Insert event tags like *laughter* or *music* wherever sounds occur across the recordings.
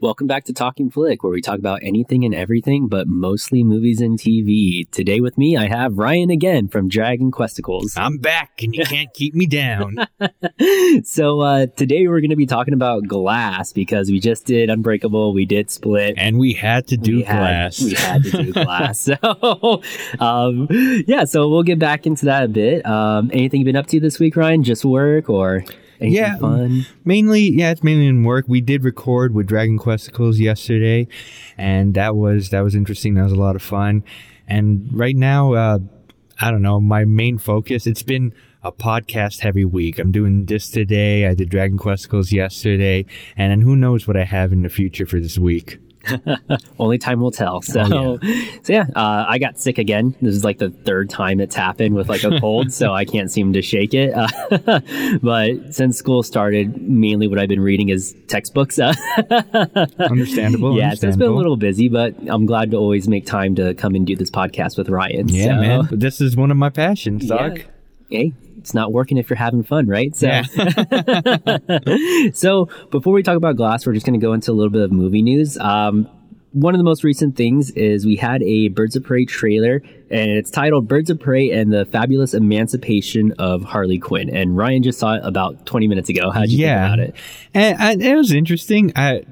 Welcome back to Talking Flick, where we talk about anything and everything, but mostly movies and TV. Today with me, I have Ryan again from Dragon Questicles. I'm back and you can't keep me down. *laughs* so uh, today we're going to be talking about Glass because we just did Unbreakable, we did Split. And we had to do we had- Glass. we had to do Glass. *laughs* So, um, yeah, so we'll get back into that a bit. Um, anything you've been up to this week, Ryan? Just work or anything Yeah. fun? mainly, yeah, it's mainly in work. We did record with Dragon Questicles yesterday, and that was that was interesting. That was a lot of fun. And right now, uh, I don't know. My main focus. It's been a podcast heavy week. I'm doing this today. I did Dragon Questicles yesterday, and then who knows what I have in the future for this week. *laughs* Only time will tell. So, Oh, so yeah, uh, I got sick again. This is like the third time it's happened with like a cold, *laughs* so I can't seem to shake it. Uh, *laughs* but since school started, mainly what I've been reading is textbooks. Understandable. yeah, so it's been a little busy, but I'm glad to always make time to come and do this podcast with Ryan. Yeah, so, man. This is one of my passions, yeah. Doc. Hey, it's not working if you're having fun, right? So, Yeah. *laughs* so before we talk about Glass, we're just going to go into a little bit of movie news. Um, one of the most recent things is we had a Birds of Prey trailer, and it's titled "Birds of Prey and the Fabulous Emancipation of Harley Quinn." And Ryan just saw it about 20 minutes ago. How'd you yeah. think about it? And, and it was interesting. I,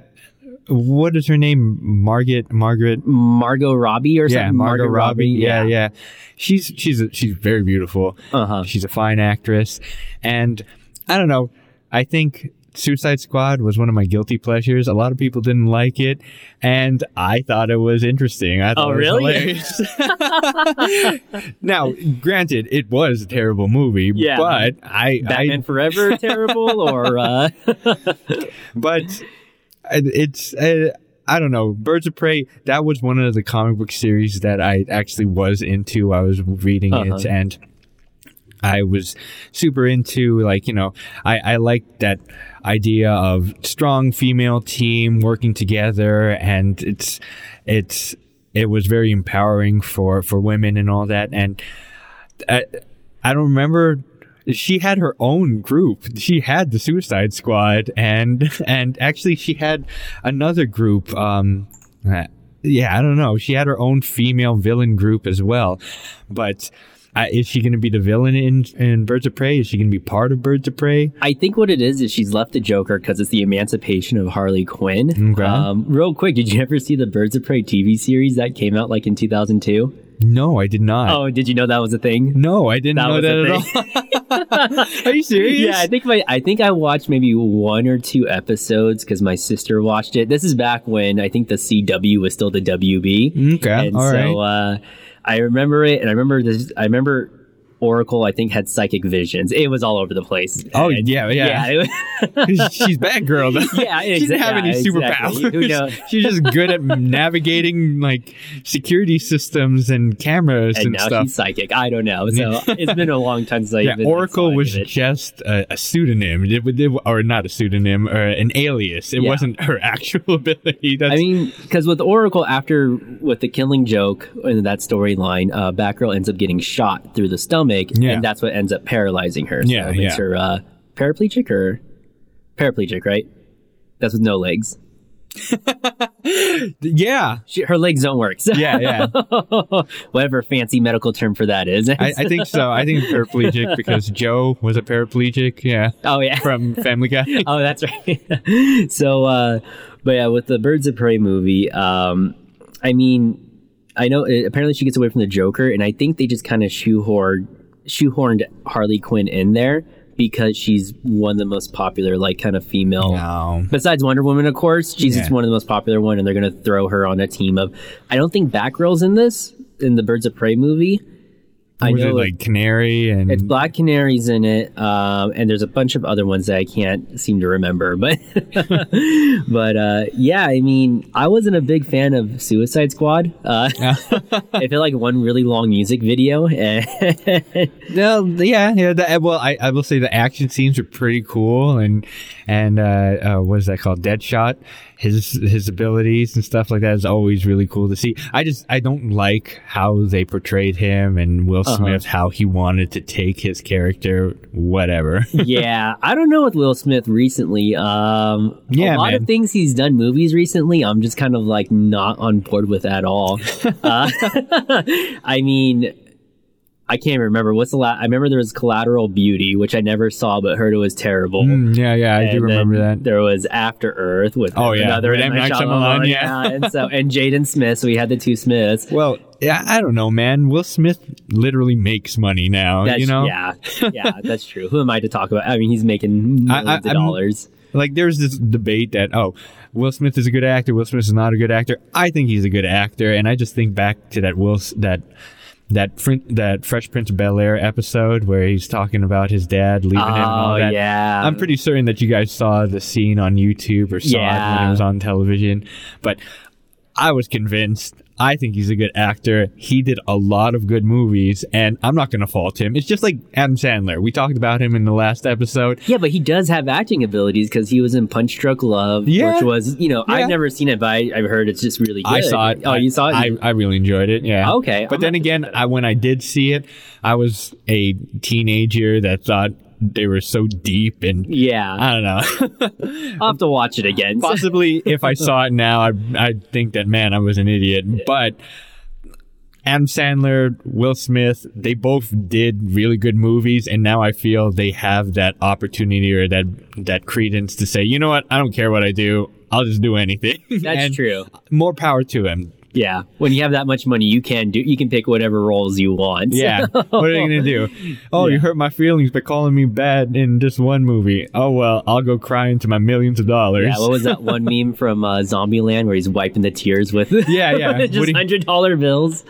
what is her name? Margaret. Margaret. Margot Robbie or something? Yeah, Margot, Robbie. Yeah, yeah. She's she's a, she's very beautiful. Uh-huh. She's a fine actress, and I don't know. I think Suicide Squad was one of my guilty pleasures. A lot of people didn't like it, and I thought it was interesting. I thought Oh, it was really? *laughs* *laughs* now, granted, it was a terrible movie, Yeah. but I, Batman I Forever terrible or uh, *laughs* but it's uh, I don't know. Birds of Prey. That was one of the comic book series that I actually was into. I was reading Uh-huh. it and. I was super into like you know I I liked that idea of strong female team working together and it's it's it was very empowering for for women and all that and I, I don't remember she had her own group she had the suicide squad and *laughs* and actually she had another group um yeah i don't know she had her own female villain group as well but uh, is she going to be the villain in in birds of prey is she going to be part of birds of prey I think what it is is she's left the Joker because it's the emancipation of Harley Quinn. Okay. Um, real quick, did you ever see the Birds of Prey TV series that came out like in 2002? No i did not Oh, did you know that was a thing? no i didn't That know that at all *laughs* are you serious Yeah, I think my I think I watched maybe one or two episodes because my sister watched it. This is back when I think the CW was still the WB. okay and all right so uh, I remember it, and I remember this. I remember Oracle. I think had psychic visions. It was all over the place. Oh, And- yeah, yeah. was- *laughs* she's Batgirl. though. *laughs* Yeah, she didn't have exa- any yeah, exactly. superpowers. Who knows? *laughs* She's just good at navigating like security systems and cameras and and, now stuff. she's psychic. I don't know. So it's been a long time since I've yeah, been Oracle was just a, a pseudonym, it, it- or not a pseudonym, or an alias. It Yeah. wasn't her actual ability. That's, I mean, because with Oracle, after with the Killing Joke in that storyline, uh, Batgirl ends up getting shot through the stomach, Yeah. and that's what ends up paralyzing her. So Yeah, makes yeah. her uh, paraplegic or paraplegic, right? That's with no legs. *laughs* yeah, She, her legs don't work. So *laughs* yeah, yeah. whatever fancy medical term for that is. I, I think so. I think paraplegic because Joe was a paraplegic. Yeah, oh yeah. from Family Guy. *laughs* oh, that's right. so, uh, but yeah, with the Birds of Prey movie, um, I mean, I know it, apparently she gets away from the Joker, and I think they just kind of shoehorned shoehorned Harley Quinn in there because she's one of the most popular, like, kind of female. No. Besides Wonder Woman, of course, she's just Yeah. one of the most popular one, and they're gonna throw her on a team of. I don't think Batgirl's in this in the Birds of Prey movie. I know it like Canary and it's Black Canaries in it, um, and there's a bunch of other ones that I can't seem to remember. But, *laughs* but uh, yeah, I mean, I wasn't a big fan of Suicide Squad. Uh, *laughs* I feel like one really long music video. No, *laughs* yeah, yeah. The, well, I, I will say the action scenes are pretty cool, and and uh, uh, what is that called? Deadshot. His his abilities and stuff like that is always really cool to see. I just I don't like how they portrayed him and Will Uh-huh. Smith how he wanted to take his character, whatever. *laughs* yeah, I don't know with Will Smith recently. Um, Yeah, a lot man. of things he's done movies recently. I'm just kind of like not on board with at all. *laughs* uh, *laughs* I mean, I can't remember what's the last. I remember there was Collateral Beauty, which I never saw but heard it was terrible. Mm, yeah, yeah, I do remember that. There was After Earth with Oh, yeah, another M. Night Shyamalan, Shyamalan, yeah. and so and Jaden Smith. So we had the two Smiths. Well, yeah, I don't know, man. Will Smith literally makes money now. That's, you know, yeah, yeah, that's true. Who am I to talk about? I mean, he's making millions *laughs* I- I- of dollars. like there's this debate that oh will smith is a good actor will smith is not a good actor i think he's a good actor and i just think back to that will that that Frin- that fresh prince of bel air episode where he's talking about his dad leaving him and all Oh that. yeah, i'm pretty certain that you guys saw the scene on youtube or saw it when it was on television but i was convinced I think he's a good actor. He did a lot of good movies, and I'm not going to fault him. It's just like Adam Sandler. We talked about him in the last episode. Yeah, but he does have acting abilities because he was in Punch Drunk Love, Yeah. which was, you know, Yeah. I've never seen it, but I, I've heard it's just really good. I saw it. Oh, you saw it? I, I really enjoyed it. Yeah. Okay, But I'm then again, I, when I did see it, I was a teenager that thought they were so deep and yeah, I don't know. *laughs* I'll have to watch it again. Possibly, *laughs* if I saw it now, I I think that man, I was an idiot. But Adam Sandler, Will Smith, they both did really good movies, and now I feel they have that opportunity or that that credence to say, you know what, I don't care what I do, I'll just do anything. That's *laughs* And true. More power to him. Yeah, when you have that much money, you can do. You can pick whatever roles you want. Yeah. *laughs* what are you gonna do? Oh, you hurt my feelings by calling me bad in this one movie. Oh well, I'll go cry into my millions of dollars. Yeah, what was that one *laughs* meme from uh, Zombieland where he's wiping the tears with *laughs* Yeah, yeah. just hundred dollar bills?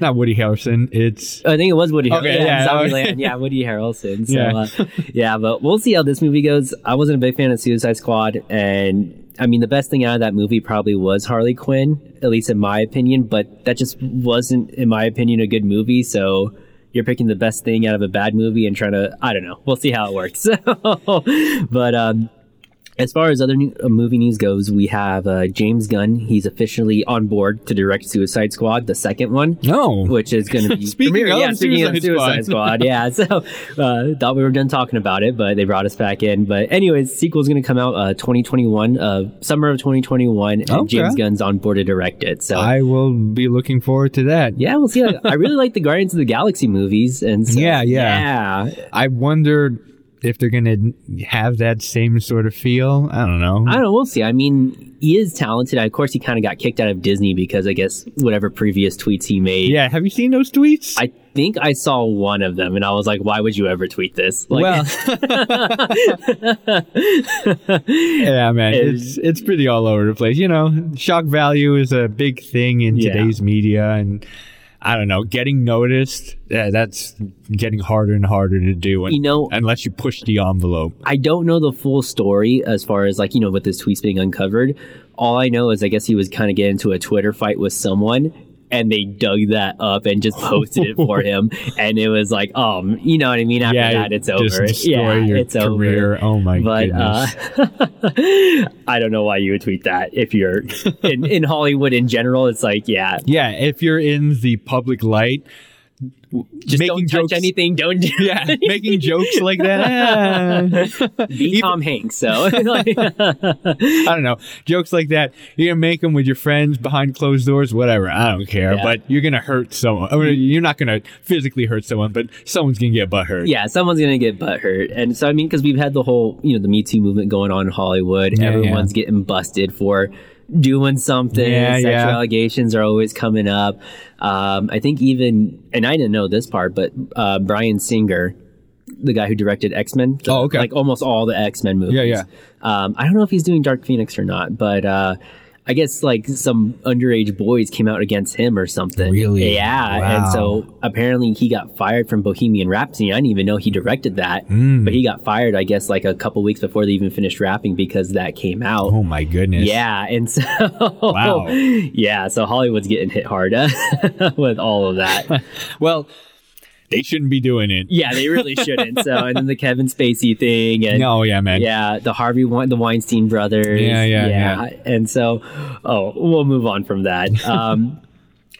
Not Woody Harrelson. It's I think it was Woody. Okay, Harrelson. yeah. Zombieland. Yeah, Woody Harrelson. So, Yeah. yeah. Uh, yeah, but we'll see how this movie goes. I wasn't a big fan of Suicide Squad, and I mean, the best thing out of that movie probably was Harley Quinn, at least in my opinion. But that just wasn't, in my opinion, a good movie. So. You're picking the best thing out of a bad movie and trying to, I don't know. We'll see how it works. *laughs* but um, as far as other new, uh, movie news goes, we have uh, James Gunn. He's officially on board to direct Suicide Squad, the second one no. which is going to be *laughs* Speaking of yeah, speaking of Suicide Suicide Squad. Squad, *laughs* yeah. So uh, thought we were done talking about it, but they brought us back in. But anyways, sequel is going to come out uh, 2021, uh, summer of 2021, and Okay. James Gunn's on board to direct it. So I will be looking forward to that. yeah, we'll see. I really like the Guardians of the Galaxy movies, and so, *laughs* Yeah, yeah. yeah. I wonder if they're gonna have that same sort of feel. I don't know. I don't know. We'll see. I mean, he is talented. Of course, he kind of got kicked out of Disney because I guess whatever previous tweets he made. yeah. Have you seen those tweets? I think I saw one of them, and I was like, "Why would you ever tweet this?" Like, well, *laughs* yeah, man, *laughs* it's it's pretty all over the place. You know, shock value is a big thing in Yeah. today's media, and I don't know, getting noticed. Yeah, that's getting harder and harder to do. And, You know- unless you push the envelope. I don't know the full story as far as like, you know, with this tweets being uncovered. All I know is I guess he was kind of getting into a Twitter fight with someone and they dug that up and just posted it for *laughs* him. And it was like, um, you know what I mean? After yeah, that, it's over. Yeah, your it's career. over. Oh my But goodness. uh, *laughs* I don't know why you would tweet that if you're in, in *laughs* Hollywood in general. It's like, yeah, yeah, if you're in the public light, just making don't jokes. touch anything. Don't do Yeah, making jokes like that. ah. *laughs* Be Even- Tom Hanks. So *laughs* like, *laughs* I don't know. Jokes like that. You're gonna make them with your friends behind closed doors, whatever. I don't care. Yeah. But you're gonna hurt someone. I mean, you're not gonna physically hurt someone, but someone's gonna get butt hurt. yeah, someone's gonna get butt hurt, and so I mean, because we've had the whole you know the Me Too movement going on in Hollywood. Yeah, Everyone's getting busted for doing something. Yeah, Sexual yeah. allegations are always coming up. Um, I think even, and I didn't know this part, but uh, Bryan Singer. The guy who directed X Men, Oh, okay. like almost all the X Men movies. Yeah, yeah. Um, I don't know if he's doing Dark Phoenix or not, but uh, I guess like some underage boys came out against him or something. Really? Yeah. Wow. And so apparently he got fired from Bohemian Rhapsody. I didn't even know he directed that, Hmm. but he got fired, I guess, like a couple weeks before they even finished wrapping because that came out. Oh my goodness. Yeah, and *laughs* so Wow. *laughs* yeah, so Hollywood's getting hit hard *laughs* with all of that. Well, they shouldn't be doing it. Yeah, they really shouldn't. So, and then the Kevin Spacey thing, and No, yeah, man. yeah, the Harvey, the Weinstein brothers. Yeah, yeah, And so, oh, we'll move on from that. Um, *laughs*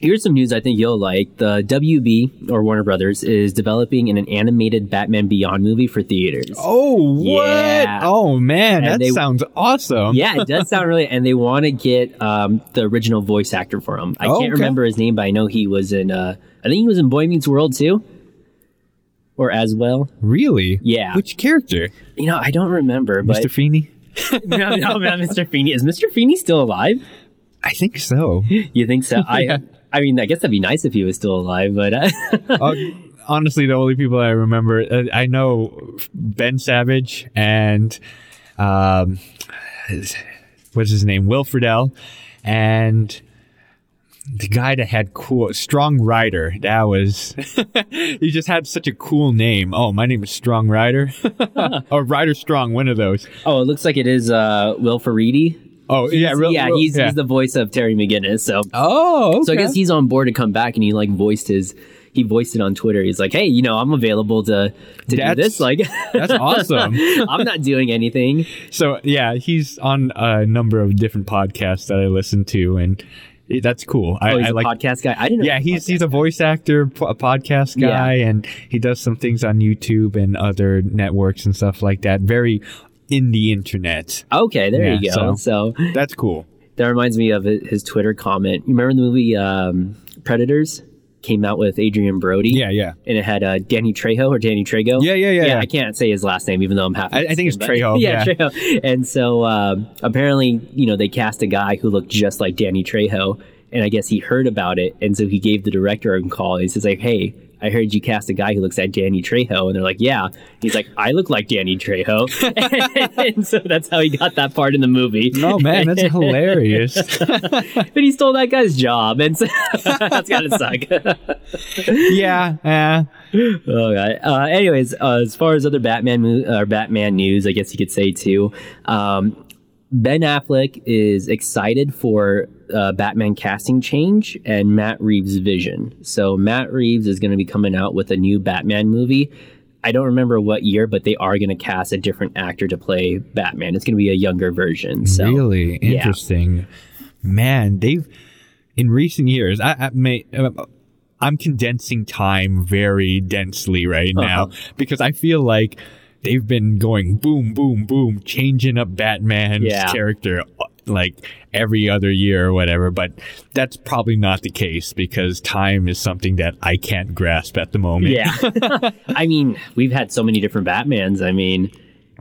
Here's some news I think you'll like. The WB or Warner Brothers is developing an animated Batman Beyond movie for theaters. Oh, what? Yeah. Oh, man. And that they- sounds awesome. Yeah, it does sound really. And they want to get um, the original voice actor for him. I Oh, can't okay. remember his name, but I know he was in. Uh, I think he was in Boy Meets World too, or as well. Really? Yeah. Which character? You know, I don't remember, but Mr. Feeney? *laughs* no, no, not Mr. Feeney. Is Mr. Feeney still alive? I think so. *laughs* You think so? *laughs* Yeah. I. I mean, I guess that'd be nice if he was still alive, but uh, uh, honestly, the only people I remember, uh, I know Ben Savage and um, what's his name, Will Friedle, and the guy that had cool Strong Rider. That was *laughs* he just had such a cool name. Oh, my name is Strong Rider, *laughs* or Rider Strong, one of those. oh, it looks like it is uh, Will Friedle. Oh yeah, real- yeah, real- he's yeah. he's the voice of Terry McGinnis. So oh, okay. So I guess he's on board to come back, and he like voiced his. He voiced it on Twitter. He's like, "Hey, you know, I'm available to to do this. Like, that's awesome. *laughs* I'm not doing anything. So yeah, he's on a number of different podcasts that I listen to, and it- that's cool. I, Oh, he's I a like. podcast guy. I didn't. Yeah, he he's a he's a voice actor, a podcast Yeah. guy, and he does some things on YouTube and other networks and stuff like that. Very in the internet. Okay, there Yeah, you go. so- So. That's cool. that reminds me of his Twitter comment. You remember the movie um, Predators? Came out with Adrien Brody. Yeah, yeah. And it had uh, Danny Trejo or Danny Trejo. Yeah, yeah, yeah, Yeah, yeah. I can't say his last name, even though I'm half. I- I think it's but- Trejo, *laughs* Yeah, yeah. Trejo. And so um, apparently, you know, they cast a guy who looked just like Danny Trejo, and I guess he heard about it, and so he gave the director a call. And he says like, "Hey, I heard you cast a guy who looks like Danny Trejo," and they're like, "Yeah." He's like, "I look like Danny Trejo," *laughs* and so that's how he got that part in the movie. Oh man, that's *laughs* hilarious. *laughs* but he stole that guy's job, and so that's gotta suck. yeah, yeah. Oh god. Uh, anyways, uh, as far as other Batman or Batman news, I guess you could say too. Um, ben Affleck is excited for uh, Batman casting change and Matt Reeves' vision. So Matt Reeves is going to be coming out with a new Batman movie. I don't remember what year, but they are going to cast a different actor to play Batman. It's going to be a younger version. So really yeah. interesting. Man, they've in recent years. I, I may. Uh, I'm condensing time very densely right now Uh-huh. because I feel like they've been going boom, boom, boom, changing up Batman's Yeah. character like every other year or whatever. But that's probably not the case because time is something that I can't grasp at the moment. Yeah. *laughs* *laughs* I mean, we've had so many different Batmans. I mean,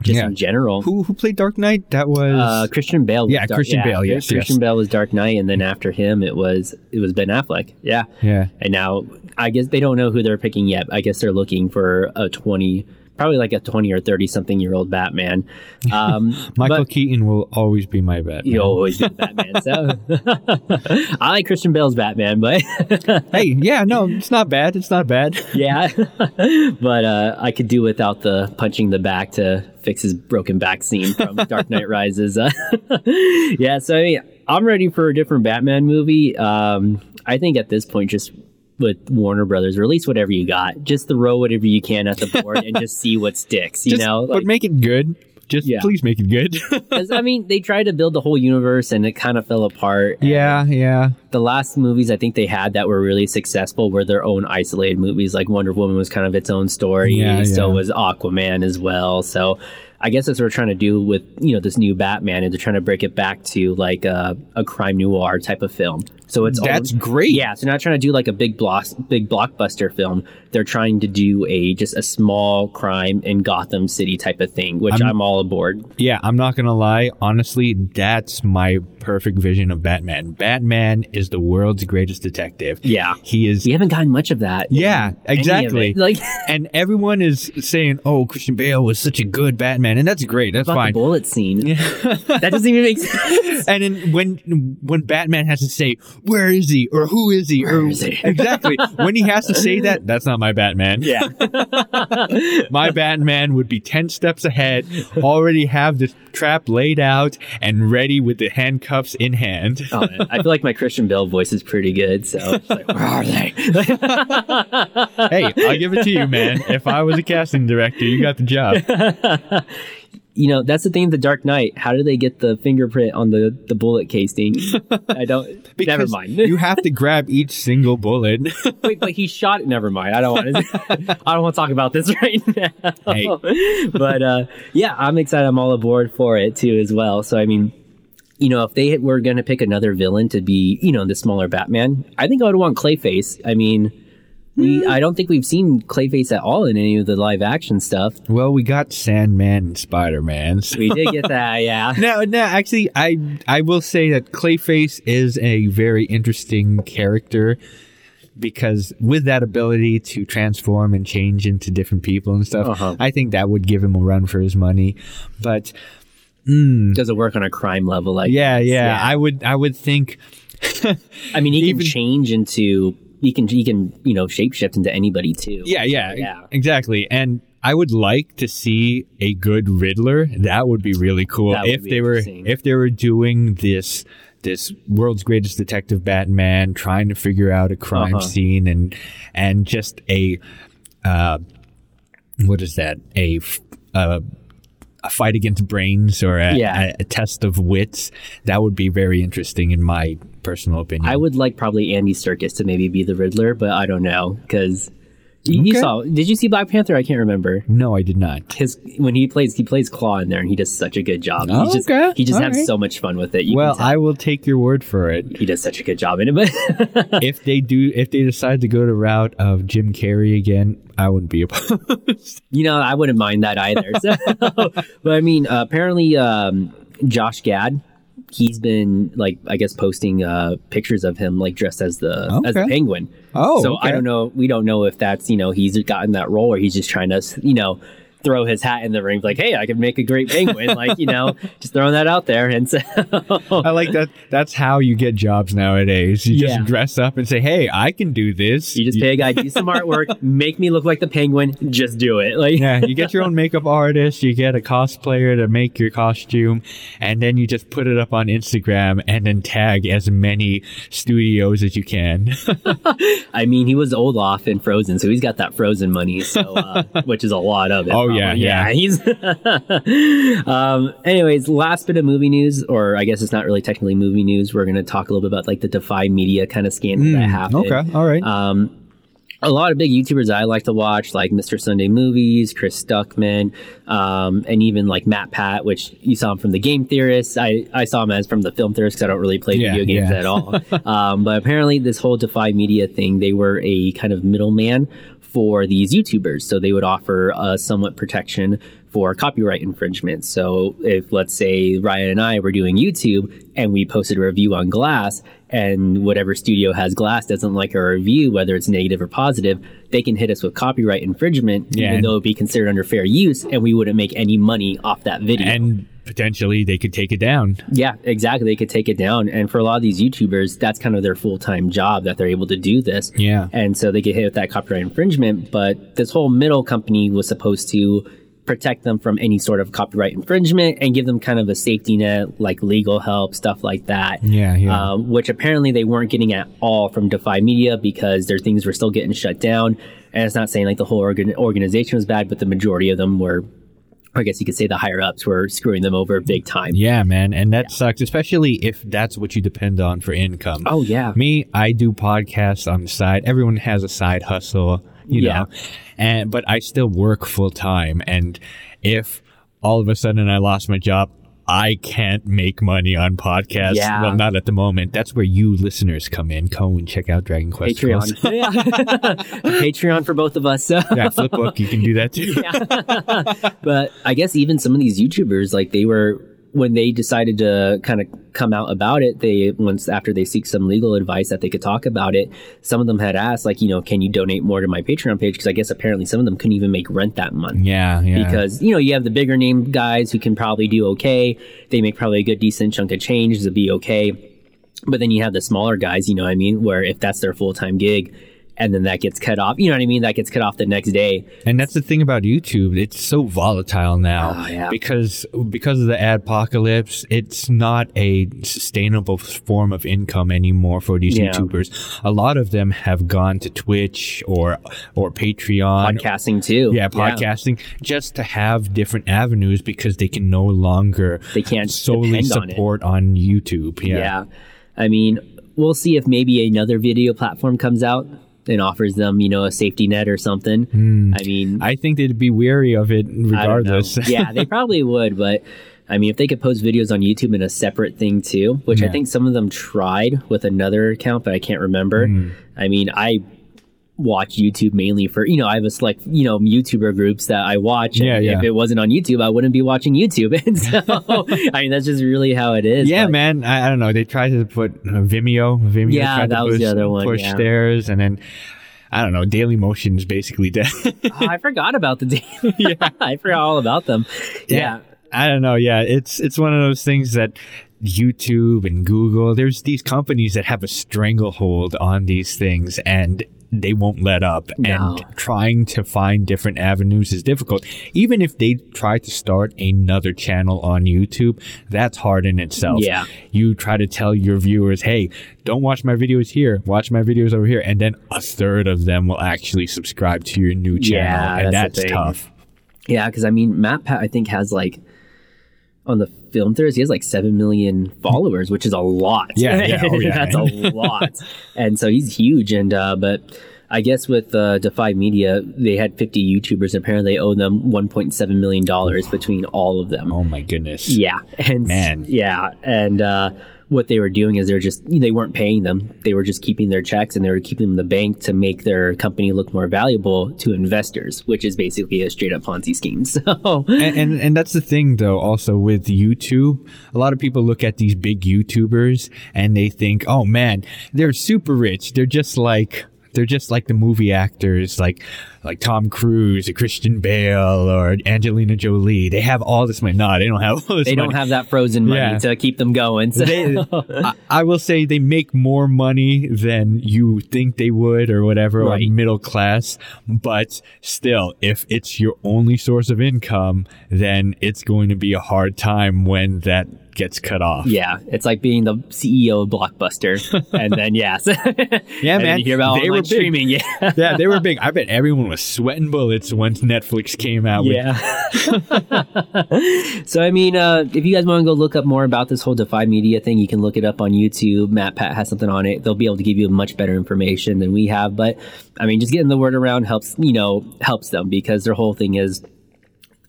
just Yeah. in general. Who who played Dark Knight? That was Uh, Christian Bale. Yeah, Christian Bale, yes, Christian yes. Bale was Dark Knight, and then after him, it was it was Ben Affleck. Yeah, yeah. and now I guess they don't know who they're picking yet. I guess they're looking for a twenty, probably like a twenty or thirty something year old Batman. *laughs* Um, Michael but Keaton will always be my Batman. you always be Batman. So *laughs* I like Christian Bale's Batman, but *laughs* hey, yeah, no, it's not bad. It's not bad. yeah, but uh, I could do without the punching the back to fix his broken back scene from Dark Knight Rises. Yeah, so I mean, I'm ready for a different Batman movie. Um, I think at this point, just with Warner Brothers, release whatever you got. Just throw whatever you can at the board and just see what sticks. You Just- know, but make it good. Just Yeah. please make it good. *laughs* I mean, they tried to build the whole universe and it kind of fell apart. yeah, yeah. the last movies I think they had that were really successful were their own isolated movies. Like Wonder Woman was kind of its own story. Yeah, so yeah. was Aquaman as well. So I guess that's what we're trying to do with you know this new Batman, and they're trying to break it back to like a, a crime noir type of film. So it's That's own- great. Yeah, so they're not trying to do like a big block, big blockbuster film. They're trying to do a just a small crime in Gotham City type of thing, which I'm, all aboard. Yeah, I'm not gonna lie. Honestly, that's my perfect vision of Batman. Batman is the world's greatest detective. Yeah. He is We haven't gotten much of that. Yeah, in any of exactly. *laughs* Like and everyone is saying, "Oh, Christian Bale was such a good Batman," and that's great. That's fine. the bullet scene. Yeah. that doesn't even make *laughs* sense. And then when when Batman has to say, "Where is he?" or "Who is he?" or Where is he? exactly when he has to say that, that's not my Batman. Yeah. *laughs* My Batman would be ten steps ahead, already have the trap laid out and ready with the handcuffs in hand. Oh, man. I feel like my Christian Bale voice is pretty good. So, like, where are they? hey, I'll give it to you, man. If I was a casting director, you got the job. *laughs* you know, that's the thing of the Dark Knight. How do they get the fingerprint on the, the bullet casing? I don't. *laughs* never mind. you have to grab each single bullet. *laughs* Wait, but he shot it. Never mind. I don't want to. *laughs* I don't want to talk about this right now. Hey. but uh, yeah, I'm excited. I'm all aboard for it too, as well. So I mean, you know, if they were going to pick another villain to be, you know, the smaller Batman, I think I would want Clayface. I mean, we. I don't think we've seen Clayface at all in any of the live action stuff. well, we got Sandman and Spider Man. We did get that, *laughs* yeah. No, no, actually, I I will say that Clayface is a very interesting character because with that ability to transform and change into different people and stuff, Uh-huh. I think that would give him a run for his money. But Does it work on a crime level? Like, yeah, this? yeah, I would I would think I mean, he *laughs* even- can change into. He can. He can. You know, shapeshift into anybody too. yeah, yeah, Yeah. exactly. And I would like to see a good Riddler. That would be really cool if they were if they were doing this this world's greatest detective Batman trying to figure out a crime Uh-huh. scene and and just a uh what is that a uh, a fight against brains or a, Yeah. a, a test of wits that would be very interesting in my personal opinion I would like probably Andy Serkis to maybe be the Riddler, but I don't know because you, Okay. saw. Did you see Black Panther? I can't remember. no I did not His when he plays he plays Klaue in there, and he does such a good job. Oh, he just okay. he just All has right. so much fun with it. You well. I will take your word for it he does such a good job in it. But *laughs* if they do if they decide to go the route of Jim Carrey again I wouldn't be opposed *laughs* you know, I wouldn't mind that either. *laughs* So, but I mean, uh, apparently, um, Josh Gad, he's been like, I guess, posting uh, pictures of him like dressed as the as the penguin. Oh, so I don't know. We don't know if that's you know he's gotten that role or he's just trying to you know throw his hat in the ring, like, hey, I could make a great penguin, like you know, *laughs* just throwing that out there. And so, I like that. That's how you get jobs nowadays. You Yeah. just dress up and say, "Hey, I can do this." you just pay a guy, do some *laughs* artwork, make me look like the penguin, just do it. Like, yeah, you get your own makeup artist, you get a cosplayer to make your costume, and then you just put it up on Instagram and then tag as many studios as you can. *laughs* I mean, he was Olaf in Frozen, so he's got that Frozen money, so uh, which is a lot of it. Oh, yeah, probably. yeah. He's. *laughs* um. Anyways, last bit of movie news, or I guess it's not really technically movie news. We're going to talk a little bit about like the Defy Media kind of scandal that happened. Okay, all right. Um, a lot of big YouTubers I like to watch, like Mr. Sunday Movies, Chris Stuckman, um, and even like Matt Pat, which you saw him from the Game Theorists. I, I saw him as from the Film Theorists because I don't really play Yeah, video games yeah. at all. *laughs* um, but apparently, this whole Defy Media thing, they were a kind of middleman for these YouTubers. So they would offer uh, somewhat protection for copyright infringement. So if let's say Ryan and I were doing YouTube and we posted a review on Glass and whatever studio has Glass doesn't like our review, whether it's negative or positive, they can hit us with copyright infringement, Yeah. even though it'd be considered under fair use and we wouldn't make any money off that video. and potentially they could take it down. Yeah, exactly. They could take it down. And for a lot of these YouTubers, that's kind of their full time job that they're able to do this. Yeah. And so they get hit with that copyright infringement. But this whole middle company was supposed to protect them from any sort of copyright infringement and give them kind of a safety net, like legal help, stuff like that. Yeah, yeah. Um, which apparently they weren't getting at all from Defy Media because their things were still getting shut down. And it's not saying like the whole organ- organization was bad, but the majority of them were. I guess you could say the higher ups were screwing them over big time. Yeah, man, and that sucks, especially if that's what you depend on for income. Oh yeah. Me, I do podcasts on the side. Everyone has a side hustle, you Yeah. know, and but I still work full time. And if all of a sudden I lost my job, I can't make money on podcasts. Yeah. Well, not at the moment. That's where you listeners come in. And check out Dragon Quest. Patreon. *laughs* Yeah. *laughs* Patreon for both of us. So. yeah, Flipbook, you can do that too. *laughs* But I guess even some of these YouTubers, like they were when they decided to kind of come out about it, they once after they seek some legal advice that they could talk about it, some of them had asked, like, you know, can you donate more to my Patreon page? Because I guess apparently some of them couldn't even make rent that month. Yeah, yeah. Because you know you have the bigger name guys who can probably do okay. They make probably a good decent chunk of change to be okay. But then you have the smaller guys, you know what I mean, where if that's their full time gig and then that gets cut off. You know what I mean? That gets cut off the next day. And that's the thing about YouTube; it's so volatile now Oh, yeah. because because of the adpocalypse. It's not a sustainable form of income anymore for these Yeah. YouTubers. A lot of them have gone to Twitch or or Patreon. Podcasting too. yeah, podcasting just to have different avenues because they can no longer They can't solely depend on support on, YouTube. Yeah. Yeah. I mean, we'll see if maybe another video platform comes out and offers them, you know, a safety net or something. I mean, I think they'd be wary of it I don't know. regardless. *laughs* yeah, they probably would, but I mean, if they could post videos on YouTube in a separate thing too, which I think some of them tried with another account, but I can't remember. Hmm. I mean, I watch YouTube mainly for, you know, I have a select, you know, YouTuber groups that I watch. And Yeah, yeah. If it wasn't on YouTube, I wouldn't be watching YouTube. *laughs* And so, *laughs* I mean, that's just really how it is. Yeah, but- man. I, I don't know. They tried to put uh, Vimeo. Vimeo Yeah, that was push, the other one, push yeah. theirs, and then I don't know. Daily Motion is basically dead. *laughs* Oh, I forgot about the daily. yeah, I forgot all about them. Yeah. I don't know. Yeah, it's it's one of those things that YouTube and Google. There's these companies that have a stranglehold on these things, and they won't let up. No. And trying to find different avenues is difficult. Even if they try to start another channel on YouTube, that's hard in itself. Yeah. You try to tell your viewers, hey, don't watch my videos here, watch my videos over here. And then a third of them will actually subscribe to your new channel. Yeah, and that's that's tough. Yeah, because I mean, Matt Pat, I think, has like on the Film Theorists, he has like 7 million followers, which is a lot. Yeah, *laughs* yeah, oh, yeah. That's a *laughs* lot. and so he's huge. And, uh, but I guess with uh, Defy Media, they had 50 YouTubers. And apparently, they owe them $1.7 million between all of them. Oh my goodness. Yeah, and Man. yeah, and uh, what they were doing is they're just they weren't paying them; they were just keeping their checks and they were keeping them in the bank to make their company look more valuable to investors, which is basically a straight up Ponzi scheme. *laughs* So and, and and that's the thing though also with YouTube. A lot of people look at these big YouTubers and they think oh man they're super rich. They're just like they're just like the movie actors like like Tom Cruise or Christian Bale or Angelina Jolie they have all this money no they don't have they don't have that frozen money Yeah. to keep them going. So. they, *laughs* I, I will say they make more money than you think they would or whatever Right. or middle class but still if it's your only source of income then it's going to be a hard time when that gets cut off yeah, it's like being the CEO of Blockbuster, *laughs* and then yes, yeah *laughs* man you hear about they were big. streaming. Yeah, *laughs* yeah they were big i bet everyone was sweating bullets once netflix came out with Yeah. so I mean, uh, if you guys want to go look up more about this whole Defy Media thing, you can look it up on YouTube. Matt Pat has something on it. They'll be able to give you much better information than we have. But I mean, just getting the word around helps. You know, helps them because their whole thing is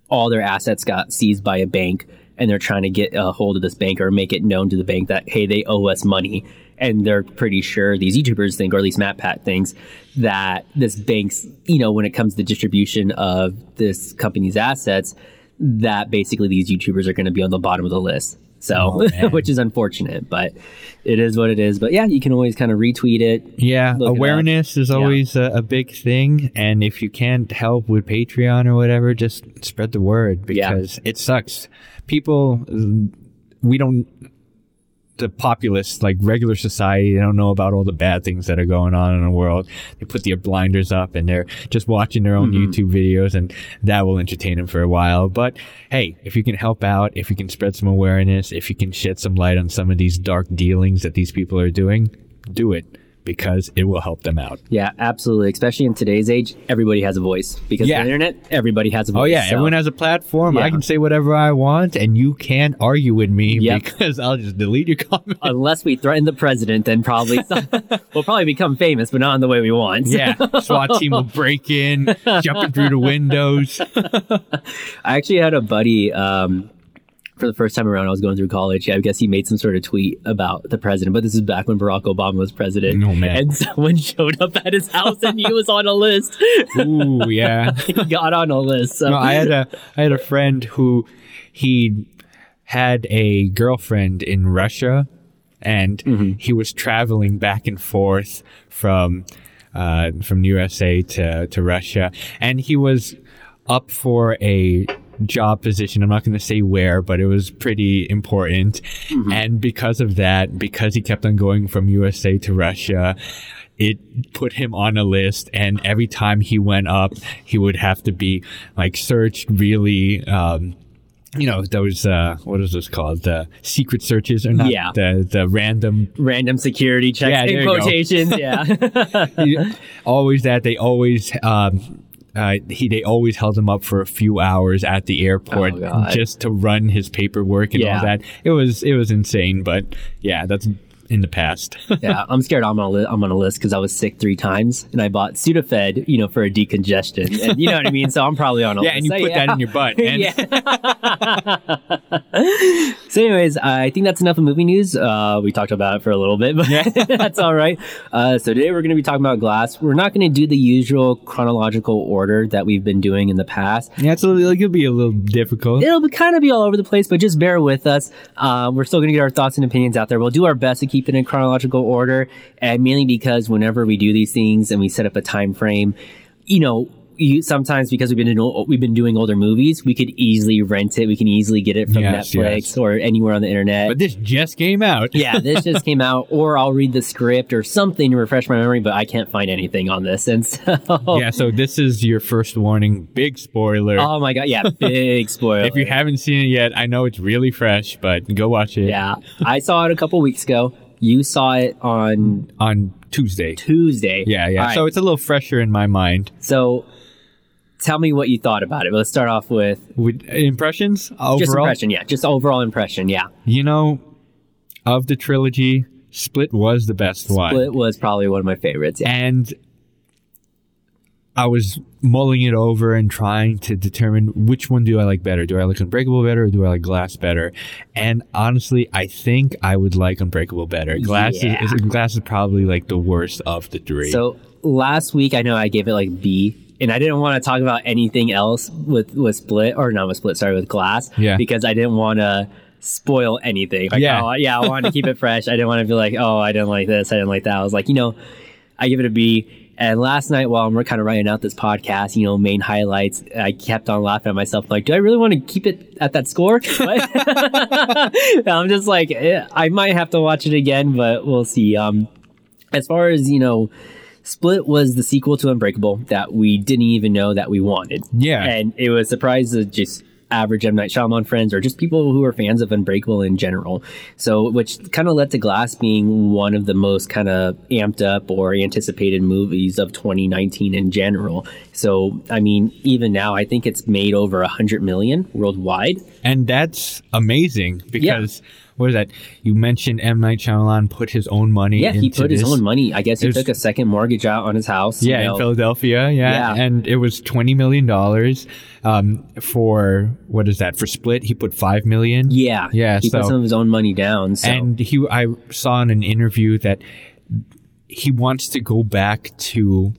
all their assets got seized by a bank and they're trying to get a hold of this bank or make it known to the bank that hey they owe us money and they're pretty sure these youtubers think or at least matt pat thinks that this bank's you know when it comes to the distribution of this company's assets that basically these youtubers are going to be on the bottom of the list so Oh, *laughs* which is unfortunate but it is what it is but yeah you can always kind of retweet it Yeah, Look it awareness is Yeah. always a, a big thing, and if you can't help with Patreon or whatever, just spread the word Yeah. because it sucks. People, we don't. The populace, like regular society, they don't know about all the bad things that are going on in the world. They put their blinders up and they're just watching their own Mm-hmm. YouTube videos, and that will entertain them for a while. But hey, if you can help out, if you can spread some awareness, if you can shed some light on some of these dark dealings that these people are doing, do it because it will help them out. yeah absolutely especially in today's age everybody has a voice because Yeah. the internet everybody has a voice Oh yeah, so- everyone has a platform. Yeah. I can say whatever I want, and you can't argue with me Yep. because I'll just delete your *laughs* comment. unless we threaten the president, then probably some, *laughs* we'll probably become famous, but not in the way we want. yeah, SWAT team will *laughs* break in, jumping through the windows. I actually had a buddy. Um, for the first time around, I was going through college. I guess he made some sort of tweet about the president, but this is back when Barack Obama was president. Oh, man. And *laughs* someone showed up at his house and he was on a list. Ooh, *laughs* yeah. he got on a list. So No, I had a I had a friend who he had a girlfriend in Russia, and he was traveling back and forth from uh, from USA to to Russia, and he was up for a job position. I'm not going to say where, but it was pretty important. And because of that, because he kept on going from USA to Russia, it put him on a list and every time he went up he would have to be like searched really um you know those uh what is this called the secret searches or not Yeah. the the random Random security checks Yeah, in there you go. quotations. Yeah. *laughs* always that they always um uh, he they always held him up for a few hours at the airport Oh, just to run his paperwork and Yeah. all that. It was it was insane, but yeah, that's in the past. *laughs* yeah, I'm scared I'm on a li- I'm on a list because I was sick three times and I bought Sudafed, you know, for a decongestion. And you know what I mean? So I'm probably on a *laughs* yeah, list. and you put yeah. that in your butt. *laughs* And yeah. so, anyways, I think that's enough of movie news. Uh, we talked about it for a little bit, but that's all right. Uh, so today we're going to be talking about Glass. We're not going to do the usual chronological order that we've been doing in the past. yeah, it's a little, it'll be a little difficult. It'll be, kind of be all over the place, but just bear with us. Uh, we're still going to get our thoughts and opinions out there. We'll do our best to keep it in chronological order, and mainly because whenever we do these things and we set up a time frame, you know. You, sometimes because we've been in, we've been doing older movies, we could easily rent it. We can easily get it from Yes, Netflix yes. or anywhere on the internet. But this just came out. yeah, this *laughs* just came out, or I'll read the script or something to refresh my memory, but I can't find anything on this, and so *laughs* Yeah, so this is your first warning. Big spoiler. oh my god, yeah, big spoiler. *laughs* if you haven't seen it yet, I know it's really fresh, but go watch it Yeah, I saw it a couple weeks ago. You saw it on on Tuesday. Tuesday. Yeah, yeah. Right, So it's a little fresher in my mind. so tell me what you thought about it. Let's start off with With impressions overall, just impression. Yeah, just overall impression. Yeah, you know, of the trilogy, Split was the best one. Split was probably one of my favorites. Yeah. and I was mulling it over and trying to determine which one do I like better. Do I like Unbreakable better or do I like Glass better? And honestly, I think I would like Unbreakable better. Glass Yeah. is Glass is probably like the worst of the three. So last week I know I gave it like B. And I didn't want to talk about anything else with with Split or not with Split. Sorry, with Glass. Yeah. Because I didn't want to spoil anything. Like, Yeah. oh, yeah. I wanted to keep it fresh. I didn't want to be like, oh, I didn't like this. I didn't like that. I was like, you know, I give it a B. And last night, while I'm kind of writing out this podcast, you know, main highlights, I kept on laughing at myself, like, do I really want to keep it at that score? *laughs* *laughs* I'm just like, eh, I might have to watch it again, but we'll see. Um, as far as you know, Split was the sequel to Unbreakable that we didn't even know that we wanted. Yeah. and it was surprised to just average M Night Shyamalan friends or just people who are fans of Unbreakable in general. So, which kind of led to Glass being one of the most kind of amped up or anticipated movies of 2019 in general. So, I mean, even now, I think it's made over a hundred million worldwide. and that's amazing because what is that? You mentioned M Night Shyamalan put his own money. Yeah, he put his own money. I guess he There's- took a second mortgage out on his house. you Yeah, know. in Philadelphia. Yeah. Yeah. and it was twenty million dollars. Um, for what is that? For Split, he put five million. Yeah, Yeah, He put some of his own money down. So. and he, I saw in an interview that he wants to go back to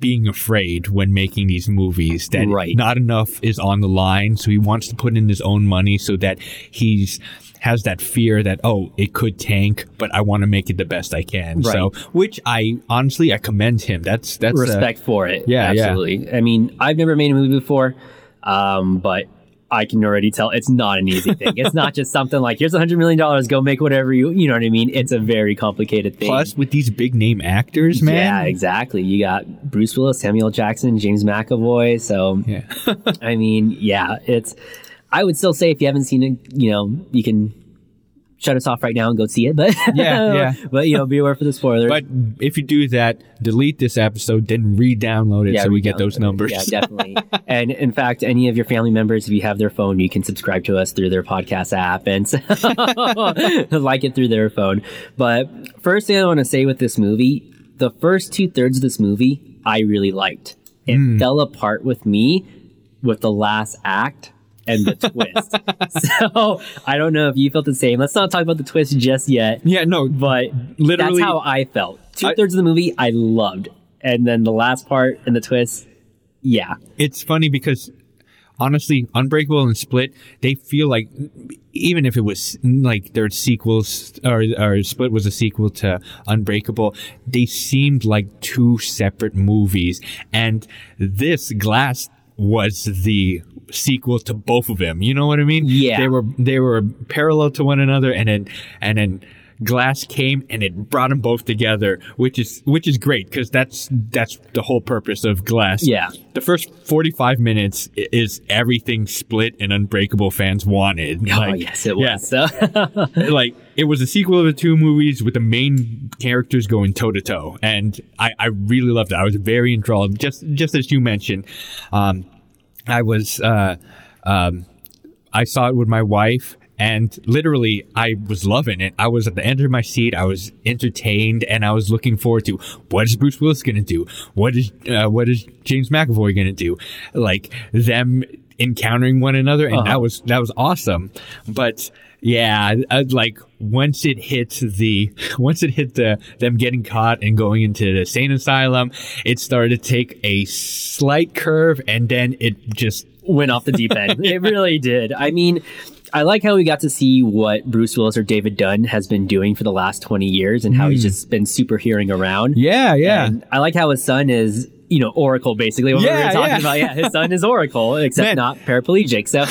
being afraid when making these movies that Right. not enough is on the line so he wants to put in his own money so that he's has that fear that oh it could tank but i want to make it the best i can Right. so which i honestly i commend him that's that's uh, respect for it. yeah, yeah. absolutely. I mean, I've never made a movie before, um, but I can already tell it's not an easy thing. It's not just something like here's a hundred million dollars, go make whatever you you know what I mean. It's a very complicated thing. plus with these big name actors man yeah, exactly. You got Bruce Willis, Samuel Jackson, James McAvoy. So yeah *laughs* I mean, yeah, it's. I would still say if you haven't seen it, you know, you can shut us off right now and go see it. But *laughs* Yeah, *laughs* yeah. but you know, be aware for the spoilers. but if you do that delete this episode then re-download it so we get re-download those it. numbers Yeah, *laughs* definitely. and in fact, any of your family members, if you have their phone, you can subscribe to us through their podcast app and so like it through their phone. But first thing I want to say with this movie, the first two thirds of this movie, I really liked. It Hmm. fell apart with me with the last act and the twist. *laughs* so I don't know if you felt the same. Let's not talk about the twist just yet. yeah no But Literally- that's how I felt. Two thirds of the movie I loved, and then the last part and the twist, yeah, it's funny because honestly, Unbreakable and Split, they feel like even if it was like their sequels or, or Split was a sequel to Unbreakable, they seemed like two separate movies. And this Glass was the sequel to both of them. You know what I mean? Yeah. They were they were parallel to one another and then and then Glass came and it brought them both together, which is which is great because that's that's the whole purpose of Glass. Yeah. The first 45 minutes is everything Split and Unbreakable fans wanted. oh Like, yes, it yeah, was. So *laughs* like it was a sequel of the two movies with the main characters going toe to toe, and I, I really loved it. I was very enthralled. Just just as you mentioned, um, I was uh, um, I saw it with my wife. And literally, I was loving it. I was at the end of my seat. I was entertained, and I was looking forward to what is Bruce Willis going to do? What is uh, what is James McAvoy going to do? Like them encountering one another, and Uh-huh. that was that was awesome. But yeah, uh, like once it hit the once it hit the them getting caught and going into the sane asylum, it started to take a slight curve, and then it just went off the deep end. *laughs* It really did. I mean, I like how we got to see what Bruce Willis or David Dunn has been doing for the last 20 years and how he's just been superheroing around. Hmm. yeah, yeah. And I like how his son is, you know, Oracle basically. What we Yeah, were talking yeah. about. Yeah, his son is Oracle, *laughs* except Man. not paraplegic. So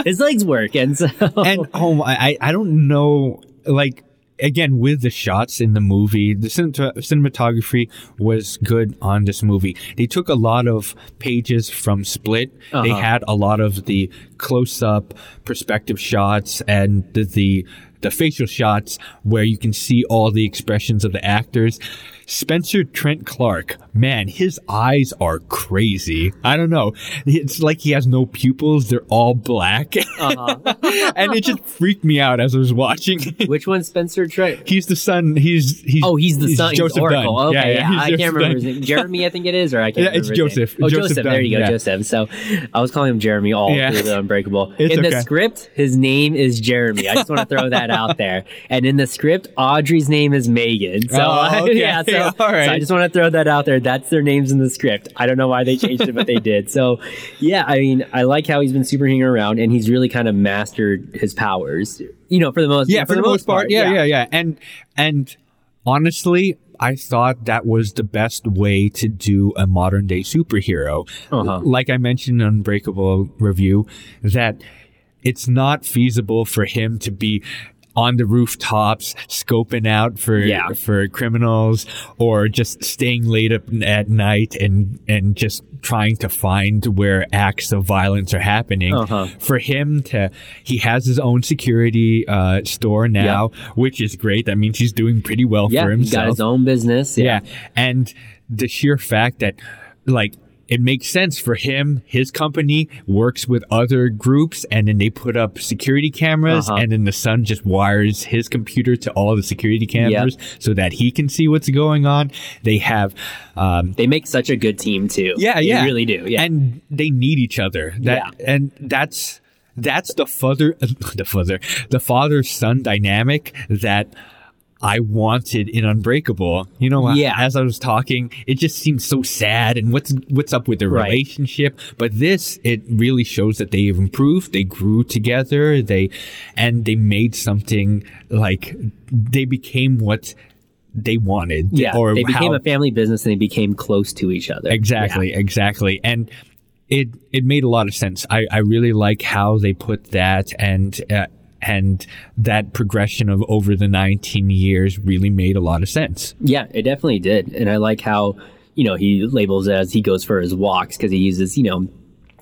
*laughs* his legs work. And so. and oh, I- I don't know, like again with the shots in the movie, the cinematography was good on this movie. They took a lot of pages from Split. They Uh-huh. had a lot of the close-up perspective shots and the, the the facial shots where you can see all the expressions of the actors. Spencer Treat Clark, man, his eyes are crazy. I don't know. It's like he has no pupils. They're all black. *laughs* Uh-huh. *laughs* and it just freaked me out as I was watching. Which one's Spencer Treat? he's the son. He's he's Oh, he's the son. He's Joseph Oracle. Dunn. Okay, yeah, he's I Joseph can't remember his name. Jeremy, I think it is, or I can't Yeah, it's remember his name. Joseph. Oh, Joseph Joseph. there you go, yeah. Joseph. So I was calling him Jeremy all Yeah. through the Unbreakable. It's in the okay. script, his name is Jeremy. I just want to throw that out there. And in the script, Audrey's name is Megan. So Oh, *laughs* okay. yeah, so, *laughs* right. so I just want to throw that out there. That's their names in the script. I don't know why they changed it, but they did. So yeah, I mean, I like how he's been super hanging around, and he's really kind of mastered his powers. You know, for the most Yeah, for, the, most part. Yeah, yeah, yeah. And and honestly, I thought that was the best way to do a modern day superhero. Uh-huh. Like I mentioned in Unbreakable review, that it's not feasible for him to be on the rooftops scoping out for Yeah. for criminals or just staying late up at night and and just trying to find where acts of violence are happening Uh-huh. for him to he has his own security uh, store now which is great that means he's doing pretty well Yeah, for he's got his own business. yeah. And the sheer fact that, like, it makes sense for him. His company works with other groups and then they put up security cameras Uh-huh. and then the son just wires his computer to all the security cameras so that he can see what's going on. They have, um, They make such a good team too. yeah, They yeah. really do. Yeah. And they need each other. That and that's that's the father *laughs* the father the father son dynamic that I wanted in Unbreakable. You know, Yeah. as I was talking, it just seems so sad and what's what's up with their Right. relationship. But this it really shows that they've improved, they grew together, they and they made something like they became what they wanted. yeah. Or they became how- a family business and they became close to each other. Exactly, exactly. And it it made a lot of sense. I, I really like how they put that and uh, and that progression of over the 19 years really made a lot of sense. Yeah, it definitely did. And I like how, you know, he labels it as he goes for his walks because he uses, you know,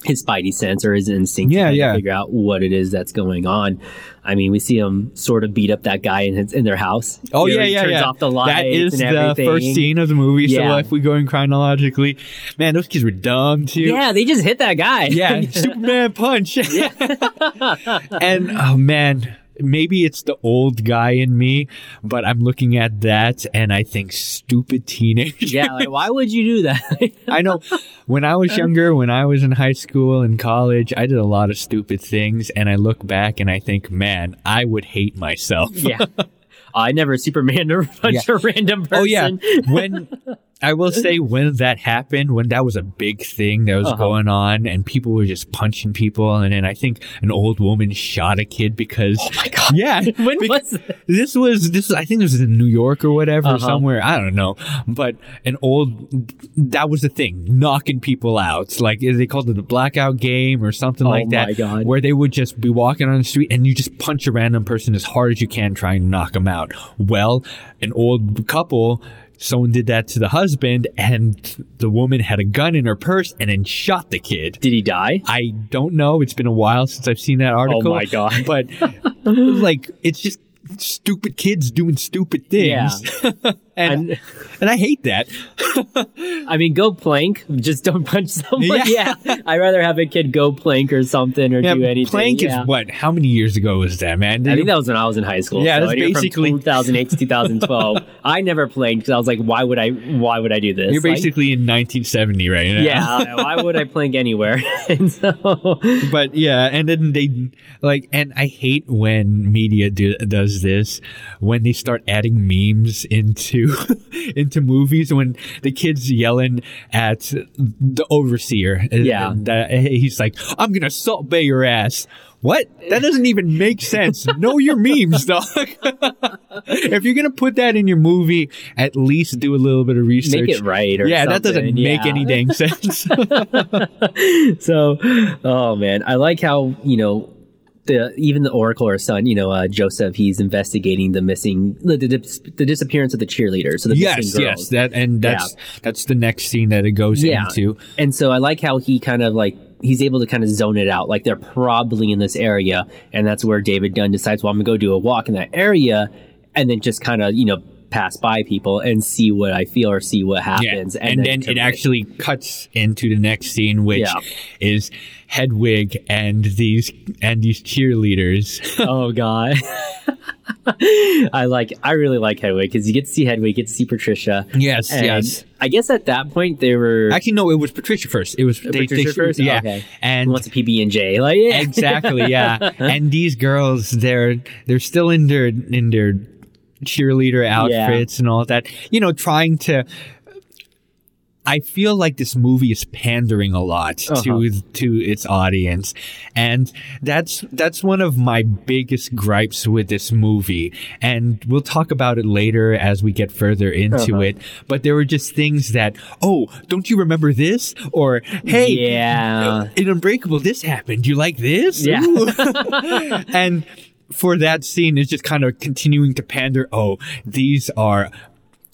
his spidey sense or his instinct Yeah, to, yeah. figure out what it is that's going on. I mean, we see him sort of beat up that guy in his, in their house. Oh You know, yeah, yeah, turns yeah. off the lights that is and the first scene of the movie. So if we go in chronologically, man, those kids were dumb too. Yeah, they just hit that guy. yeah, *laughs* Superman punch. *laughs* and oh man, maybe it's the old guy in me, but I'm looking at that and I think stupid teenage. yeah, like why would you do that? *laughs* I know when I was younger, when I was in high school and college, I did a lot of stupid things and I look back and I think, man, I would hate myself. yeah. *laughs* I never Superman or punch Yeah. a random person. Oh yeah. When *laughs* I will say when that happened, when that was a big thing that was Uh-huh. going on, and people were just punching people, and then I think an old woman shot a kid because. Oh my God. Yeah, *laughs* When was this? Was this? I think this was in New York or whatever, Uh-huh. somewhere. I don't know, but an old that was the thing, knocking people out. Like they called it the blackout game or something Oh like that, my God. where they would just be walking on the street and you just punch a random person as hard as you can, trying to knock them out. Well, an old couple someone did that to the husband and the woman had a gun in her purse and then shot the kid. Did he die? I don't know. It's been a while since I've seen that article. Oh my God. *laughs* But like it's just stupid kids doing stupid things. Yeah. *laughs* and And- *laughs* and I hate that. *laughs* I mean, go plank. Just don't punch someone. Yeah. Yeah. *laughs* I'd rather have a kid go plank or something or Yeah, do anything. Plank yeah. is what? How many years ago was that, man? I think that was when I was in high school. Yeah, so that's basically- 2008 to 2012. I never planked because I was like, why would I? Why would I do this? You're Like, basically in 1970 right now. yeah. why would I plank anywhere? and so, but yeah, and then they like, and I hate when media do, does this when they start adding memes into *laughs* into movies when the kids yelling at the overseer. Yeah. And, uh, he's like, "I'm gonna Salt Bae your ass." What? That doesn't even make sense. know your memes, *laughs* dog. *laughs* if you're gonna put that in your movie, at least do a little bit of research. make it right. Or yeah, that doesn't something. make any dang sense. so, oh man, I like how you know the even the Oracle or son, you know, uh, Joseph, he's investigating the missing the, the, the disappearance of the cheerleader. So the yes, missing yes, that and that's that's the next scene that it goes Yeah. into. And so I like how he kind of like he's able to kind of zone it out. Like they're probably in this area, and that's where David Dunn decides, well, I'm gonna go do a walk in that area, and then just kind of you know pass by people and see what I feel or see what happens. and, then, to- it actually cuts into the next scene, which Yeah. is Hedwig and these and these cheerleaders. *laughs* oh god. *laughs* I like. I really like Hedwig because you get to see Hedwig, you get to see Patricia. yes, And yes. I guess at that point they were Actually, no, it was Patricia first. It was they, Patricia they, first. Yeah, okay. and wants a PB and J. Like yeah. exactly, yeah. *laughs* and these girls, they're they're still in their in their cheerleader outfits and all that. You know, trying to. I feel like this movie is pandering a lot to Uh-huh. to its audience, and that's that's one of my biggest gripes with this movie. And we'll talk about it later as we get further into Uh-huh. it. But there were just things that, oh, don't you remember this? Or hey, Yeah. in Unbreakable, this happened. You like this? Yeah. *laughs* And for that scene, is just kind of continuing to pander. Oh, these are.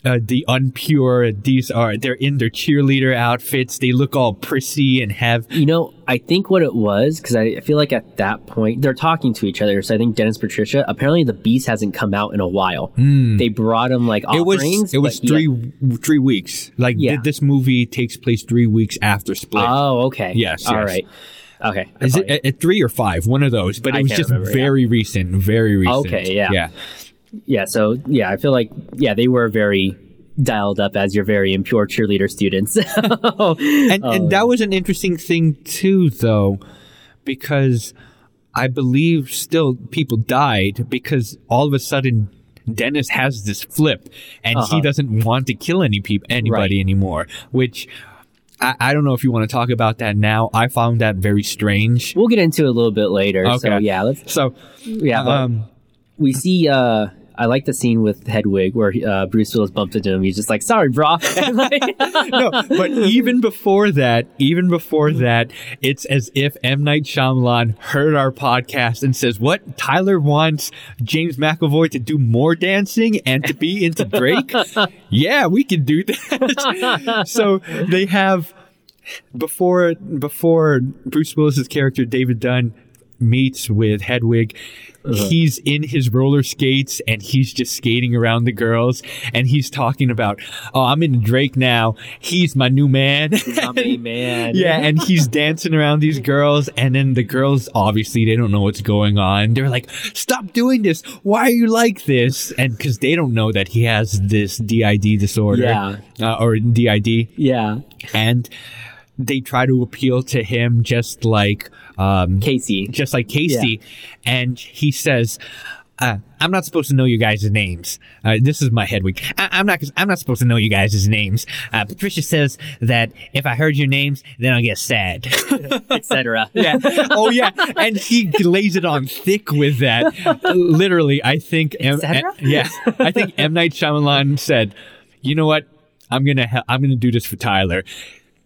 Uh, the unpure, these are, they're in their cheerleader outfits. They look all prissy and have, You know, I think what it was because I feel like at that point they're talking to each other. So I think Dennis Patricia. Apparently, the Beast hasn't come out in a while. They brought him like Hmm. it offerings. was, it was three, three weeks. Like Yeah. th- this movie takes place three weeks after Split. Oh, okay. Yes, All yes. right. Okay. Is it at, at three or five? One of those, but it I was just remember, yeah. very recent, very recent. Okay, yeah. Yeah. Yeah. So yeah, I feel like yeah they were very dialed up as your very impure cheerleader students. *laughs* And and that was an interesting thing too, though, because I believe still people died because all of a sudden Dennis has this flip and Uh-huh. he doesn't want to kill any peop- anybody Right. anymore, which. I, I don't know if you want to talk about that now. I found that very strange. we'll get into it a little bit later. So Okay. yeah, let's So, yeah. um, we see. uh I like the scene with Hedwig where uh, Bruce Willis bumped into him. He's just like, "Sorry, bro." *laughs* *laughs* No, but even before that, even before that, it's as if M Night Shyamalan heard our podcast and says, "What? Tyler wants James McAvoy to do more dancing and to be into Drake? *laughs* yeah, we can do that." so they have before before Bruce Willis's character David Dunn meets with Hedwig. He's in his roller skates and he's just skating around the girls and he's talking about, oh, I'm in Drake now. He's my new man. I'm *laughs* man. yeah, and he's *laughs* dancing around these girls, and then the girls obviously they don't know what's going on. They're like, "Stop doing this! Why are you like this?" And because they don't know that he has this DID disorder, Yeah. uh, or DID, yeah. and they try to appeal to him just like um, Casey. just like Casey, and he says, uh, I'm not supposed to know you guys' names. Uh, this is my head week. I- I'm not. I'm not supposed to know you guys' names. Uh, Patricia says that if I heard your names, then I'll get sad. *laughs* etc. *laughs* yeah. Oh yeah. And he lays it on thick with that. Literally, I think. M- cetera? yeah. I think M Night Shyamalan said, "You know what? I'm gonna. Ha- I'm gonna do this for Tyler."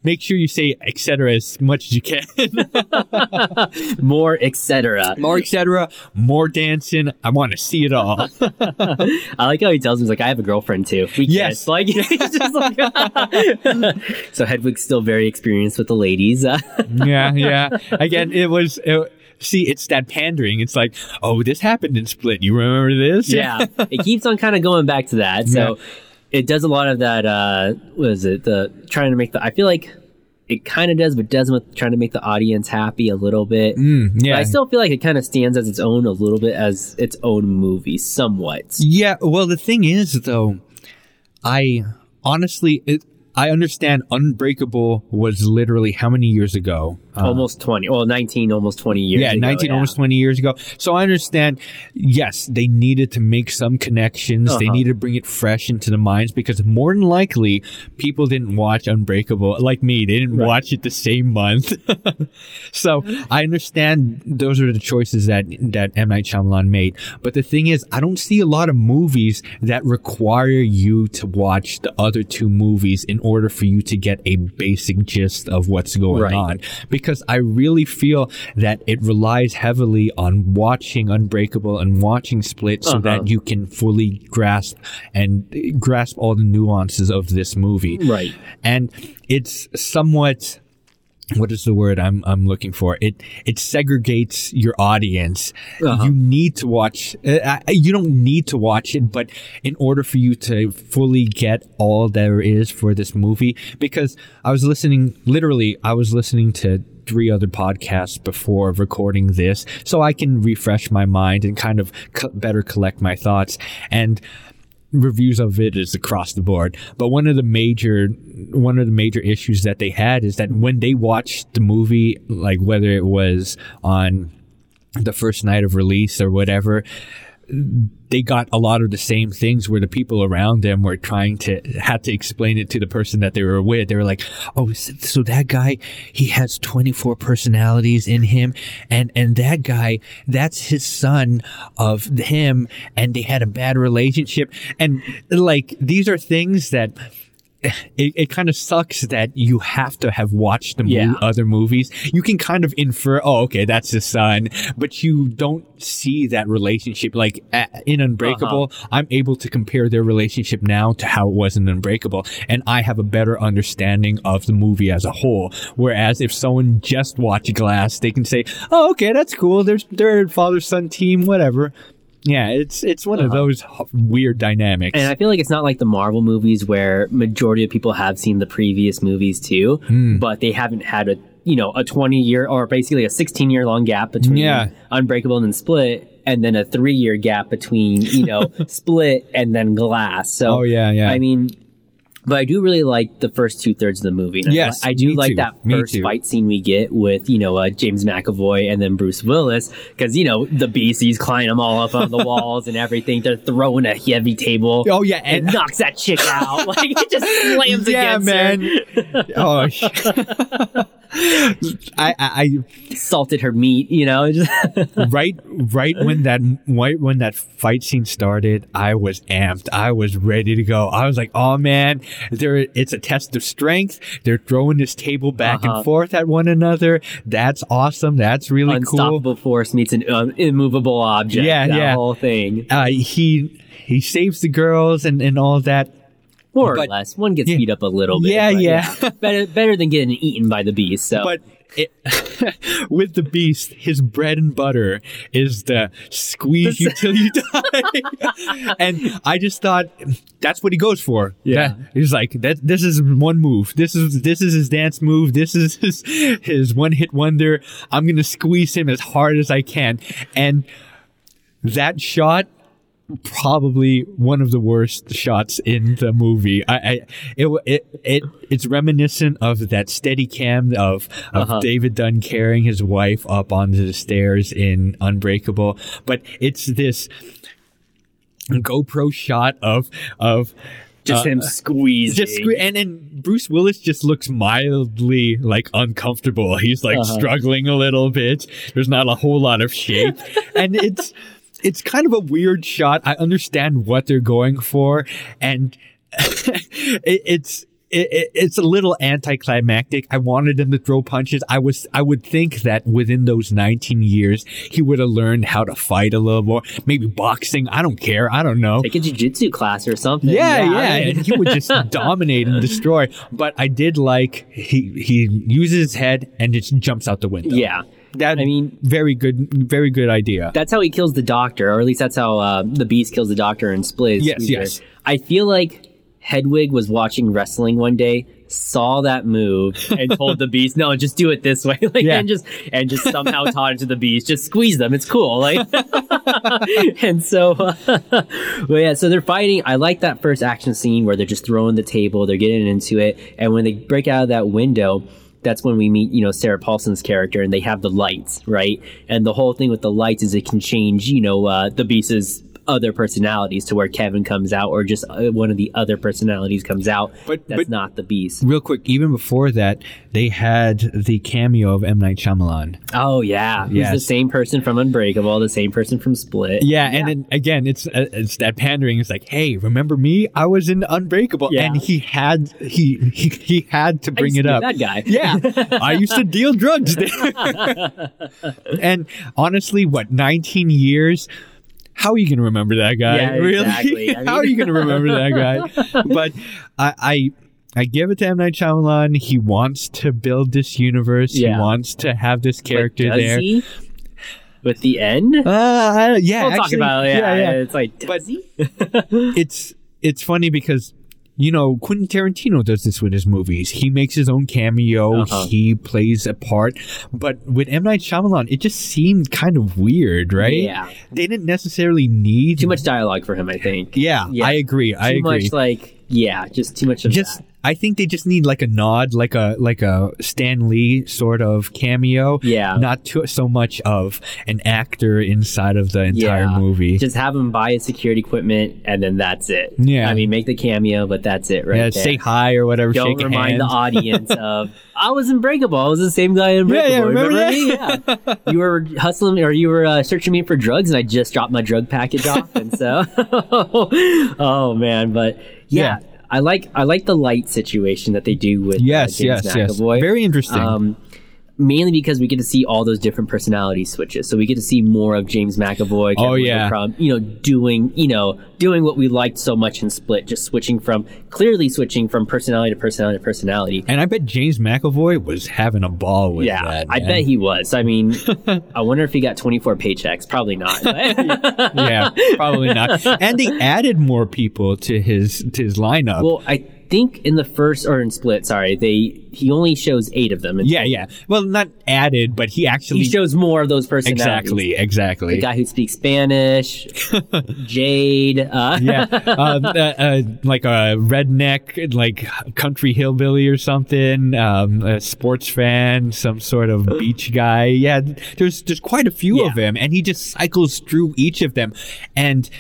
Make sure you say etc. as much as you can. *laughs* More etc. more etc. More dancing. I want to see it all. *laughs* I like how he tells him, he's like, I have a girlfriend too. We Yes. Like, *laughs* like so Hedwig's still very experienced with the ladies. Yeah, yeah. Again, it was. It, see, it's that pandering. It's like, oh, this happened in Split. You remember this? yeah. It keeps on kind of going back to that. So Yeah. It does a lot of that, uh, what is it? The trying to make the, I feel like it kind of does, but doesn't with trying to make the audience happy a little bit. Mm, yeah. But I still feel like it kind of stands as its own a little bit as its own movie, somewhat. Yeah, well, the thing is, though, I honestly, it, I understand Unbreakable was literally how many years ago? Uh, almost 20, well, 19, almost 20 years yeah, ago, 19, yeah. almost 20 years ago. So I understand, yes, they needed to make some connections. They Uh-huh. needed to bring it fresh into the minds because more than likely, people didn't watch Unbreakable like me. They didn't Right. watch it the same month. *laughs* so I understand those are the choices that, that M. Night Shyamalan made. But the thing is, I don't see a lot of movies that require you to watch the other two movies in order for you to get a basic gist of what's going Right. on because I really feel that it relies heavily on watching Unbreakable and watching Split so Uh-huh. that you can fully grasp and uh, grasp all the nuances of this movie. Right. And it's somewhat what is the word I'm I'm looking for? It it segregates your audience. Uh-huh. You need to watch. Uh, you don't need to watch it, but in order for you to fully get all there is for this movie, because I was listening. Literally, I was listening to three other podcasts before recording this, so I can refresh my mind and kind of co- better collect my thoughts and reviews of it is across the board. But one of the major one of the major issues that they had is that when they watched the movie, like whether it was on the first night of release or whatever, they got a lot of the same things where the people around them were trying to had to explain it to the person that they were with. They were like, "Oh, so that guy, he has 24 personalities in him and and that guy, that's his son of him and they had a bad relationship." And like these are things that it, it kind of sucks that you have to have watched the mo- Yeah. other movies. You can kind of infer, oh, okay, that's his son, but you don't see that relationship. Like a- in Unbreakable, uh-huh. I'm able to compare their relationship now to how it was in Unbreakable, and I have a better understanding of the movie as a whole. Whereas if someone just watched Glass, they can say, oh, okay, that's cool. There's their father son team, whatever. Yeah, it's it's one of those weird dynamics. And I feel like it's not like the Marvel movies where majority of people have seen the previous movies too, Hmm. but they haven't had a you know a 20 year or basically a 16 year long gap between Yeah. Unbreakable and then Split, and then a three year gap between you know *laughs* Split and then Glass. So Oh, yeah, yeah. I mean. But I do really like the first two thirds of the movie. And Yes, I do like too. that first fight scene we get with you know uh, James McAvoy and then Bruce Willis because you know the he's climbing them all up on the *laughs* walls and everything. They're throwing a heavy table Oh yeah, and and *laughs* knocks that chick out. *laughs* Like it just slams yeah, against man. her. oh, sh- I, I, Salted her meat, you know. *laughs* Right, right when that, right when that fight scene started, I was amped. I was ready to go. I was like, oh man, there, it's a test of strength. They're throwing this table back Uh-huh. and forth at one another. That's awesome. That's really cool. unstoppable force meets an um, immovable object. Yeah, that yeah. whole thing, Uh, he, he saves the girls and, and all that. More or less. One gets yeah. beat up a little bit. Yeah, but yeah. *laughs* better, better than getting eaten by the beast. So, But it, *laughs* with the beast, his bread and butter is the squeeze you till *laughs* you die. and I just thought that's what he goes for. Yeah. That- he's like that. This is one move. This is this is his dance move. This is his his one hit wonder. I'm gonna squeeze him as hard as I can. And that shot probably one of the worst shots in the movie. I, I it, it, it, it's reminiscent of that steady cam of, of Uh-huh. David Dunn carrying his wife up onto the stairs in Unbreakable. But it's this, GoPro shot of of Just uh, him squeezing. just sque- and then Bruce Willis just looks mildly like uncomfortable. He's like Uh-huh. struggling a little bit. There's not a whole lot of shape, *laughs* and it's it's kind of a weird shot. I understand what they're going for, and *laughs* it, it's. It, it- it's a little anticlimactic. I wanted him to throw punches. I was, I would think that within those 19 years, he would have learned how to fight a little more. Maybe boxing. I don't care. I don't know. Take a jujitsu class or something. Yeah, yeah, mean- and he would just *laughs* dominate and destroy. But I did like he he uses his head and just jumps out the window. yeah. That I mean, very good, very good idea. that's how he kills the doctor, or at least that's how uh, the beast kills the doctor and splits. Yes, yes. I feel like Hedwig was watching wrestling one day, saw that move, and *laughs* told the beast, "No, just do it this way." *laughs* like, Yeah. and just and just somehow taught it to the beast. Just squeeze them. It's cool. Like, *laughs* and so, well, yeah. So they're fighting. I like that first action scene where they're just throwing the table. They're getting into it, and when they break out of that window. That's when we meet, you know, Sarah Paulson's character, and they have the lights, right? And the whole thing with the lights is it can change, you know, uh, the beast's other personalities to where Kevin comes out, or just uh, one of the other personalities comes out. But- that's but- not the beast. Real quick, even before that, they had the cameo of M Night Shyamalan. Oh yeah, he's the same person from Unbreakable, the same person from Split. Yeah, and then again, it's uh, it's that pandering. It's like, hey, remember me? I was in Unbreakable, Yeah. and he had he he, he had to I bring used it to be up. That guy. Yeah, *laughs* I used to deal drugs there. *laughs* and honestly, what, 19 years? How are you going to remember that guy? Yeah, really? exactly. *laughs* I How are you going to remember that guy? *laughs* But I, I, I give it to M. Night Shyamalan. He wants to build this universe. Yeah. He wants to have this character there. he? With the end, Uh, yeah, we'll talk about it. Yeah, yeah, yeah. It's like, But- he? *laughs* it's it's funny because you know Quentin Tarantino does this with his movies. He makes his own cameo. Uh-huh. He plays a part. But with M Night Shyamalan, it just seemed kind of weird, right? Yeah. They didn't necessarily need Too much dialogue for him, I think. Yeah, Yeah. I agree. I Too agree. much like, yeah, just too much of just that. I think they just need like a nod, like a like a Stan Lee sort of cameo. Yeah. Not too, so much of an actor inside of the entire Yeah. movie. Just have him buy his security equipment, and then that's it. Yeah. I mean, make the cameo, but that's it, right yeah, there. say hi or whatever. Don't remind the audience *laughs* of I was in Breakable. I was the same guy in Yeah, yeah, Breakable. remember me? Yeah. *laughs* you were hustling or you were uh, searching me for drugs, and I just dropped my drug package off, and so *laughs* oh man, but yeah. Yeah. I like I like the light situation that they do with uh, Yes, James yes, yes. Very interesting. Um, mainly because we get to see all those different personality switches. So we get to see more of James McAvoy. Oh, yeah. From you know doing you know doing what we liked so much in Split, just switching from clearly switching from personality to personality to personality. And I bet James McAvoy was having a ball with Yeah, that. I bet he was. I mean, *laughs* I wonder if he got 24 paychecks. Probably not. *laughs* yeah, probably not. And they added more people to his to his lineup. well, I think in the first or in Split, sorry, they he only shows eight of them. yeah, yeah. Well, not added, but he actually He shows more of those personalities. exactly, exactly. The guy who speaks Spanish, *laughs* Jade. Uh, yeah, *laughs* uh, uh, uh, like a redneck, like country hillbilly or something. Um, a sports fan, some sort of beach guy. Yeah, there's there's quite a few Yeah. of them, and he just cycles through each of them, and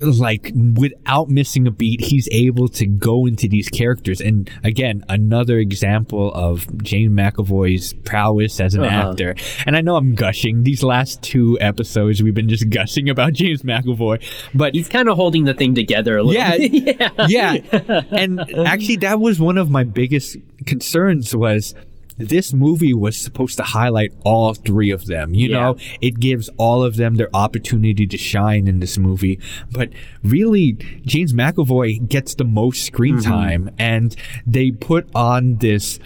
like without missing a beat, he's able to go into these characters. And again, another example of James McAvoy's prowess as an Uh-huh. actor. And I know I'm gushing. These last two episodes, we've been just gushing about *laughs* James McAvoy, but He's kind of holding the thing together a little yeah, *laughs* yeah. yeah. And actually, that was one of my biggest concerns was this movie was supposed to highlight all three of them. You Yeah. know, it gives all of them their opportunity to shine in this movie. But really, James McAvoy gets the most screen Mm-hmm. time, and they put on this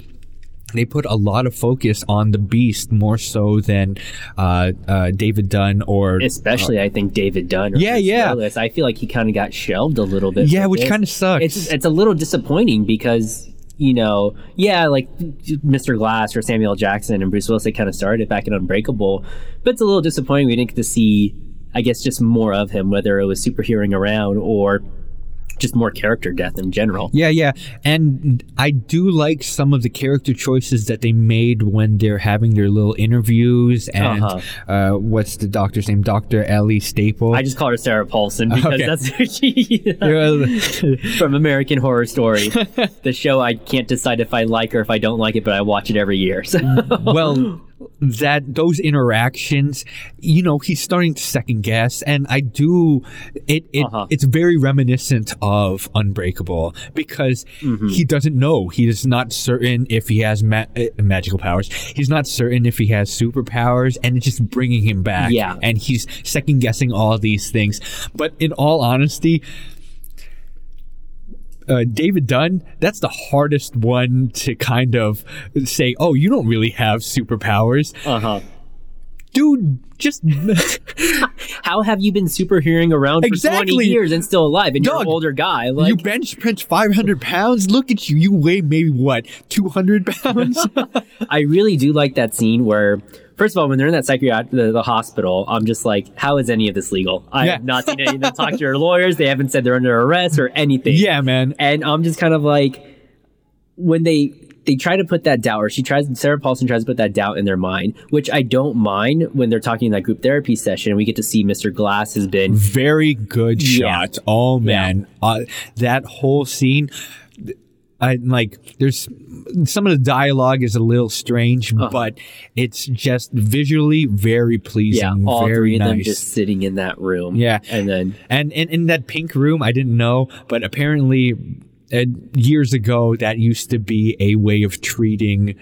they put a lot of focus on the beast more so than uh, uh, David Dunn or Especially, I think David Dunn. Or Yeah, yeah. I feel like he kind of got shelved a little bit. yeah, which kind of sucks. it's it's a little disappointing because you know, yeah, like Mr. Glass or Samuel Jackson and Bruce Willis, they kind of started it back in Unbreakable, but it's a little disappointing we didn't get to see, I guess, just more of him, whether it was superheroing around or just more character death in general. Yeah, yeah. And I do like some of the character choices that they made when they're having their little interviews. And Uh-huh. uh, what's the doctor's name? Dr. Ellie Staple. I just call her Sarah Paulson because Okay. that's who she *laughs* *laughs* from American Horror Story, *laughs* the show I can't decide if I like or if I don't like it, but I watch it every year. So well that those interactions you know he's starting to second guess and i do it, it Uh-huh. it's very reminiscent of unbreakable because Mm-hmm. he doesn't know he is not certain if he has ma- uh, magical powers he's not certain if he has superpowers and it's just bringing him back Yeah. and he's second guessing all these things but in all honesty uh, David Dunn, that's the hardest one to kind of say, oh, you don't really have superpowers. uh huh. Dude, just. *laughs* How have you been superheroing around for Exactly. 20 years and still alive? And you're an older guy. Like, you bench press 500 pounds? Look at you. You weigh maybe what, 200 pounds? *laughs* I really do like that scene where, first of all, when they're in that psychiatric the, the hospital, I'm just like, how is any of this legal? I Yeah. have not seen any of them talk to *laughs* their lawyers. They haven't said they're under arrest or anything. yeah, man. And I'm just kind of like, when they they try to put that doubt, or she tries, Sarah Paulson tries to put that doubt in their mind, which I don't mind when they're talking in that group therapy session. We get to see Mr. Glass has been Very good Yeah. shot. Oh, man. Uh, that whole scene. I like there's some of the dialogue is a little strange, but it's just visually very pleasing. yeah, all very three of nice. them just sitting in that room. Yeah. and then And in, in that pink room, I didn't know, but apparently uh, years ago, that used to be a way of treating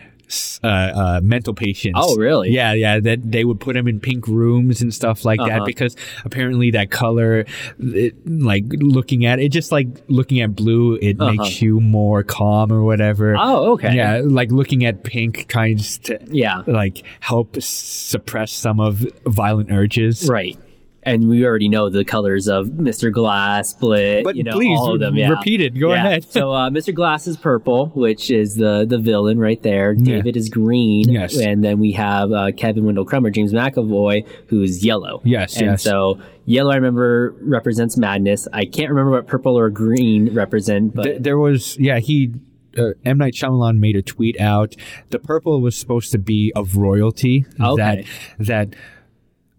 uh, uh, mental patients. Oh, really? Yeah, yeah. That they would put them in pink rooms and stuff like that Uh-huh. because apparently that color, it, like looking at it, just like looking at blue, it makes you more calm or whatever. Uh-huh. Oh, okay. Yeah, like looking at pink tries to yeah, like help suppress some of violent urges. right. And we already know the colors of Mr. Glass, Split, But you know, please, all of them. Yeah. repeat it. Go Yeah. ahead. so uh, Mr. Glass is purple, which is the the villain right there. David is green. Yes. And then we have uh, Kevin Wendell Crummer, James McAvoy, who's yellow. Yes, And yes. so yellow, I remember, represents madness. I can't remember what purple or green represent, but Th- there was yeah he uh, M Night Shyamalan made a tweet out. The purple was supposed to be of royalty. Okay. That that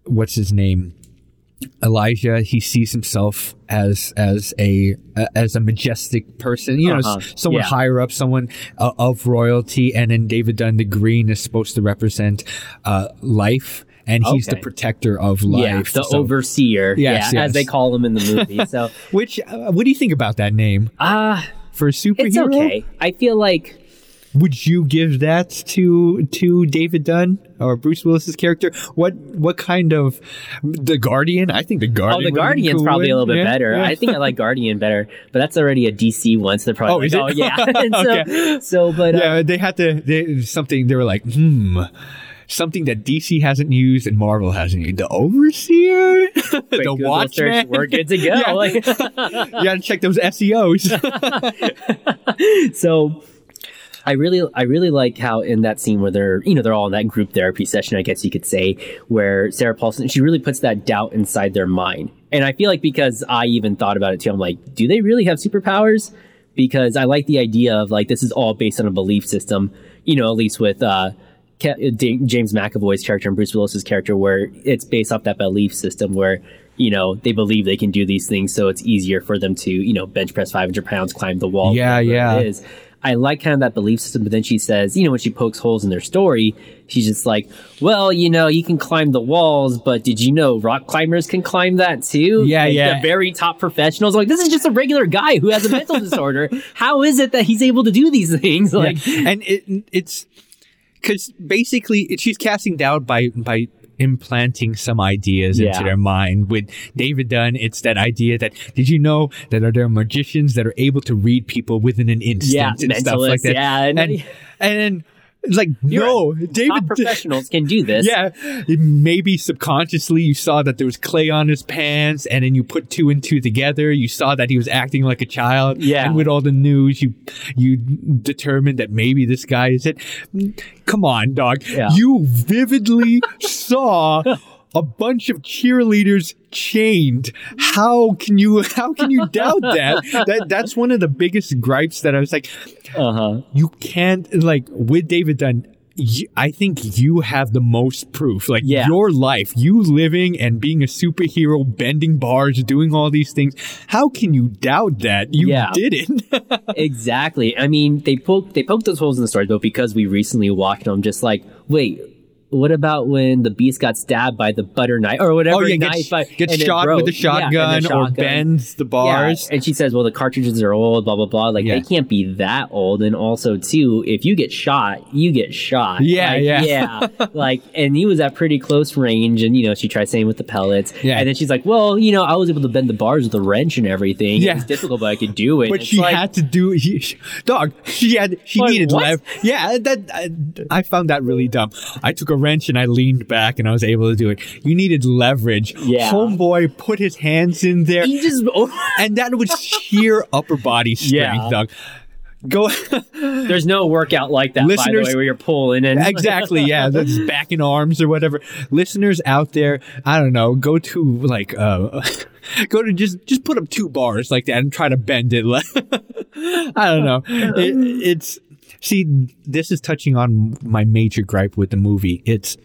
what's his name. Elijah, he sees himself as as a as a majestic person, you know, Uh-huh. someone Yeah. higher up, someone uh, of royalty, and then David Dunn, the green, is supposed to represent uh, life, and he's the protector of life. yeah, the So- overseer, Yes, yeah, yes. as they call him in the movie. *laughs* So, Which, uh, what do you think about that name ah, for a superhero? it's okay. I feel like Would you give that to to David Dunn or Bruce Willis's character? What what kind of the Guardian? I think the Oh, Guardian. the Guardian's cool probably a little bit Yeah, better. yeah. I think I like Guardian better, but that's already a DC one, so they're probably Oh, like, oh yeah. *laughs* *laughs* So, Okay. so, but uh, yeah, they had to they, something. They were like, hmm, something that DC hasn't used and Marvel hasn't used. The Overseer, *laughs* the Google Watchman. search, we're good to go. Yeah. Like, you got to check those SEOs. so I really I really like how in that scene where they're you know they're all in that group therapy session I guess you could say where Sarah Paulson she really puts that doubt inside their mind. And I feel like because I even thought about it too I'm like do they really have superpowers? Because I like the idea of like this is all based on a belief system you know at least with uh James McAvoy's character and Bruce Willis's character where it's based off that belief system where you know they believe they can do these things so it's easier for them to you know bench press 500 pounds climb the wall Yeah, yeah. it is I like kind of that belief system, but then she says, you know, when she pokes holes in their story, she's just like, well, you know, you can climb the walls, but did you know rock climbers can climb that too? Yeah, Like, yeah. The very top professionals. Like, this is just a regular guy who has a mental *laughs* disorder. How is it that he's able to do these things? Like, Yeah. and it it's because basically it, she's casting doubt by by implanting some ideas Yeah. into their mind. With david dunn it's that idea that did you know that are there are magicians that are able to read people within an instant Yeah, and stuff like that? Yeah, and- and and it's like no top *laughs* david professionals can do this. yeah, maybe subconsciously you saw that there was clay on his pants, and then you put two and two together. You saw that he was acting like a child. Yeah. and with all the news, you you determined that maybe this guy is it. Come on, dog. Yeah. You vividly *laughs* saw a bunch of cheerleaders chained. How can you how can you doubt that? *laughs* that that's one of the biggest gripes that I was like, Uh huh. you can't like with David Dunn. I think you have the most proof. Like Yeah. your life, you living and being a superhero, bending bars, doing all these things. How can you doubt that? You Yeah. did it. *laughs* Exactly. I mean, they poke they poked those holes in the story, but because we recently watched them, just like, wait, what about when the beast got stabbed by the butter knife or whatever oh yeah, knife? gets, by, gets and shot with a Yeah, and shotgun, or bends the Yeah, bars. and she says, "Well, the cartridges are old, blah blah blah. Like Yeah. they can't be that old." And also, too, if you get shot, you get shot. Yeah, Like, yeah. yeah. *laughs* Like, and he was at pretty close range, and you know, she tried saying with the pellets. Yeah. And then she's like, "Well, you know, I was able to bend the bars with a wrench and everything. Yeah. It was difficult, but I could do it." But It's she like, had to do he, dog. She had she Like, needed what? lev. Yeah, that I, I found that really dumb. I took a wrench and I leaned back and I was able to do it. You needed leverage. Yeah. Homeboy put his hands in there, He just *laughs* and that was sheer upper body strength, Yeah. dog. Go *laughs* there's no workout like that by the Listeners- way where you're pulling and exactly, yeah. *laughs* That's back in arms or whatever. Listeners out there, I don't know. Go to like uh, go to just just put up two bars like that and try to bend it. I don't know. It, it's see, this is touching on my major gripe with the movie. It's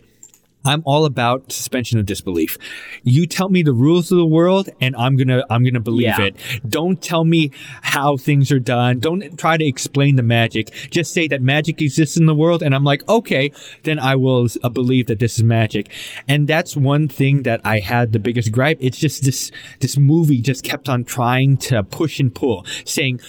I'm all about suspension of disbelief. You tell me the rules of the world and I'm going to I'm going to believe Yeah. it. Don't tell me how things are done. Don't try to explain the magic. Just say that magic exists in the world and I'm like, "Okay, then I will uh, believe that this is magic." And that's one thing that I had the biggest gripe. It's just this this movie just kept on trying to push and pull, saying,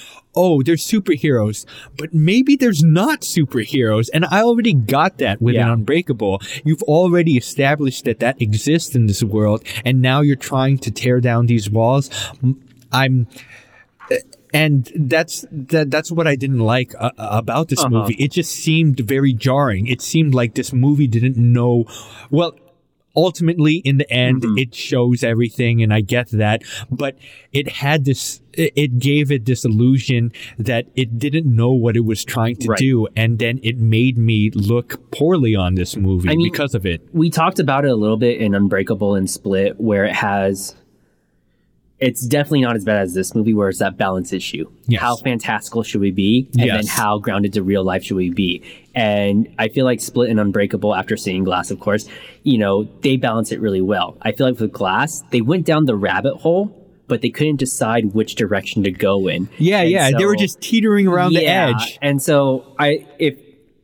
oh, there's superheroes, but maybe there's not superheroes. And I already got that with Yeah. an Unbreakable. You've already established that that exists in this world, and now you're trying to tear down these walls. I'm. And that's that. That's what I didn't like uh, about this Uh-huh. movie. It just seemed very jarring. It seemed like this movie didn't know. Well, ultimately in the end Mm-hmm. it shows everything and i get that but it had this it gave it this illusion that it didn't know what it was trying to Right. do and then it made me look poorly on this movie I mean- because of it we talked about it a little bit in Unbreakable and Split, where it has. It's definitely not as bad as this movie, where it's that balance issue. Yes. How fantastical should we be, and then how grounded to real life should we be? And I feel like Split and Unbreakable, after seeing Glass, of course, you know they balance it really well. I feel like with Glass, they went down the rabbit hole, but they couldn't decide which direction to go in. yeah And yeah they were just teetering around the edge And so I if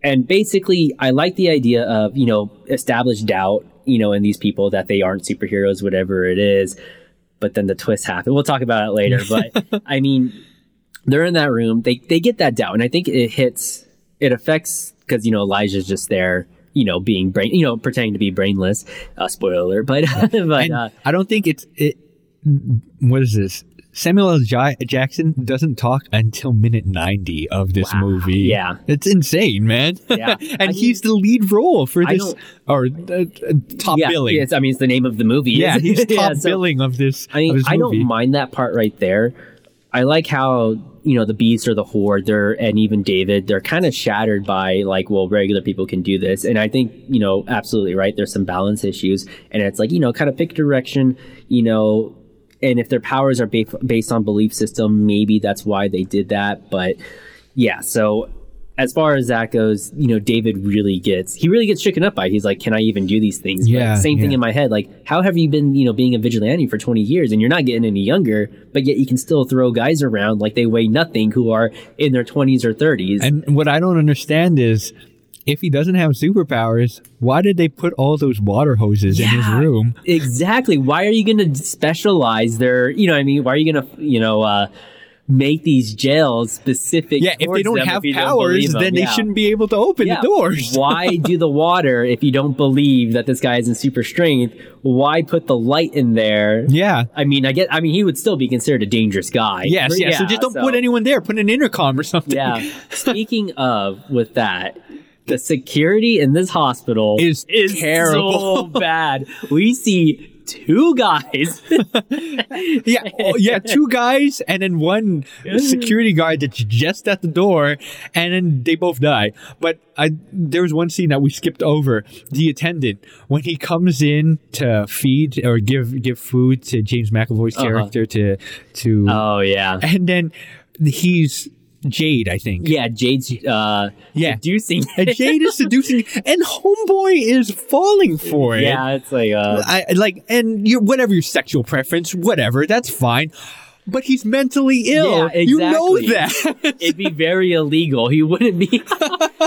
and basically I like the idea of, you know, established doubt, you know, in these people that they aren't superheroes, whatever it is. But then the twist happened. We'll talk about it later. But *laughs* I mean, they're in that room. They they get that doubt, and I think it hits. It affects because you know Elijah's just there, you know, being brain, you know, pretending to be brainless. Uh, spoiler alert, but *laughs* but uh, i don't think it's it what is this Samuel L. J- Jackson doesn't talk until minute 90 of this Wow. movie. Yeah. It's insane, man. Yeah. *laughs* and I he's the lead role for I this, or uh, top yeah, billing. It's, I mean, it's the name of the movie. Yeah, he's *laughs* top Yeah, so- billing of this. I mean, this I don't mind that part right there. I like how you know the beast or the horde, they're and even David, they're kind of shattered by like, well, regular people can do this, and I think you know absolutely right. There's some balance issues, and it's like you know, kind of pick direction, you know, and if their powers are ba- based on belief system, maybe that's why they did that. But yeah, so as far as that goes, you know, David really gets he really gets shaken up by. it. He's like, can I even do these things? But Yeah, same thing yeah. in my head. Like, how have you been, you know, being a vigilante for 20 years and you're not getting any younger, but yet you can still throw guys around like they weigh nothing who are in their 20s or 30s? And what I don't understand is, if he doesn't have superpowers, why did they put all those water hoses in his Yeah, room? Exactly. Why are you going to specialize their, you know, what I mean, why are you going to, you know, uh, make these jails specific? Yeah, if they don't them have don't powers, them? then they shouldn't be able to open Yeah. the doors. *laughs* why do the water if you don't believe that this guy is in super strength? Why put the light in there? Yeah. I mean, I get. I mean, he would still be considered a dangerous guy. Yes, But yes. so just don't so- put anyone there. Put an intercom or something. Yeah. *laughs* Speaking of, with that, the security in this hospital Is terrible. so *laughs* bad. We see two guys. *laughs* yeah, oh, yeah, two guys and then one security guard that's just at the door, and then they both die. But I there was one scene that we skipped over. The attendant when he comes in to feed or give give food to James McAvoy's Uh-huh. character to to, oh yeah, and then he's Jade, I think. yeah. Jade's uh, Yeah. seducing. Jade is seducing, *laughs* and Homeboy is falling for it. yeah, it's like uh, I like, and your whatever your sexual preference, whatever, that's fine. But he's mentally ill. Yeah, You know that. it'd be very illegal. He wouldn't be. *laughs*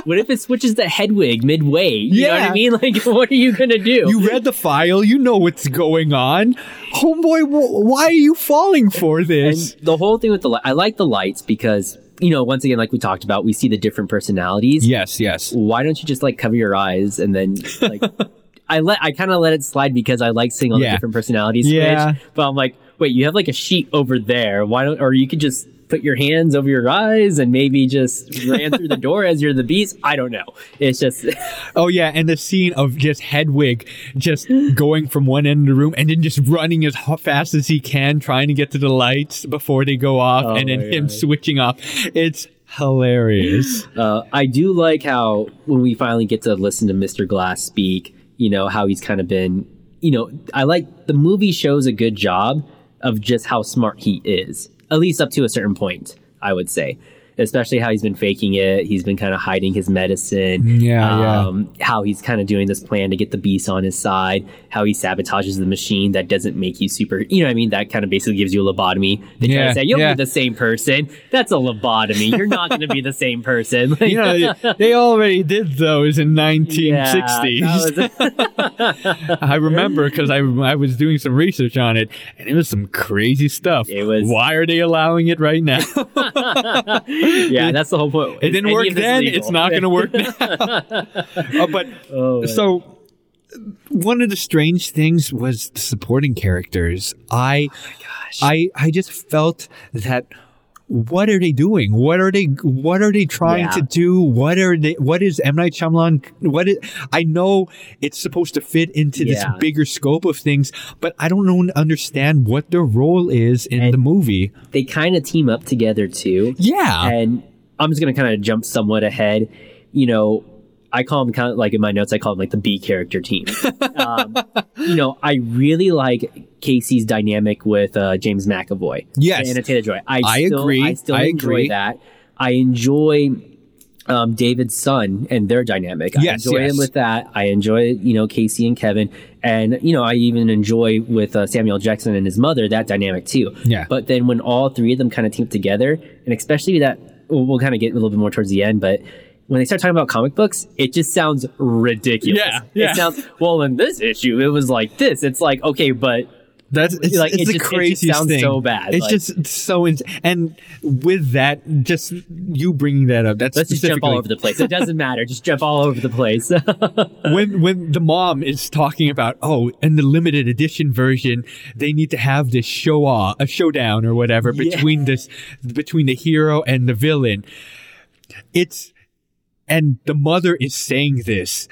what if it switches to Hedwig midway? You know what Yeah. I mean? Like, *laughs* what are you gonna do? you read the file. You know what's going on. Homeboy, wh- why are you falling for and this? the whole thing with the li- I like the lights because you know once again like we talked about we see the different personalities. yes, yes. Why don't you just like cover your eyes and then like *laughs* I let I kind of let it slide because I like seeing all Yeah. the different personalities switch. Yeah. But I'm like, wait, you have like a sheet over there. Why don't or you could just put your hands over your eyes and maybe just ran through the *laughs* door as you're the beast. I don't know. It's just *laughs* Oh yeah, and the scene of just Hedwig just going from one end of the room and then just running as fast as he can, trying to get to the lights before they go off, Oh and then him God. switching off. It's hilarious. Uh, I do like how when we finally get to listen to Mr. Glass speak, you know, how he's kind of been, you know, I like the movie shows a good job of just how smart he is, at least up to a certain point, I would say. Especially how he's been faking it. He's been kind of hiding his medicine. Yeah, yeah. um, How he's kind of doing this plan to get the beast on his side. How he sabotages the machine that doesn't make you super. You know what I mean? That kind of basically gives you a lobotomy. They try Yeah, to say, you'll yeah. be the same person. That's a lobotomy. You're not going to be the same person. Like, *laughs* You know, they already did those in Yeah, 1960s. that *laughs* *laughs* I remember because I, I was doing some research on it, and it was some crazy stuff. It was- Why are they allowing it right now? *laughs* yeah, that's the whole point. it didn't work then. It's not going to work now. *laughs* Uh, but *laughs* Oh, so one of the strange things was the supporting characters. I, I, I just felt that. What are they doing? What are they? What are they trying Yeah. to do? What are they? What is M Night Shyamalan? What is? I know it's supposed to fit into this bigger scope of things, but I don't know understand what their role is in And- the movie. they kind of team up together too. Yeah, And I'm just gonna kind of jump somewhat ahead. You know, I call them kind of like in my notes. I call them like the B character team. um, you know, I really like Casey's dynamic with uh, James McAvoy. Yes. and Taylor Joy. I, I still, agree. I still I enjoy agree. that. I enjoy um, David's son and their dynamic. I Yes, enjoy yes. him with that. I enjoy you know Casey and Kevin, and you know I even enjoy with uh, Samuel Jackson and his mother that dynamic too. Yeah. But then when all three of them kind of team together, and especially that we'll, we'll kind of get a little bit more towards the end, but. When they start talking about comic books, it just sounds ridiculous. Yeah, yeah. It sounds well in this issue. It was like this. It's like okay, but That's it's, Like, it's it the just- it just craziest sounds thing. so bad, It's like- just so ins- and with that, just you bringing that up. That's let's just jump all over the place. It doesn't matter. Just jump all over the place. *laughs* when when the mom is talking about oh in the limited edition version they need to have this show off a showdown or whatever Yeah. between this between the hero and the villain it's and the mother is saying this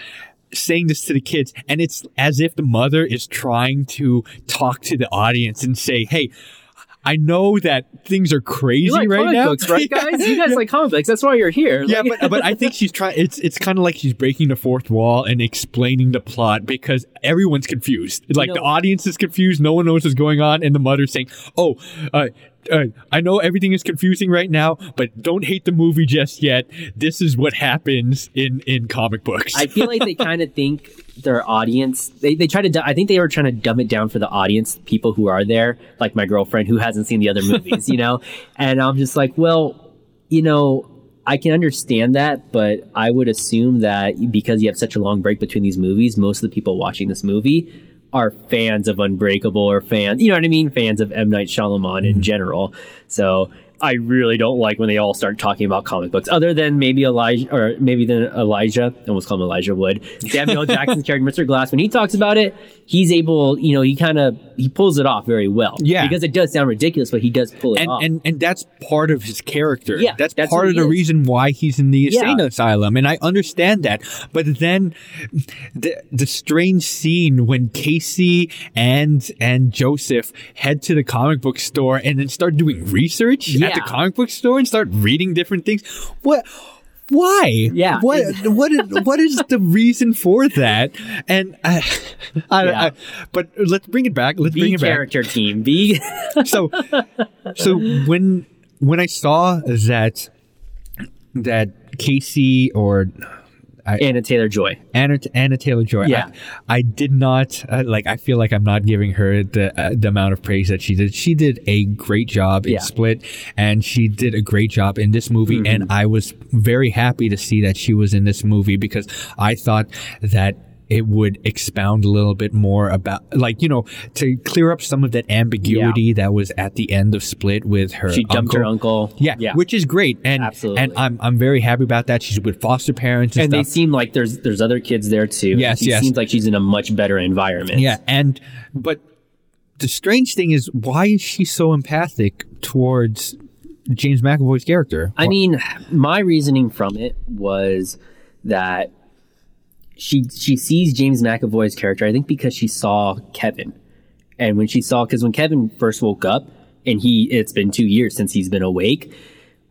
saying this to the kids and it's as if the mother is trying to talk to the audience and say hey I know that things are crazy you like right comic now. books, right, *laughs* guys? You guys like comic books. That's why you're here. Yeah, Like- but but I think she's trying. It's it's kind of like she's breaking the fourth wall and explaining the plot because everyone's confused. Like the know- audience is confused. No one knows what's going on, and the mother's saying, "Oh, uh, uh, I know everything is confusing right now, but don't hate the movie just yet. This is what happens in in comic books." I feel like they *laughs* kind of think their audience. They they try to. I think they were trying to dumb it down for the audience, people who are there, like my girlfriend who hasn't seen the other movies, you know. *laughs* And I'm just like, well, you know. I can understand that, but I would assume that because you have such a long break between these movies, most of the people watching this movie are fans of Unbreakable or fans, you know what I mean? Fans of M. Night Shyamalan in mm-hmm. general. So I really don't like when they all start talking about comic books, other than maybe Elijah or maybe then Elijah. I almost call him Elijah Wood. Samuel *laughs* Jackson's character, Mr. Glass, when he talks about it, he's able, you know, he kind of he pulls it off very well. Yeah. because it does sound ridiculous, but he does pull it and off. and and that's part of his character. Yeah, that's, that's part of the is. reason why he's in the Yeah. insane asylum, and I understand that. But then the the strange scene when Casey and and Joseph head to the comic book store and then start doing research at the comic book store and start reading different things. What? Why? Yeah. What? What? Is, what is the reason for that? And I, I, Yeah. I, but let's bring it back. Let's bring it back character team. B. *laughs* so so when when I saw that that Casey or Anna Taylor Joy. Anna Anna Taylor Joy, Yeah. I, I did not uh, like. I feel like I'm not giving her the uh, the amount of praise that she did. She did a great job in Yeah. Mm-hmm. Split, and she did a great job in this movie. And I was very happy to see that she was in this movie because I thought that it would expound a little bit more about like you know to clear up some of that ambiguity that was at the end of split with her She dumped uncle. her uncle. yeah, yeah. which is great and Absolutely. and i'm i'm very happy about that she's with foster parents and, and they seem like there's there's other kids there too. Yes, she yes. seems like she's in a much better environment. yeah and but the strange thing is why is she so empathic towards james mcavoy's character I mean, my reasoning from it was that she she sees James McAvoy's character. I think because she saw Kevin, and when she saw because when Kevin first woke up and he it's been two years since he's been awake.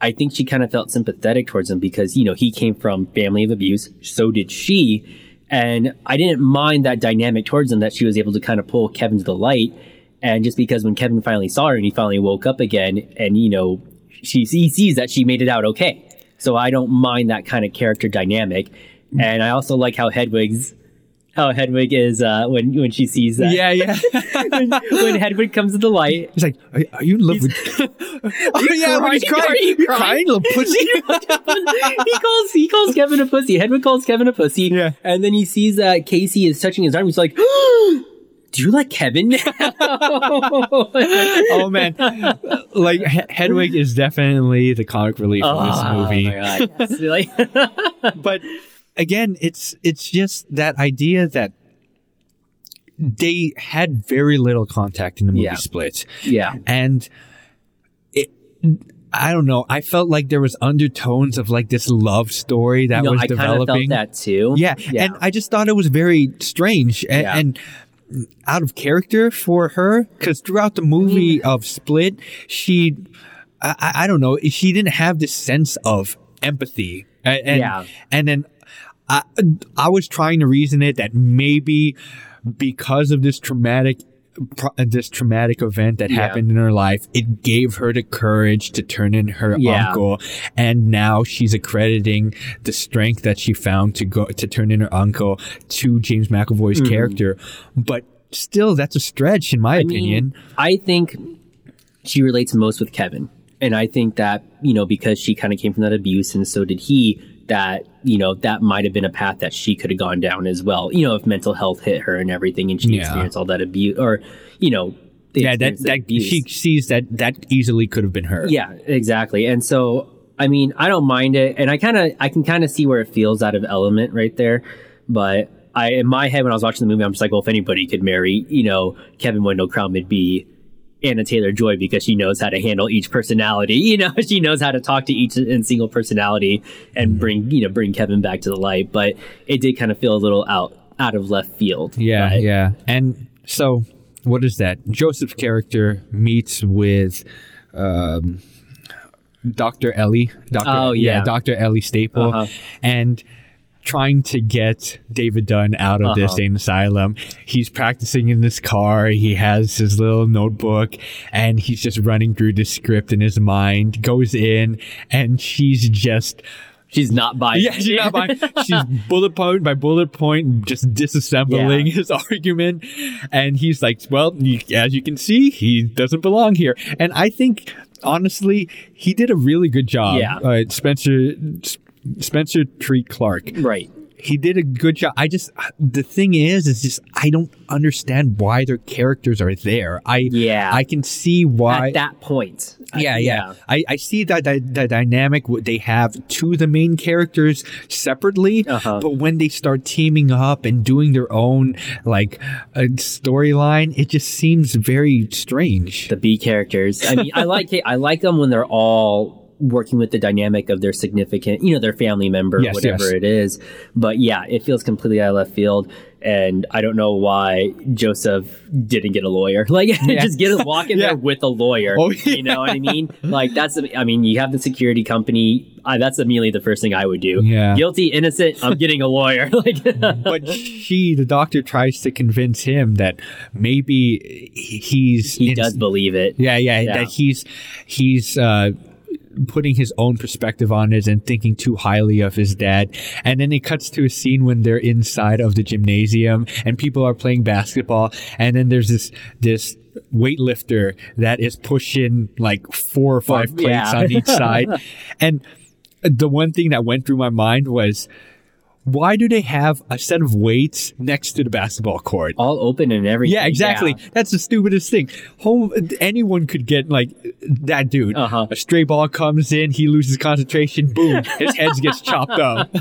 I think she kind of felt sympathetic towards him because you know he came from family of abuse. So did she, and I didn't mind that dynamic towards him that she was able to kind of pull Kevin to the light. And just because when Kevin finally saw her and he finally woke up again, and you know she he sees that she made it out okay. So I don't mind that kind of character dynamic. And I also like how Hedwig's how Hedwig is uh, when when she sees that. yeah yeah *laughs* when, when Hedwig comes to the light. He's like, are, are you in love with? *laughs* oh yeah, when he's crying? crying, Are you you're crying? crying, little pussy. *laughs* he calls he calls Kevin a pussy. Hedwig calls Kevin a pussy. Yeah. And then he sees that Casey is touching his arm. He's like, *gasps* "Do you like Kevin?" oh man, like He- Hedwig is definitely the comic relief of this movie. Oh my god! Yes. Like- but again, it's it's just that idea that they had very little contact in the movie Yeah. Split, yeah. and it. I don't know. I felt like there was undertones of like this love story that No, was I developing. felt that too. Yeah. Yeah. and I just thought it was very strange and, Yeah. and out of character for her because throughout the movie mm. of Split, she, I, I- I don't know, she didn't have this sense of empathy, and and, Yeah. and then I, I was trying to reason it that maybe because of this traumatic. This traumatic event that Yeah. happened in her life, it gave her the courage to turn in her Yeah. uncle, and now she's accrediting the strength that she found to go to turn in her uncle to James McAvoy's Mm-hmm. character. But still, that's a stretch, in my I opinion. mean, I think she relates most with Kevin. And I think that, you know, because she kind of came from that abuse and so did he, that, you know, that might have been a path that she could have gone down as well. You know, if mental health hit her and everything and she Yeah. experienced all that abuse or, you know, yeah, that that abuse. she sees that that easily could have been her. Yeah, exactly. And so, I mean, I don't mind it, and I kind of, I can kind of see where it feels out of element right there. But I, in my head, when I was watching the movie, I'm just like, well, if anybody could marry, you know, Kevin Wendell Crumb, it'd be Anna Taylor Joy because she knows how to handle each personality. *laughs* You know, she knows how to talk to each and single personality and bring, you know, bring Kevin back to the light. But it did kind of feel a little out out of left field. Yeah, But- yeah. And so, what is that? Joseph's character meets with um, Dr. Ellie. Dr. Oh, yeah. Dr. Ellie Staple. Uh-huh. And trying to get David Dunn out of this Uh-huh. insane asylum. He's practicing in this car. He has his little notebook and he's just running through the script in his mind, goes in, and she's just She's not buying. yeah, she's not buying. She's bullet point by bullet point, just disassembling Yeah. his *laughs* argument. And he's like, well, as you can see, he doesn't belong here. And I think, honestly, he did a really good job. Yeah. Uh, Spencer, Spencer Treat Clark. Right. he did a good job. I just the thing is, is just I don't understand why their characters are there. I Yeah. I can see why. At that point. I- yeah, yeah. I, I see that the, the dynamic they have to the main characters separately, Uh-huh. but when they start teaming up and doing their own like uh, storyline, it just seems very strange. the B characters. I mean, I like it. I like them when they're all working with the dynamic of their significant, you know, their family member, Yes, whatever yes. it is. But yeah, it feels completely out of left field. And I don't know why Joseph didn't get a lawyer. *laughs* Like, Yeah. just get a walk in *laughs* Yeah. there with a lawyer. Oh, You know what I mean? *laughs* Like, that's, I mean, you have the security company. I, that's immediately the first thing I would do. Yeah. Guilty, innocent, I'm getting a lawyer. like, but she, the doctor, tries to convince him that maybe he's he does believe it. Yeah, yeah, Yeah. that he's he's uh putting his own perspective on it and thinking too highly of his dad. And then it cuts to a scene when they're inside of the gymnasium and people are playing basketball and then there's this this weightlifter that is pushing like four or five Well, plates yeah. on each side. *laughs* And the one thing that went through my mind was why do they have a set of weights next to the basketball court? All open and everything. Yeah, exactly. That's the stupidest thing. Home, anyone could get like that dude. Uh-huh. A stray ball comes in, he loses concentration, boom, his *laughs* head gets chopped up. *laughs*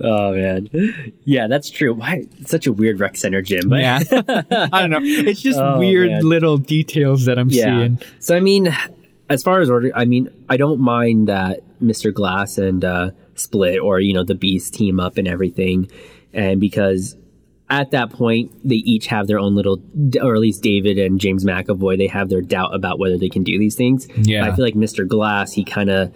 Oh man, yeah, that's true. Why it's such a weird rec center gym? But Yeah, *laughs* I don't know. It's just Oh, weird man. little details that I'm yeah. seeing. So I mean, as far as order, I mean, I don't mind that Mr. Glass and uh, Split or you know the Beast team up and everything, and because at that point they each have their own little, or at least David and James McAvoy, they have their doubt about whether they can do these things. Yeah. I feel like Mr. Glass, he kind of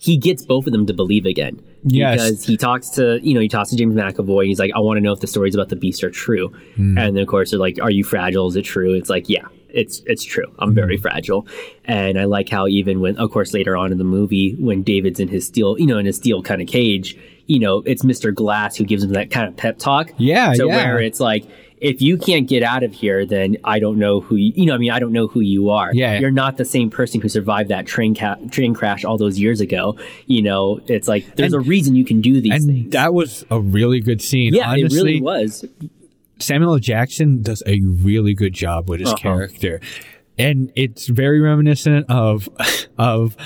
he gets both of them to believe again. Yes. Because he talks to, you know, he talks to James McAvoy and he's like, I want to know if the stories about the beast are true. Hmm. And then of course they're like, Are you fragile? Is it true? It's like, Yeah, it's it's true. I'm very mm-hmm. fragile. And I like how even when of course later on in the movie, when David's in his steel, you know, in his steel kind of cage, you know, it's Mr. Glass who gives him that kind of pep talk. Yeah, So yeah. where it's like if you can't get out of here, then I don't know who you, you know. I mean, I don't know who you are. Yeah. you're not the same person who survived that train ca- train crash all those years ago. You know, it's like there's And- a reason you can do these And things. that was a really good scene. yeah, Honestly, it really was. Samuel L. Jackson does a really good job with his Uh-huh. character, and it's very reminiscent of *laughs* of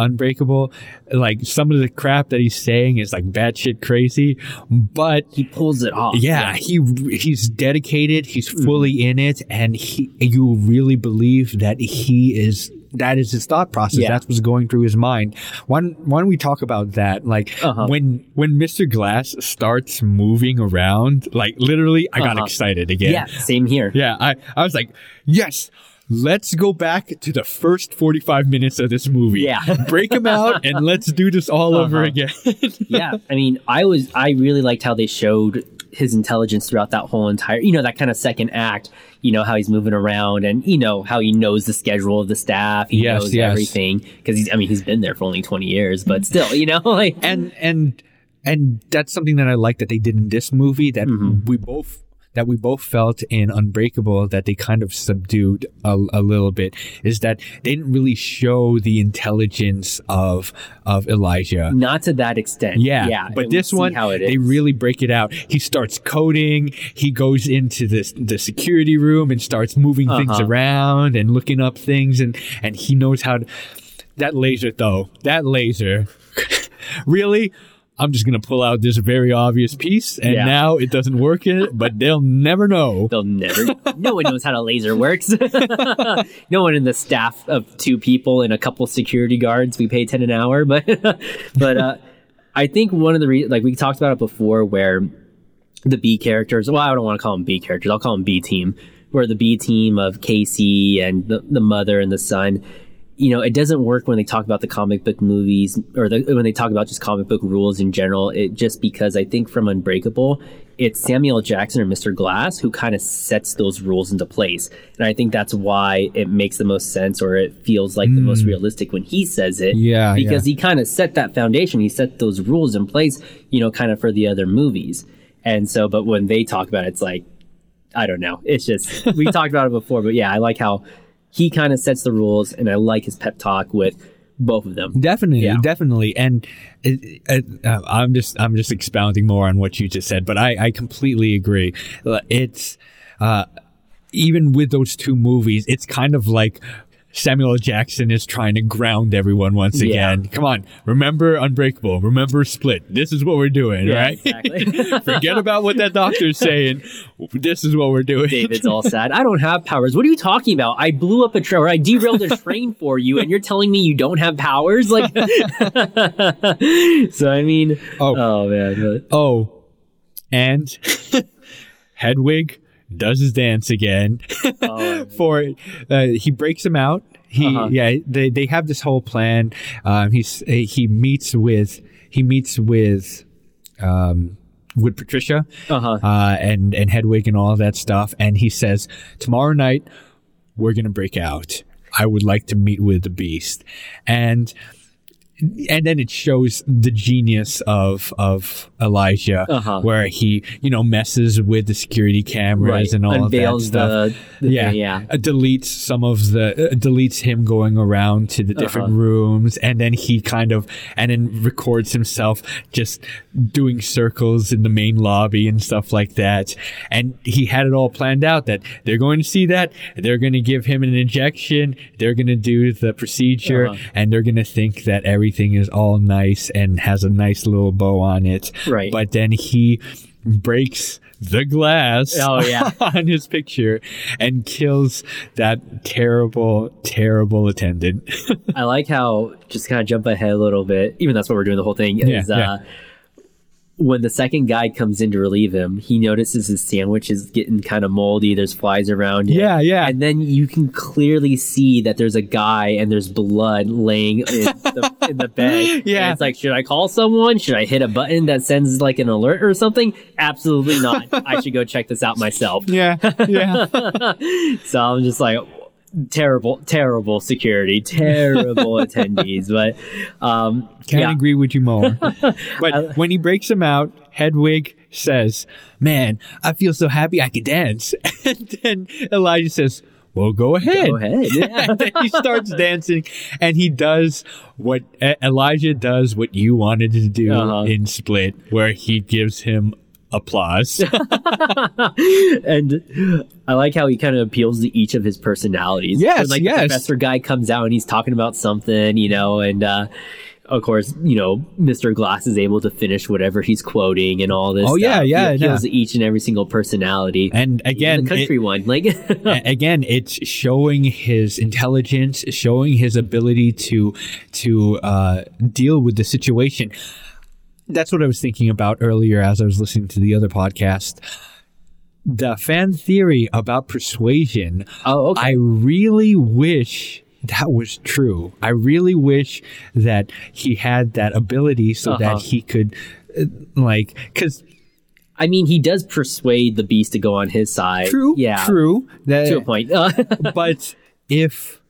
Unbreakable. Like some of the crap that he's saying is like batshit crazy, but He pulls it off. yeah, he he's dedicated. He's Mm-hmm. fully in it, and he you really believe that he is. That is his thought process. Yeah. That's what's going through his mind. Why, don't- why don't we talk about that? Like Uh-huh. when when Mr. Glass starts moving around, like literally, I got Uh-huh. excited again. yeah, same here. yeah. I I was like, yes. Let's go back to the first 45 minutes of this movie. Yeah. *laughs* Break them out and let's do this all over Uh-huh. again. *laughs* yeah, I mean, I was I really liked how they showed his intelligence throughout that whole entire, you know, that kind of second act. You know how he's moving around, and you know how he knows the schedule of the staff. He Yes, knows yes. everything because he's. I mean, he's been there for only twenty years, but still, you know, *laughs* like and and and that's something that I like that they did in this movie that Mm-hmm. we both that we both felt in Unbreakable that they kind of subdued a, a little bit is that they didn't really show the intelligence of of Elijah. not to that extent. Yeah, yeah. but this one, how it they really break it out. He starts coding. He goes into this the security room and starts moving things Uh-huh. around and looking up things, and and he knows how to. That laser, though, that laser, *laughs* really. I'm just gonna pull out this very obvious piece, and Yeah. now it doesn't work in it, but they'll never know. *laughs* They'll never. no one knows how a laser works. *laughs* no one in the staff of two people and a couple security guards. We pay ten an hour, but *laughs* but uh, I think one of the re- like we talked about it before, where the B characters. Well, I don't want to call them B characters. I'll call them B team. Where the B team of Casey and the, the mother and the son. You know, it doesn't work when they talk about the comic book movies or the, when they talk about just comic book rules in general. It just because I think from Unbreakable, it's Samuel Jackson or Mr. Glass who kind of sets those rules into place. And I think that's why it makes the most sense or it feels like the most hmm. realistic when he says it. Yeah, Because he kind of set that foundation. He set those rules in place, you know, kind of for the other movies. And so, but when they talk about it, it's like, I don't know. It's just, we *laughs* talked about it before, but yeah, I like how he kind of sets the rules and I like his pep talk with both of them. Definitely, Yeah. definitely, and it, it, uh, I'm just I'm just expounding more on what you just said, but I I completely agree. It's uh, even with those two movies, it's kind of like. Samuel Jackson is trying to ground everyone once Yeah. again. Come on, remember Unbreakable, remember Split. This is what we're doing, Yeah, right? exactly. *laughs* Forget about what that doctor's saying. This is what we're doing. David's *laughs* all sad. I don't have powers. What are you talking about? I blew up a train or I derailed a train for you, and you're telling me you don't have powers? Like, *laughs* so I mean, Oh. oh man, Oh, and Hedwig does his dance again. *laughs* oh, For uh, he breaks him out. He Uh-huh. yeah they they have this whole plan. Um, he's he meets with he meets with um with Patricia uh-huh. uh, and and Hedwig and all that stuff, and he says tomorrow night we're gonna break out. I would like to meet with the Beast, and and then it shows the genius of of Elijah, Uh-huh. where he you know messes with the security cameras right. and all Unveils of that stuff. the, the yeah, yeah. Uh, deletes some of the uh, deletes him going around to the different Uh-huh. rooms, and then he kind of and then records himself just doing circles in the main lobby and stuff like that. And he had it all planned out that they're going to see that they're going to give him an injection, they're going to do the procedure, Uh-huh. and they're going to think that everything is all nice and has a nice little bow on it. Right. But then he breaks the glass Oh, yeah. *laughs* on his picture and kills that terrible, terrible attendant. *laughs* I like how just kind of jump ahead a little bit. Even that's what we're doing the whole thing. Yeah, Is yeah. uh, when the second guy comes in to relieve him, he notices his sandwich is getting kind of moldy. There's flies around it. Yeah, yeah. And then you can clearly see that there's a guy and there's blood laying in the, in the bed. *laughs* Yeah. And it's like, should I call someone? Should I hit a button that sends like an alert or something? Absolutely not. I should go check this out myself. *laughs* yeah, yeah. *laughs* So I'm just like, terrible, terrible security, terrible *laughs* attendees. But um, Can't yeah, agree with you more. *laughs* But when he breaks him out, Hedwig says, Man, I feel so happy I could dance. *laughs* And then Elijah says, Well, go ahead. go ahead. Yeah. he starts dancing and he does what Elijah does what you wanted to do Uh-huh. in Split, where he gives him applause. *laughs* and I like how he kind of appeals to each of his personalities. Yes, When, like yes. the professor guy comes out and he's talking about something, you know, and uh, of course, you know, Mr. Glass is able to finish whatever he's quoting and all this. Oh, yeah, stuff. yeah, He appeals yeah. to each and every single personality. and Even again, the country it- one, like *laughs* again it's showing his intelligence showing his ability to to uh, deal with the situation that's what i was thinking about earlier as i was listening to the other podcast the fan theory about persuasion oh, okay. i really wish that was true i really wish that he had that ability so Uh-huh. that he could uh, like because I mean, he does persuade the beast to go on his side. true yeah, true that, to a point. *laughs* But if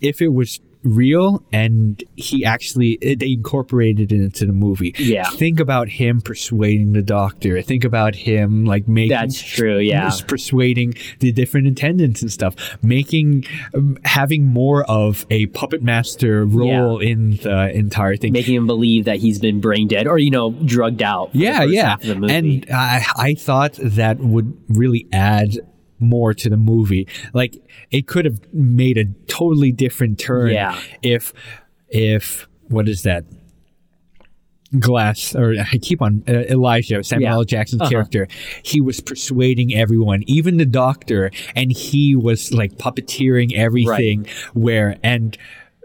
if it was real and he actually they incorporated it into the movie Yeah. think about him persuading the doctor think about him like making That's true, yeah. Just persuading the different attendants and stuff making um, having more of a puppet master role in the entire thing making him believe that he's been brain dead or you know drugged out. yeah yeah half of the movie. and I, I thought that would really add more to the movie like it could have made a totally different turn Yeah. if if what is that glass or i keep on uh, elijah samuel Yeah. L. jackson's Uh-huh. character he was persuading everyone even the doctor and he was like puppeteering everything where and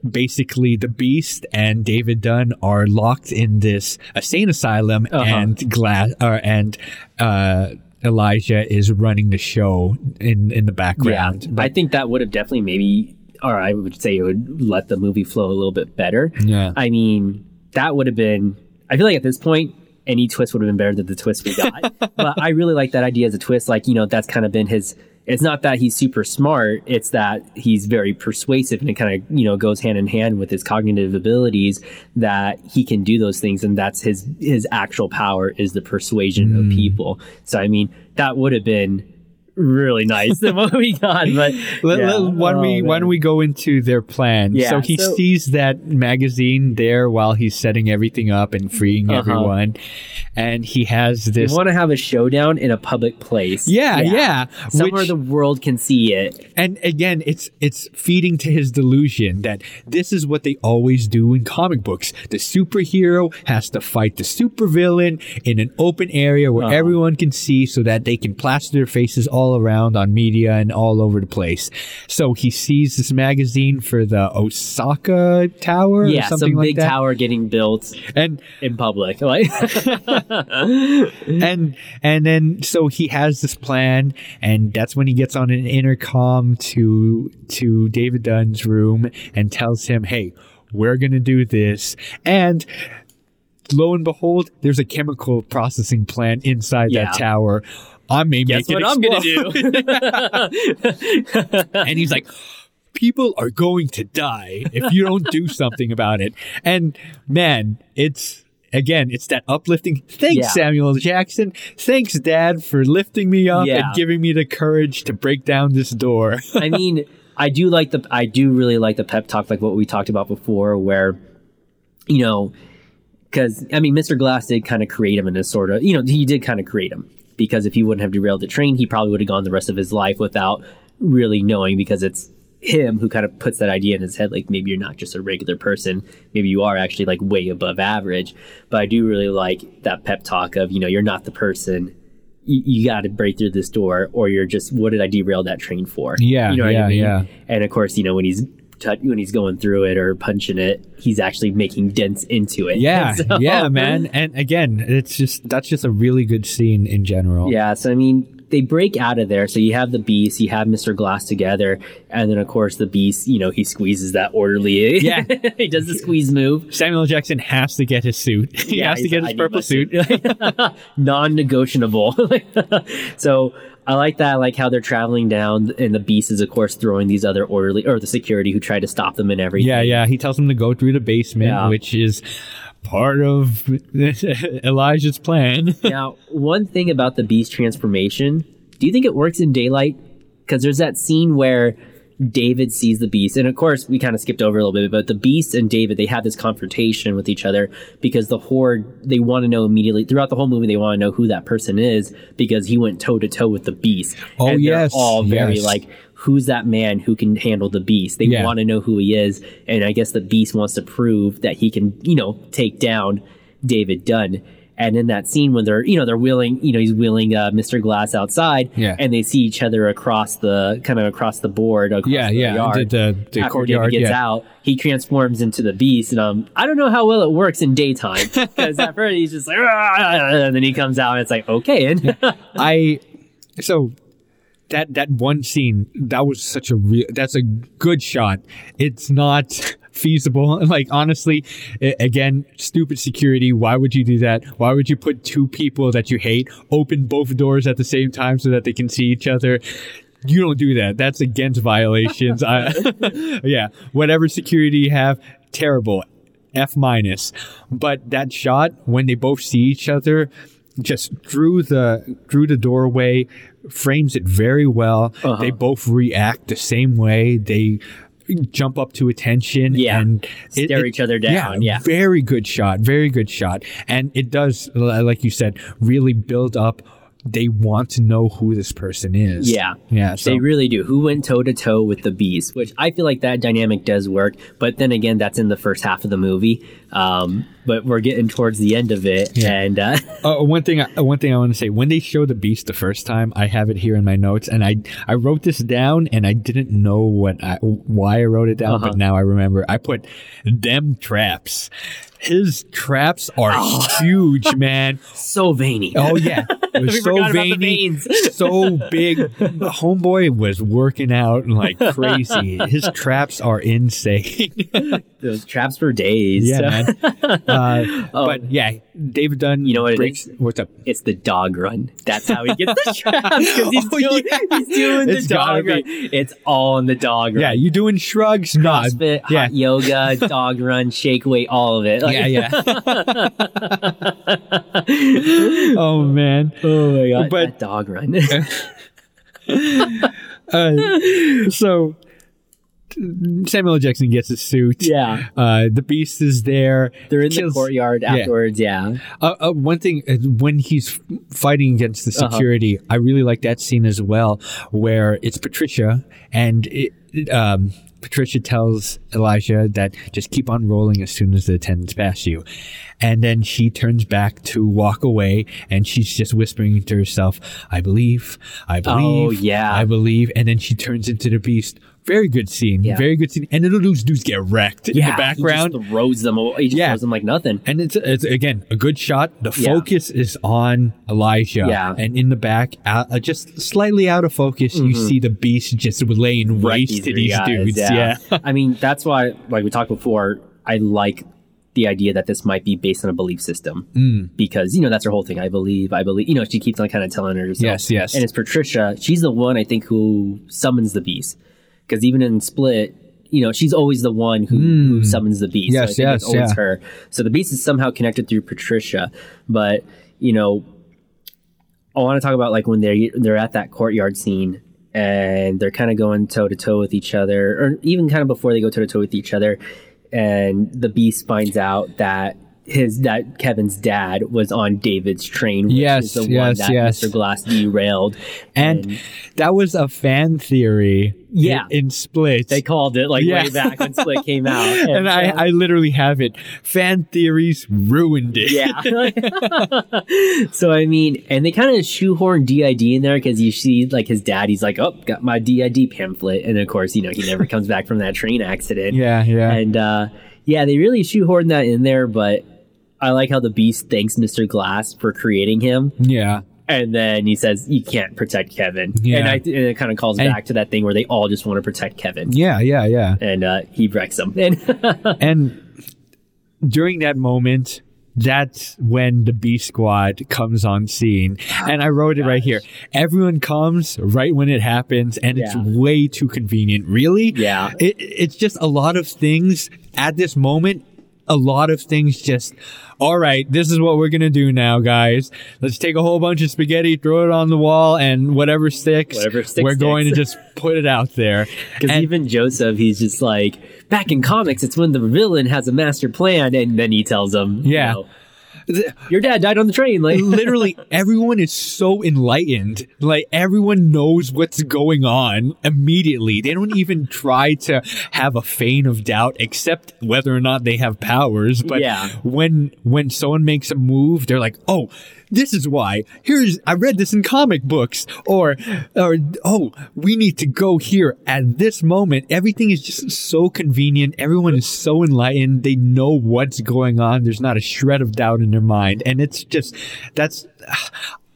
basically the beast and david dunn are locked in this insane asylum Uh-huh. and glass or and uh elijah is running the show in in the background Yeah, I think that would have definitely maybe, or I would say it would let the movie flow a little bit better. Yeah. I mean, that would have been. I feel like at this point, any twist would have been better than the twist we got. *laughs* but I really like that idea as a twist. Like you know, that's kind of been his. It's not that he's super smart; it's that he's very persuasive, and it kind of you know goes hand in hand with his cognitive abilities. That he can do those things, and that's his his actual power is the persuasion of people. So I mean, that would have been really nice than what we got. But *laughs* Let, yeah. let- why, don't we, Oh, why we go into their plan? Yeah, so he so- sees that magazine there while he's setting everything up and freeing Uh-huh. everyone. And he has You this. want to have a showdown in a public place? Yeah, yeah, Somewhere which- the world can see it. And again, it's it's feeding to his delusion that this is what they always do in comic books. The superhero has to fight the supervillain in an open area where Uh-huh. everyone can see so that they can plaster their faces all around on media and all over the place. So he sees this magazine for the Osaka Tower Yeah, or something some like big that. tower getting built And in public. Like, *laughs* *laughs* and and then so he has this plan and that's when he gets on an intercom to to David Dunn's room and tells him hey we're going to do this and lo and behold there's a chemical processing plant inside Yeah. that tower I may guess make it what I'm gonna do? *laughs* and he's like people are going to die if you don't do something about it and man it's again it's that uplifting thanks Yeah. samuel jackson thanks dad for lifting me up Yeah. and giving me the courage to break down this door *laughs* I mean, I do like the I do really like the pep talk, like what we talked about before, where you know, because I mean, Mr. Glass did kind of create him in a sort of you know he did kind of create him because if he wouldn't have derailed the train, he probably would have gone the rest of his life without really knowing because it's him who kind of puts that idea in his head like maybe you're not just a regular person. Maybe you are actually like way above average. But i do really like that pep talk of you know you're not the person. You, you got to break through this door or you're just what did i derail that train for? Yeah, you know what yeah, I mean? yeah. and of course you know when he's when he's going through it or punching it he's actually making dents into it. Yeah *laughs* So- yeah man. And again it's just that's just a really good scene in general. Yeah so i mean they break out of there. So you have the beast you have mr glass together and then of course the beast you know he squeezes that orderly. Yeah. *laughs* he does the squeeze move. Samuel jackson has to get his suit. *laughs* He has to get his "I purple my suit. *laughs* non-negotiable. So i like that I like how they're traveling down and the beast is of course throwing these other orderly or the security who try to stop them and everything. Yeah, yeah. He tells them to go through the basement, Yeah. which is part of *laughs* Elijah's plan. *laughs* now, one thing about the beast transformation, do you think it works in daylight? Because there's that scene where David sees the beast, and of course, we kind of skipped over a little bit, but the beast and David they have this confrontation with each other because the horde they want to know immediately throughout the whole movie they want to know who that person is because he went toe to toe with the beast. Oh, and yes, all very yes. like. Who's that man who can handle the beast? They Yeah. want to know who he is, and I guess the beast wants to prove that he can, you know, take down David Dunn. And in that scene when they're, you know, they're wheeling, you know, he's wheeling uh, Mr. Glass outside, Yeah. and they see each other across the kind of across the board, across Yeah, the yeah. yard. The, the, the After courtyard. David gets yeah. out, he transforms into the beast, and um, I don't know how well it works in daytime *laughs* because at first he's just like, "Ah," and then he comes out, and it's like, okay, and *laughs* I so that that one scene that was such a real that's a good shot. It's not feasible. *laughs* Like honestly, again, stupid security. Why would you do that? Why would you put two people that you hate open both doors at the same time so that they can see each other? You don't do that. That's against violations. I, *laughs* yeah, whatever security you have, terrible. F minus. But that shot when they both see each other, just drew the through the doorway, frames it very well. Uh-huh. They both react the same way. They jump up to attention Yeah. and it- Stare it- each other down, yeah. very good shot very good shot and it does like you said really build up they want to know who this person is Yeah. yeah so They really do. Who went toe to toe with the beast? Which I feel like that dynamic does work, but then again, that's in the first half of the movie. Um, but we're getting towards the end of it, Yeah. and uh, *laughs* Uh, one thing, I- one thing I want to say: when they show the beast the first time, I have it here in my notes, and I I wrote this down, and I didn't know what I, why I wrote it down, Uh-huh. but now I remember. I put them traps. His traps are *laughs* huge, man. so veiny. Oh yeah, *laughs* it was so forgot about the veiny, veins. so big. The homeboy was working out like crazy. His traps are insane. Those traps for days. yeah, man. *laughs* Uh, Oh. But yeah, David Dunn. You know what breaks, is? What's up? It's the dog run. That's how he gets the *laughs* traps because he's, Oh, doing, yeah. he's doing It's the dog run. It's all in the dog run. Yeah, you doing shrugs? No, CrossFit, yeah, hot yoga, *laughs* dog run, shake weight, all of it. Like- yeah, yeah. oh man, Oh my god, But- that dog run. Uh, so Samuel L. Jackson gets a suit. Yeah. Uh, the Beast is there. They're in the courtyard afterwards. Yeah. Uh, uh, one thing uh, when he's fighting against the Uh-huh. security, I really like that scene as well, where it's Patricia and it, it, um, Patricia tells Elijah that just keep on rolling as soon as the attendants pass you, and then she turns back to walk away, and she's just whispering to herself, "I believe, I believe, Oh, yeah. I believe," and then she turns into the beast. Very good scene. Yeah. Very good scene. And then those dudes get wrecked in the background. He just throws them. away. He just Yeah. throws them like nothing. And it's, it's again a good shot. The Yeah. focus is on Elijah, Yeah. and in the back, uh, just slightly out of focus, you see the beast just laying waste to these guys, dudes. Yeah, *laughs* I mean, that's why, like we talked before, I like the idea that this might be based on a belief system Mm. because you know that's her whole thing. I believe, I believe. You know, she keeps on kind of telling herself. Yes, yes. And it's Patricia. She's the one I think who summons the beast because even in Split. You know, she's always the one who, who summons the beast. Mm. Yes, so I think yes, it's always yeah. her. So the beast is somehow connected through Patricia. But, you know, I want to talk about like when they they're at that courtyard scene and they're kind of going toe to toe with each other, or even kind of before they go toe to toe with each other, and the Beast finds out that his that Kevin's dad was on David's train, which Yes, is the yes, one that yes. Mr. Glass derailed, and that was a fan theory. Yeah. in, in Split. they called it like Yeah. way back when Split came out, *laughs* and I, so- I literally have it. Fan theories ruined it. Yeah. *laughs* *laughs* so I mean, and they kind of shoehorn DID in there because you see like his dad. He's like, "Oh, got my DID pamphlet," and of course, you know, he never comes back from that train accident. yeah, yeah. And uh, yeah, they really shoehorn that in there. But I like how the Beast thanks Mister Glass for creating him, yeah. and then he says, "You can't protect Kevin." Yeah. And, I, and it kind of calls And- back to that thing where they all just want to protect Kevin, Yeah, yeah, yeah. and uh, he wrecks them. And *laughs* And during that moment, that's when the B squad comes on scene. And I wrote it right here. Everyone comes right when it happens, and it's way too convenient. Really? Yeah. It, it's just a lot of things at this moment. A lot of things just, all right, this is what we're going to do now, guys. Let's take a whole bunch of spaghetti, throw it on the wall, and whatever sticks, Whatever sticks, we're going to just put it out there. *laughs* Because even Joseph, he's just like, back in comics, it's when the villain has a master plan, and then he tells him, you Yeah. know, your dad died on the train. Like, literally *laughs* everyone is so enlightened. Like everyone knows what's going on immediately. They don't even *laughs* try to have a feign of doubt except whether or not they have powers. But Yeah. when when someone makes a move, they're like, "Oh, this is why. Here's I read this in comic books." Or or oh, we need to go here at this moment. Everything is just so convenient. Everyone is so enlightened. They know what's going on. There's not a shred of doubt in their mind. And it's just that's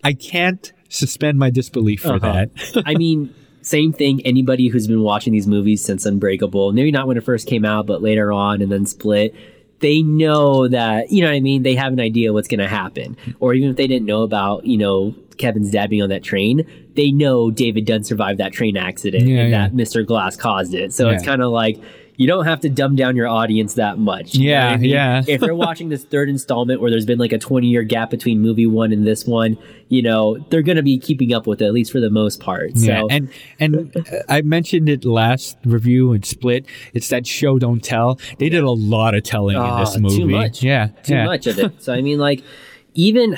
I can't suspend my disbelief for Uh-huh. that. *laughs* I mean, same thing. Anybody who's been watching these movies since Unbreakable, maybe not when it first came out, but later on and then Split, they know that, you know what I mean? They have an idea what's going to happen. Or even if they didn't know about, you know, Kevin's dad being on that train, they know David Dunn survived that train accident Yeah, and yeah. that Mr. Glass caused it. So it's kind of like, you don't have to dumb down your audience that much. Yeah, I mean? yeah. *laughs* if they're watching this third installment where there's been like a 20 year gap between movie one and this one, you know, they're going to be keeping up with it, at least for the most part. Yeah, So, and and *laughs* I mentioned it last review and split. It's that show don't tell. They did a lot of telling in Ah, this movie. Too much. Yeah, Too yeah. much of it. *laughs* So, I mean, like, even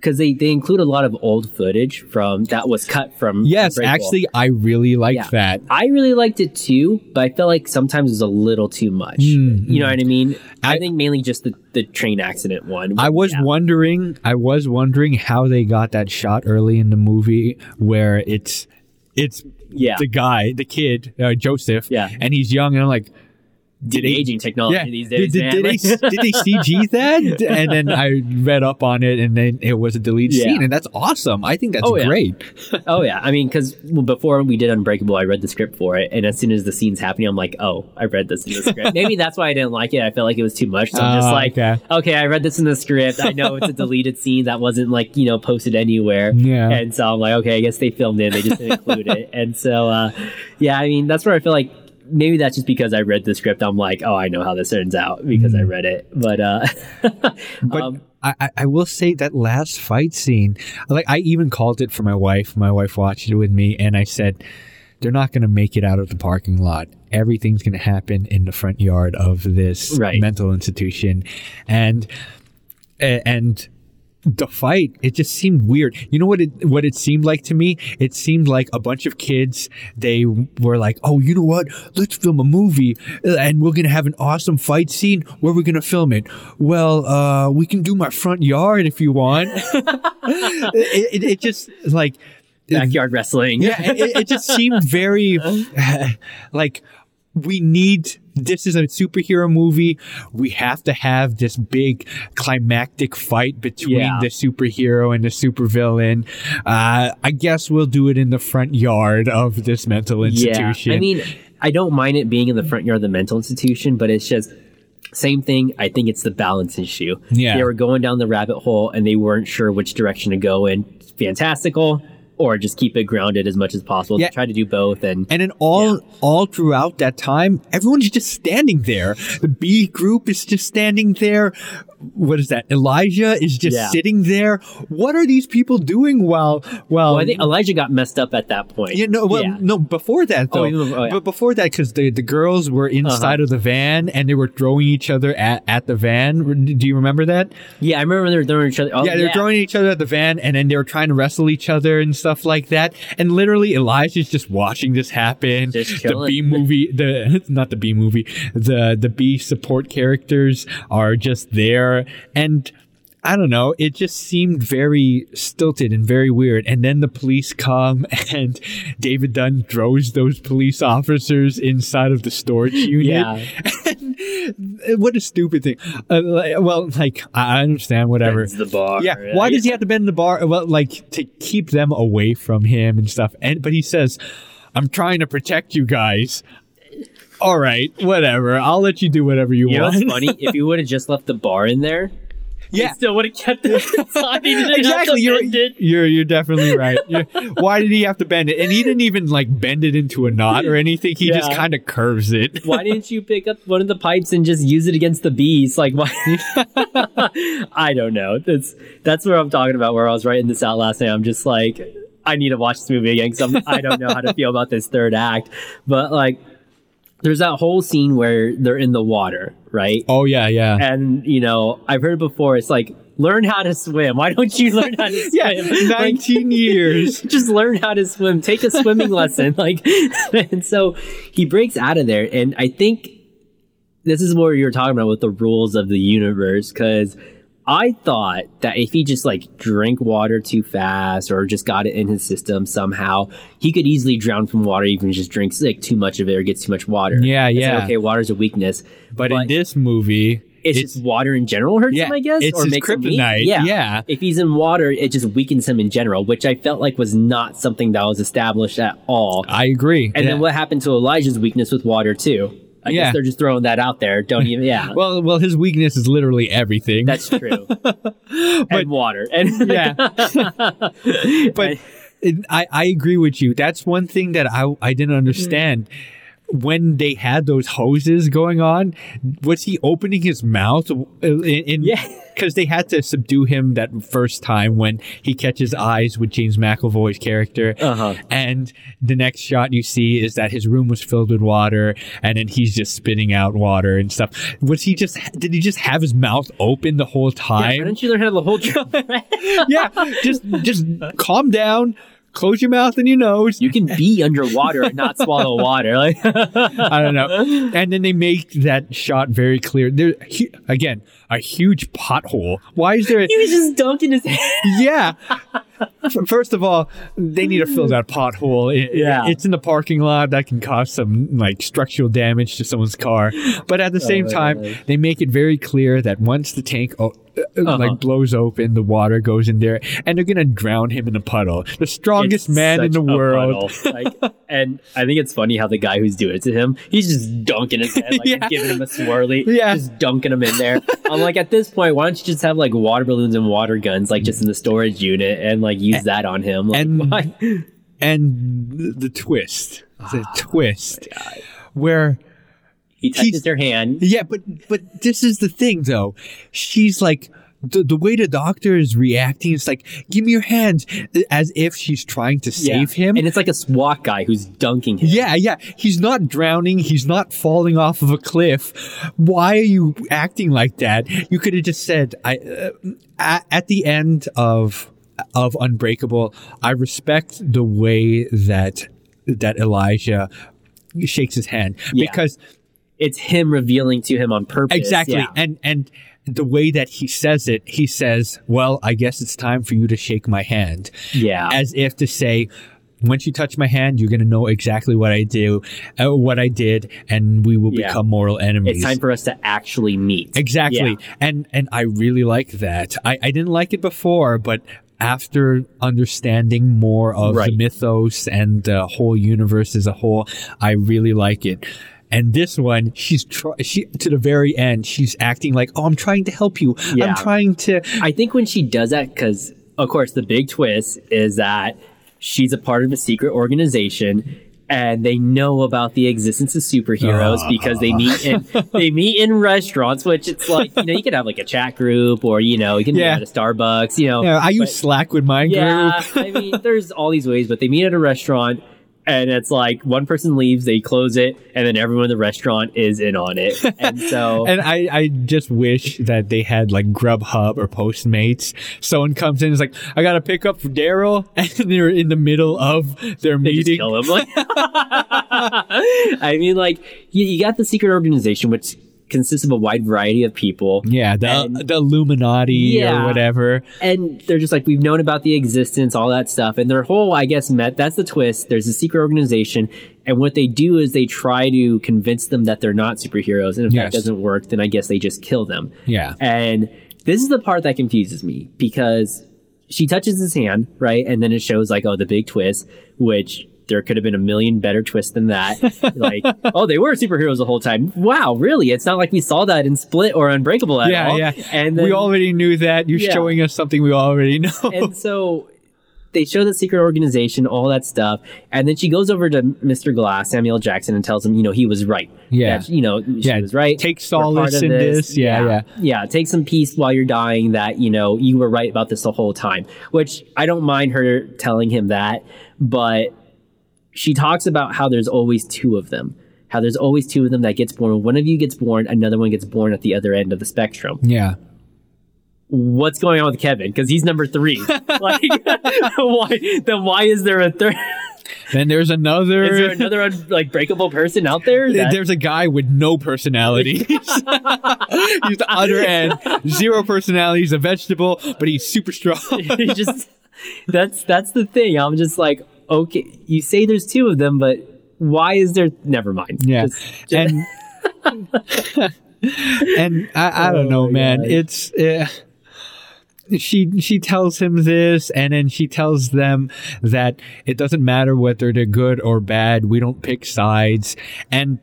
because they, they include a lot of old footage from that was cut from. Yes, Unbreakable. actually, I really liked Yeah. that. I really liked it too, but I felt like sometimes it was a little too much. You know what I mean? I, I- think mainly just the, the train accident one. I was Yeah. wondering, I was wondering how they got that shot early in the movie where it's it's Yeah. the guy, the kid, uh, Joseph, Yeah. and he's young, and I'm like, did they aging technology yeah, these days. did, did, did they *laughs* did they CG that? And then I read up on it, and then it was a deleted Yeah. scene, and that's awesome. I think that's Oh, yeah. great. *laughs* Oh yeah, I mean, because before we did Unbreakable, I read the script for it, and as soon as the scene's happening, I'm like, oh, I read this in the script. *laughs* Maybe that's why I didn't like it. I felt like it was too much. So I'm just Ah, like, okay. okay. I read this in the script. I know it's a deleted scene that wasn't like you know posted anywhere. Yeah. And so I'm like, okay, I guess they filmed it. They just didn't include it. And so, uh, yeah, I mean, that's where I feel like maybe that's just because I read the script. I'm like, oh, I know how this turns out because I read it. But uh, *laughs* But um, I, I- will say that last fight scene, like I even called it for my wife. My wife watched it with me, and I said, "They're not going to make it out of the parking lot. Everything's going to happen in the front yard of this Right. mental institution," and and the fight. It just seemed weird. You know what it what it seemed like to me? It seemed like a bunch of kids they were like oh you know what? Let's film a movie uh, and we're gonna have an awesome fight scene. Where we're gonna film it? Well uh we can do my front yard if you want. *laughs* It, it, it just like backyard wrestling. yeah, it, it just seemed very *laughs* like we need this is a superhero movie. We have to have this big climactic fight between Yeah. the superhero and the supervillain. Uh, I guess we'll do it in the front yard of this mental institution. Yeah, I mean, I don't mind it being in the front yard of the mental institution, but it's just same thing. I think it's the balance issue. Yeah. they were going down the rabbit hole and they weren't sure which direction to go in. Fantastical, or just keep it grounded as much as possible. Yeah. Try to do both, and And then all all throughout that time, everyone's just standing there. The B group is just standing there. What is that? Elijah is just Yeah. sitting there. What are these people doing while while well, I think Elijah got messed up at that point. you know, well, Yeah. no, before that though. Oh, oh, yeah. But before that, because the, the girls were inside Uh-huh. of the van and they were throwing each other at, at the van. Do you remember that? yeah, I remember they were throwing each other. Oh, yeah, they were throwing each other at the van and then they were trying to wrestle each other and stuff like that. And literally, Elijah's just watching this happen. The. B movie, the *laughs* not the B movie, the the B support characters are just there and. I don't know. It just seemed very stilted and very weird. And then the police come *laughs* and David Dunn throws those police officers inside of the storage unit. *laughs* Yeah. what a stupid thing. Uh, like- well, like, I understand, whatever. Bends the bar. Yeah. Why does he have to bend the bar? Well, like to keep them away from him and stuff. And but he says, "I'm trying to protect you guys." All right, whatever. I'll let you do whatever you, You know want. what's funny? if you would have just left the bar in there, yeah. still would have kept it *laughs* inside. He didn't have to Exactly. You're, it. you're you're definitely right. You're- why did he have to bend it? And he didn't even like bend it into a knot or anything. He just kind of curves it. Why *laughs* didn't you pick up one of the pipes and just use it against the beast? Like, why? *laughs* I don't know. That's that's where I'm talking about. Where I was writing this out last night. I'm just like, I need to watch this movie again because I don't know how to feel about this third act. But like, there's that whole scene where they're in the water, right? Oh yeah, yeah. And you know, I've heard it before. It's like, learn how to swim. Why don't you learn how to *laughs* swim? Yeah, *laughs* Like, 19 *laughs* years. just learn how to swim. Take a swimming lesson. Like, and so he breaks out of there, and I think this is what you were talking about with the rules of the universe. Because I thought that if he just like drank water too fast or just got it in his system somehow, he could easily drown from water. Even if he just drinks like too much of it or gets too much water. Yeah, It's like, yeah. okay, water's a weakness, But, in this movie, it's, just water in general hurts Yeah, him, I guess, it's or his makes him kryptonite, Yeah, yeah. If he's in water, it just weakens him in general, which I felt like was not something that was established at all. I agree. and Yeah. then what happened to Elijah's weakness with water too? I Yeah. guess they're just throwing that out there. Don't even. Yeah, *laughs* Well, well, his weakness is literally everything. that's true. *laughs* and water. And *laughs* yeah. but I, I agree with you. That's one thing that I, I didn't mm. understand. When they had those hoses going on, was he opening his mouth in, in Yeah. *laughs* because they had to subdue him that first time when he catches eyes with James McAvoy's character. Uh-huh. And the next shot you see is that his room was filled with water, and then he's just spitting out water and stuff. Was he just? Did he just have his mouth open the whole why time? don't you learn how to hold *laughs* yeah, just just calm down, close your mouth and your nose. you can be *laughs* underwater and not swallow water. Like, *laughs* I don't know. And then they make that shot very clear. There again, a huge pothole. Why is there? A, *laughs* he was just dunking his head. yeah. First of all, they need to fill that pothole. It- Yeah. it's in the parking lot that can cause some like structural damage to someone's car. But at the oh, same my time, God. they make it very clear that once the tank oh, Uh-huh. like blows open, the water goes in there, and they're gonna drown him in a puddle. The strongest It's man in the world. Like, *laughs* and I think it's funny how the guy who's doing it to him, he's just dunking his head, like *laughs* Yeah. giving him a swirly, Yeah. just dunking him in there. *laughs* I'm like, at this point, why don't you just have like water balloons and water guns, like just in the storage unit, and like use that on him? Like, and- why? and the, the twist, the Ah, twist, where He touches He's- her hand. yeah, but but this is the thing though. She's like the, the way the doctor is reacting is like, give me your hand, as if she's trying to save Yeah. him. And it's like a SWAT guy who's dunking him. Yeah, yeah. He's not drowning. He's not falling off of a cliff. Why are you acting like that? You could have just said, "I." Uh, at, at the end of of Unbreakable, I respect the way that that Elijah shakes his hand Yeah. because It's him revealing to him on purpose. exactly, Yeah. and and the way that he says it, he says, "Well, I guess it's time for you to shake my hand." Yeah. as if to say, once you touch my hand, you're going to know exactly what I do, uh, what I did, and we will Yeah. become mortal enemies. it's time for us to actually meet. exactly, Yeah. and and I really like that. I, I didn't like it before, but after understanding more of the mythos and the whole universe as a whole, I really like it. And this one, she's try- she to the very end, she's acting like, "Oh, I'm trying to help you. Yeah. I'm trying to." I think when she does that, because of course the big twist is that she's a part of a secret organization and they know about the existence of superheroes ah. because they meet in *laughs* they meet in restaurants, which it's like you know you could have like a chat group or you know you can Yeah. meet at a Starbucks, you know. Yeah, I use but- Slack with my yeah, group. I mean, there's all these ways, but they meet at a restaurant. And it's like one person leaves, they close it, and then everyone in the restaurant is in on it. And *laughs* so, And I, I just wish that they had like Grubhub or Postmates. Someone comes in and is like, I got to pick up for Daryl. *laughs* And they're in the middle of their meeting. kill him. Like, *laughs* I mean, like you, you got the secret organization, which consists of a wide variety of people, Yeah, the, And- the Illuminati Yeah. or whatever. and they're just like we've known about the existence, all that stuff, and their whole, I guess, met. That's the twist. There's a secret organization, and what they do is they try to convince them that they're not superheroes, and if Yes. that doesn't work, then I guess they just kill them. Yeah. And this is the part that confuses me because she touches his hand, right? And then it shows like, oh, the big twist, which there could have been a million better twists than that. *laughs* like, oh, they were superheroes the whole time. Wow, really? It's not like we saw that in Split or Unbreakable at Yeah, all. yeah. And then, we already knew that. You're Yeah. showing us something we already know. and *laughs* so they show the secret organization, all that stuff, and then she goes over to Mr. Glass, Samuel Jackson, and tells him, you know, he was right. Yeah. That, you know, she Yeah, was right. take solace in this. Yeah, yeah. yeah. Take some peace while you're dying. That you know you were right about this the whole time. Which I don't mind her telling him that, but she talks about how there's always two of them. How there's always two of them that gets born. When one of you gets born, another one gets born at the other end of the spectrum yeah. what's going on with Kevin? Because he's number three. *laughs* like, *laughs* why? Then why is there a third? *laughs* Then there's another. Is there another un- like breakable person out there? That, There's a guy with no personality. he's the other end. Zero personality. He's a vegetable, but he's super strong. he just that's that's the thing. I'm just like, okay, you say there's two of them, but why is there? Never mind. Yeah, Just- just- *laughs* and *laughs* and I, I don't Oh know, man. God. It's uh, she she tells him this, and then she tells them that it doesn't matter whether they're good or bad. We don't pick sides, and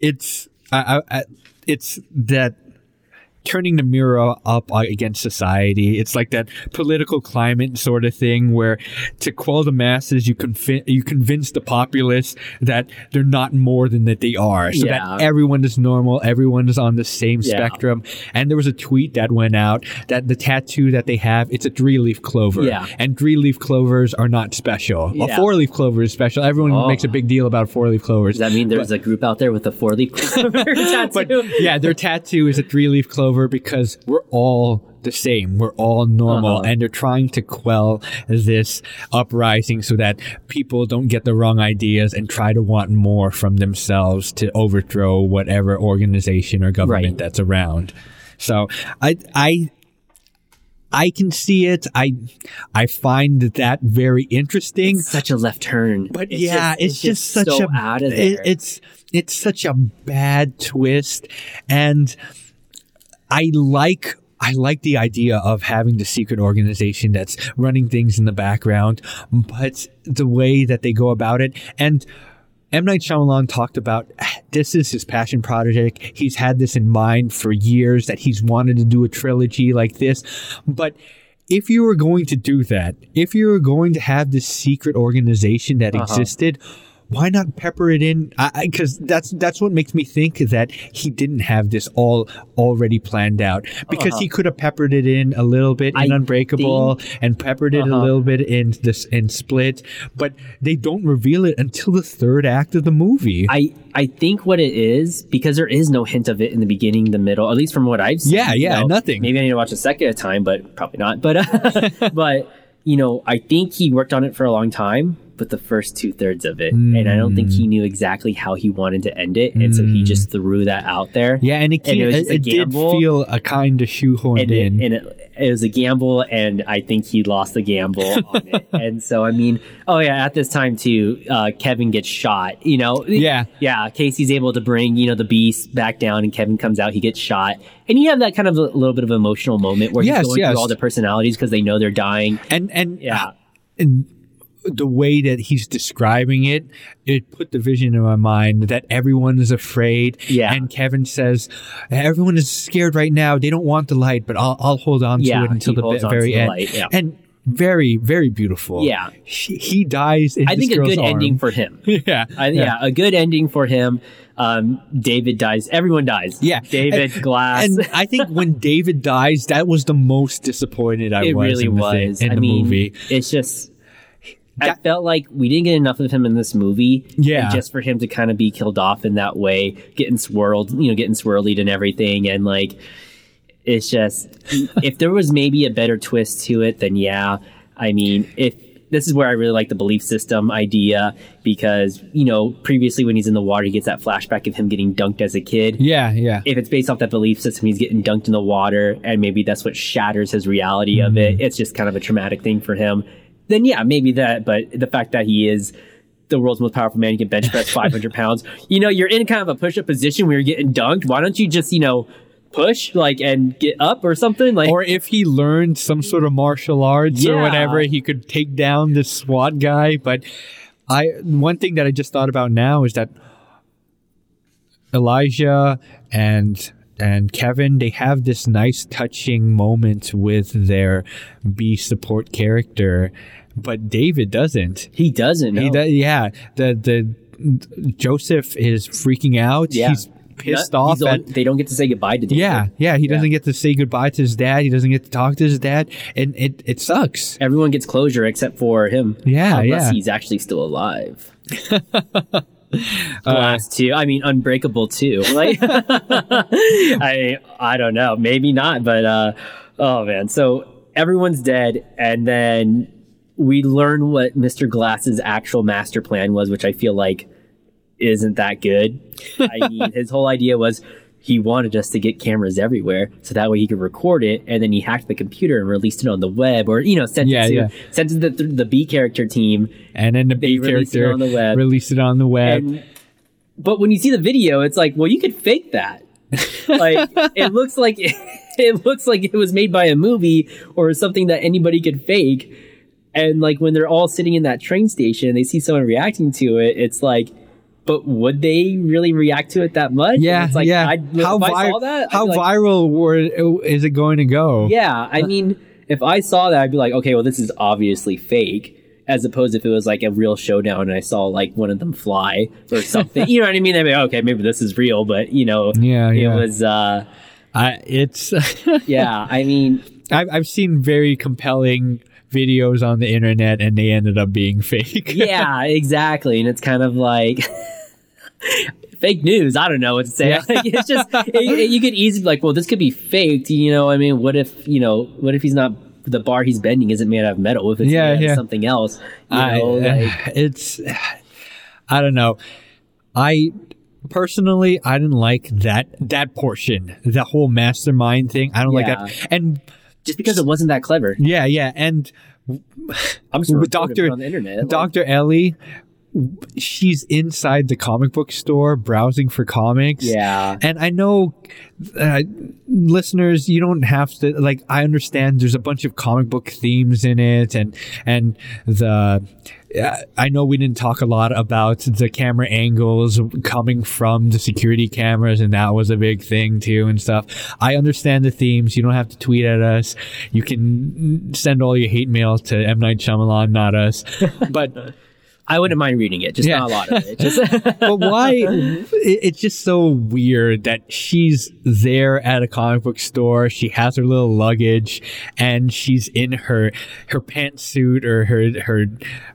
it's I, I, I- it's that turning the mirror up against society. It's like that political climate sort of thing where to quell the masses, you convi- you convince the populace that they're not more than that they are, so Yeah. that everyone is normal, everyone is on the same Yeah. spectrum. And there was a tweet that went out that the tattoo that they have, it's a three leaf clover, Yeah. and three leaf clovers are not special. A four leaf clover is special. Everyone Oh. makes a big deal about four leaf clovers. Does that mean there's a group out there with a four leaf *laughs* clover *laughs* tattoo? but yeah, their tattoo is a three leaf clover because we're all the same. We're all normal. Uh-huh. And they're trying to quell this uprising so that people don't get the wrong ideas and try to want more from themselves to overthrow whatever organization or government Right. that's around. So I, I, I can see it. I, I find that very interesting. such a left turn. But It's yeah, just- it's, just, such so a out of it- there. it's it's such a bad twist, and I like I like the idea of having the secret organization that's running things in the background, but the way that they go about it and. M. Night Shyamalan talked about this is his passion project. He's had this in mind for years that he's wanted to do a trilogy like this. But if you were going to do that, if you were going to have this secret organization that Uh-huh. existed, why not pepper it in? Because that's that's what makes me think that he didn't have this all already planned out. Because Uh-huh. he could have peppered it in a little bit in I Unbreakable and peppered it a Uh-huh. little bit in this in Split, but they don't reveal it until the third act of the movie. I I think what it is because there is no hint of it in the beginning, the middle, at least from what I've seen. Yeah, you yeah, know. nothing. Maybe I need to watch a second time, but probably not. But uh, *laughs* but you know, I think he worked on it for a long time, but the first two thirds of it, and I don't think Mm. he knew exactly how he wanted to end it, and so he just threw that out there. yeah, and it, And it it, was it, a did feel a kind of shoehorned and, it, in. and it, it was a gamble, and I think he lost the gamble on it. *laughs* And so, I mean, oh yeah, at this time too, uh, Kevin gets shot. You know, Yeah. yeah. Casey's able to bring you know the beast back down, and Kevin comes out. He gets shot, and you have that kind of a little bit of emotional moment where Yes, he's going yes. through all the personalities because they know they're dying. and and Yeah. and the way that he's describing it, it put the vision in my mind that everyone is afraid. Yeah. And Kevin says, everyone is scared right now. They don't want the light, but I'll, I'll hold on Yeah, to it until the holds ve- on to very the end. light, yeah. And very, very beautiful. Yeah. He, he dies in I think a good arm. ending for him. *laughs* yeah. I, yeah. a good ending for him. Um, David dies. Everyone dies. Yeah. David And- Glass. And I think when David dies, that was the most disappointed I *laughs* it was really in the, thing- was. in I the mean, movie. it's just. I felt like we didn't get enough of him in this movie. Yeah. Just for him to kind of be killed off in that way, getting swirled, you know, getting swirlied and everything, and like, it's just *laughs* if there was maybe a better twist to it, then yeah. I mean, if this is where I really like the belief system idea because you know previously when he's in the water, he gets that flashback of him getting dunked as a kid Yeah, yeah. if it's based off that belief system, he's getting dunked in the water, and maybe that's what shatters his reality of Mm-hmm. it. It's just kind of a traumatic thing for him. Then yeah, maybe that. But the fact that he is the world's most powerful man, he can bench press *laughs* 500 pounds. You know, you're in kind of a push up position where you're getting dunked. Why don't you just you know push like and get up or something like? or if he learned some sort of martial arts or whatever, he could take down this SWAT guy. But I one thing that I just thought about now is that Elijah and and Kevin they have this nice touching moment with their B support character, but David doesn't. he doesn't. He does, yeah. The the Joseph is freaking out. Yeah. He's pissed Not- off at they don't get to say goodbye to David. yeah, yeah, he Yeah. doesn't get to say goodbye to his dad. He doesn't get to talk to his dad, and it it sucks. Everyone gets closure except for him. Yeah, unless yeah. he's actually still alive. *laughs* Glass too. I mean, Unbreakable too. *laughs* Like, *laughs* I I don't know. Maybe not, but uh, oh man. So everyone's dead, and then we learn what Mr. Glass's actual master plan was, which I feel like isn't that good. I mean, *laughs* his whole idea was he wanted us to get cameras everywhere so that way he could record it and then he hacked the computer and released it on the web or you know sent Yeah, it to yeah. sent it to the, the B character team And then the B released it character on the web. released it on the web. and but when you see the video it's like well you could fake that *laughs* like it looks like *laughs* it looks like it was made by a movie or something that anybody could fake and like when they're all sitting in that train station and they see someone reacting to it it's like but would they really react to it that much? And yeah, it's like, yeah. I'd, how I vi- that, how like, viral were, is it going to go? Yeah, I mean, if I saw that, I'd be like, okay, well, this is obviously fake. As opposed if it was like a real showdown and I saw like one of them fly or *laughs* something, you know what I mean? I'd be like, okay, maybe this is real, but you know, Yeah, it yeah. was, uh, I, it's. *laughs* yeah. I mean, I've I've seen very compelling videos on the internet, and they ended up being *laughs* fake. yeah, exactly, and it's kind of like. *laughs* Fake news. I don't know what to say. Yeah. *laughs* Like, it's just it, it- you could easily like, well, this could be faked. You know, I mean, what if you know, what if he's not the bar he's bending isn't made out of metal? If it's Yeah, made out yeah. of something else? You I, know, uh, like, it's I don't know. I personally I didn't like that that portion, the whole mastermind thing. I don't like that. And just because it wasn't that clever. yeah, yeah, and I'm just With Doctor on the internet. like- Dr. Ellie she's inside the comic book store browsing for comics. Yeah. And I know uh, listeners, you don't have to like. I understand there's a bunch of comic book themes in it, and and the. uh, I know we didn't talk a lot about the camera angles coming from the security cameras, and that was a big thing too, and stuff. I understand the themes. You don't have to tweet at us. You can send all your hate mail to M Night Shyamalan, not us. *laughs* But I wouldn't mind reading it, just Yeah. not a lot of it. Just *laughs* *laughs* but why? it, it's just so weird that she's there at a comic book store. She has her little luggage, and she's in her her pantsuit or her her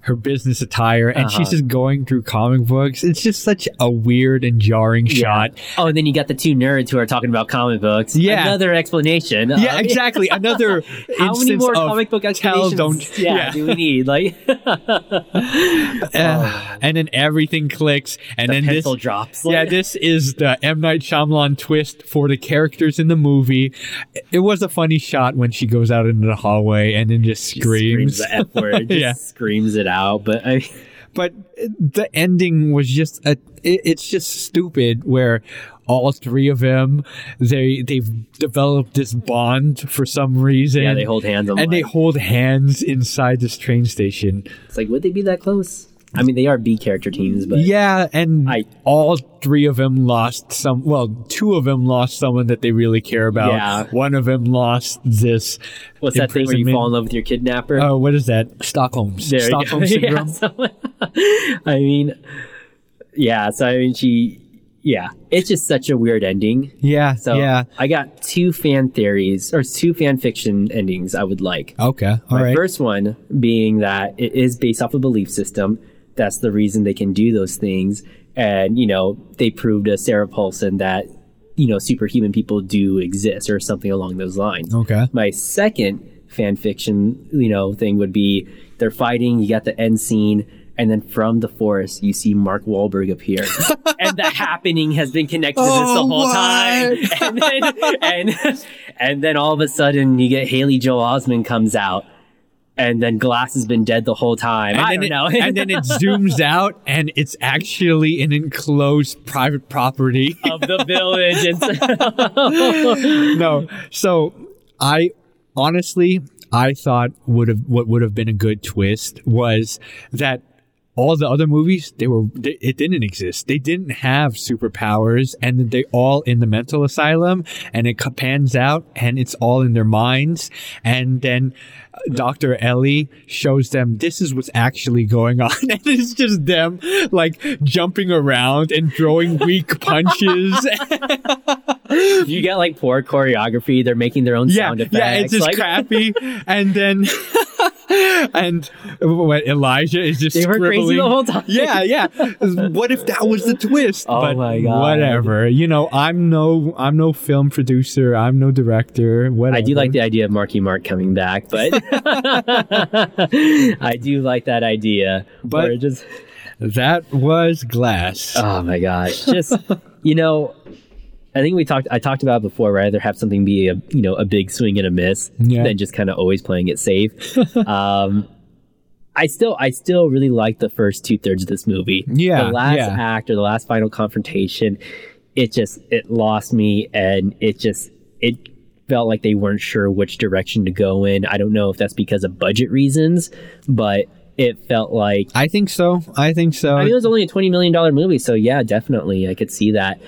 her business attire, and she's Uh-huh. just going through comic books. It's just such a weird and jarring shot. Oh, and then you got the two nerds who are talking about comic books. Yeah. Another explanation. Yeah, Um, *laughs* exactly. Another How many more of comic book tell, explanations? don't. yeah, yeah. do we need? Like Uh, and then everything clicks, and the then this pencil drops. Yeah, this is the M Night Shyamalan twist for the characters in the movie. It was a funny shot when she goes out into the hallway and then just screams. screams the F word. *laughs* Just Yeah. screams it out. But I but the ending was just a. It, it's just stupid. Where all three of them they they've developed this bond for some reason. yeah, they hold hands. And they hold hands inside this train station. it's like, would they be that close? I mean, they are B character teams, but Yeah, and I- all three of them lost some. Well, two of them lost someone that they really care about. Yeah. One of them lost this. what's that thing where you fall in love with your kidnapper? Oh, what is that? Stockholm. There Stockholm *laughs* syndrome. Yeah, so- *laughs* I mean, yeah. So I mean, she, yeah, it's just such a weird ending. Yeah. So yeah. I got two fan theories or two fan fiction endings I would like. Okay. All My right. first one being that it is based off a belief system. That's the reason they can do those things. And, you know, they proved to Sarah Paulson that, you know, superhuman people do exist or something along those lines. okay. My second fan fiction, you know, thing would be they're fighting, you got the end scene, and then from the forest you see Mark Wahlberg appear. *laughs* and the happening has been connected to this the Oh, whole what? time. *laughs* And then and and then all of a sudden you get Haley Joel Osment comes out. And then Glass has been dead the whole time. I and don't then know. it, and then it *laughs* zooms out, and it's actually an enclosed private property. *laughs* of the village. *laughs* No. So I honestly I thought would have what would have been a good twist was that all the other movies they were they, it didn't exist they didn't have superpowers and they all in the mental asylum and it pans out and it's all in their minds and then dr ellie shows them this is what's actually going on *laughs* and it's just them like jumping around and throwing weak *laughs* punches *laughs* you get like poor choreography. They're making their own yeah, sound effects. yeah, it's just like, crappy. and then, and what Elijah is just They were crazy the whole time. Yeah, yeah. What if that was the twist? Oh but my God. Whatever. You know, I'm no, I'm no film producer. I'm no director. Whatever. I do like the idea of Marky Mark coming back, but *laughs* I do like that idea. But- just That was Glass. oh my gosh, just *laughs* you know, I think we talked. I talked about it before. Rather have something be a you know a big swing and a miss Yeah. than just kind of always playing it safe. *laughs* um, I still I still really like the first two thirds of this movie. Yeah, the last yeah. act or the last final confrontation, it just it lost me, and it just it felt like they weren't sure which direction to go in. I don't know if that's because of budget reasons, but it felt like I think so. I think so. I mean, it was only a twenty million dollar movie, so yeah, definitely, I could see that.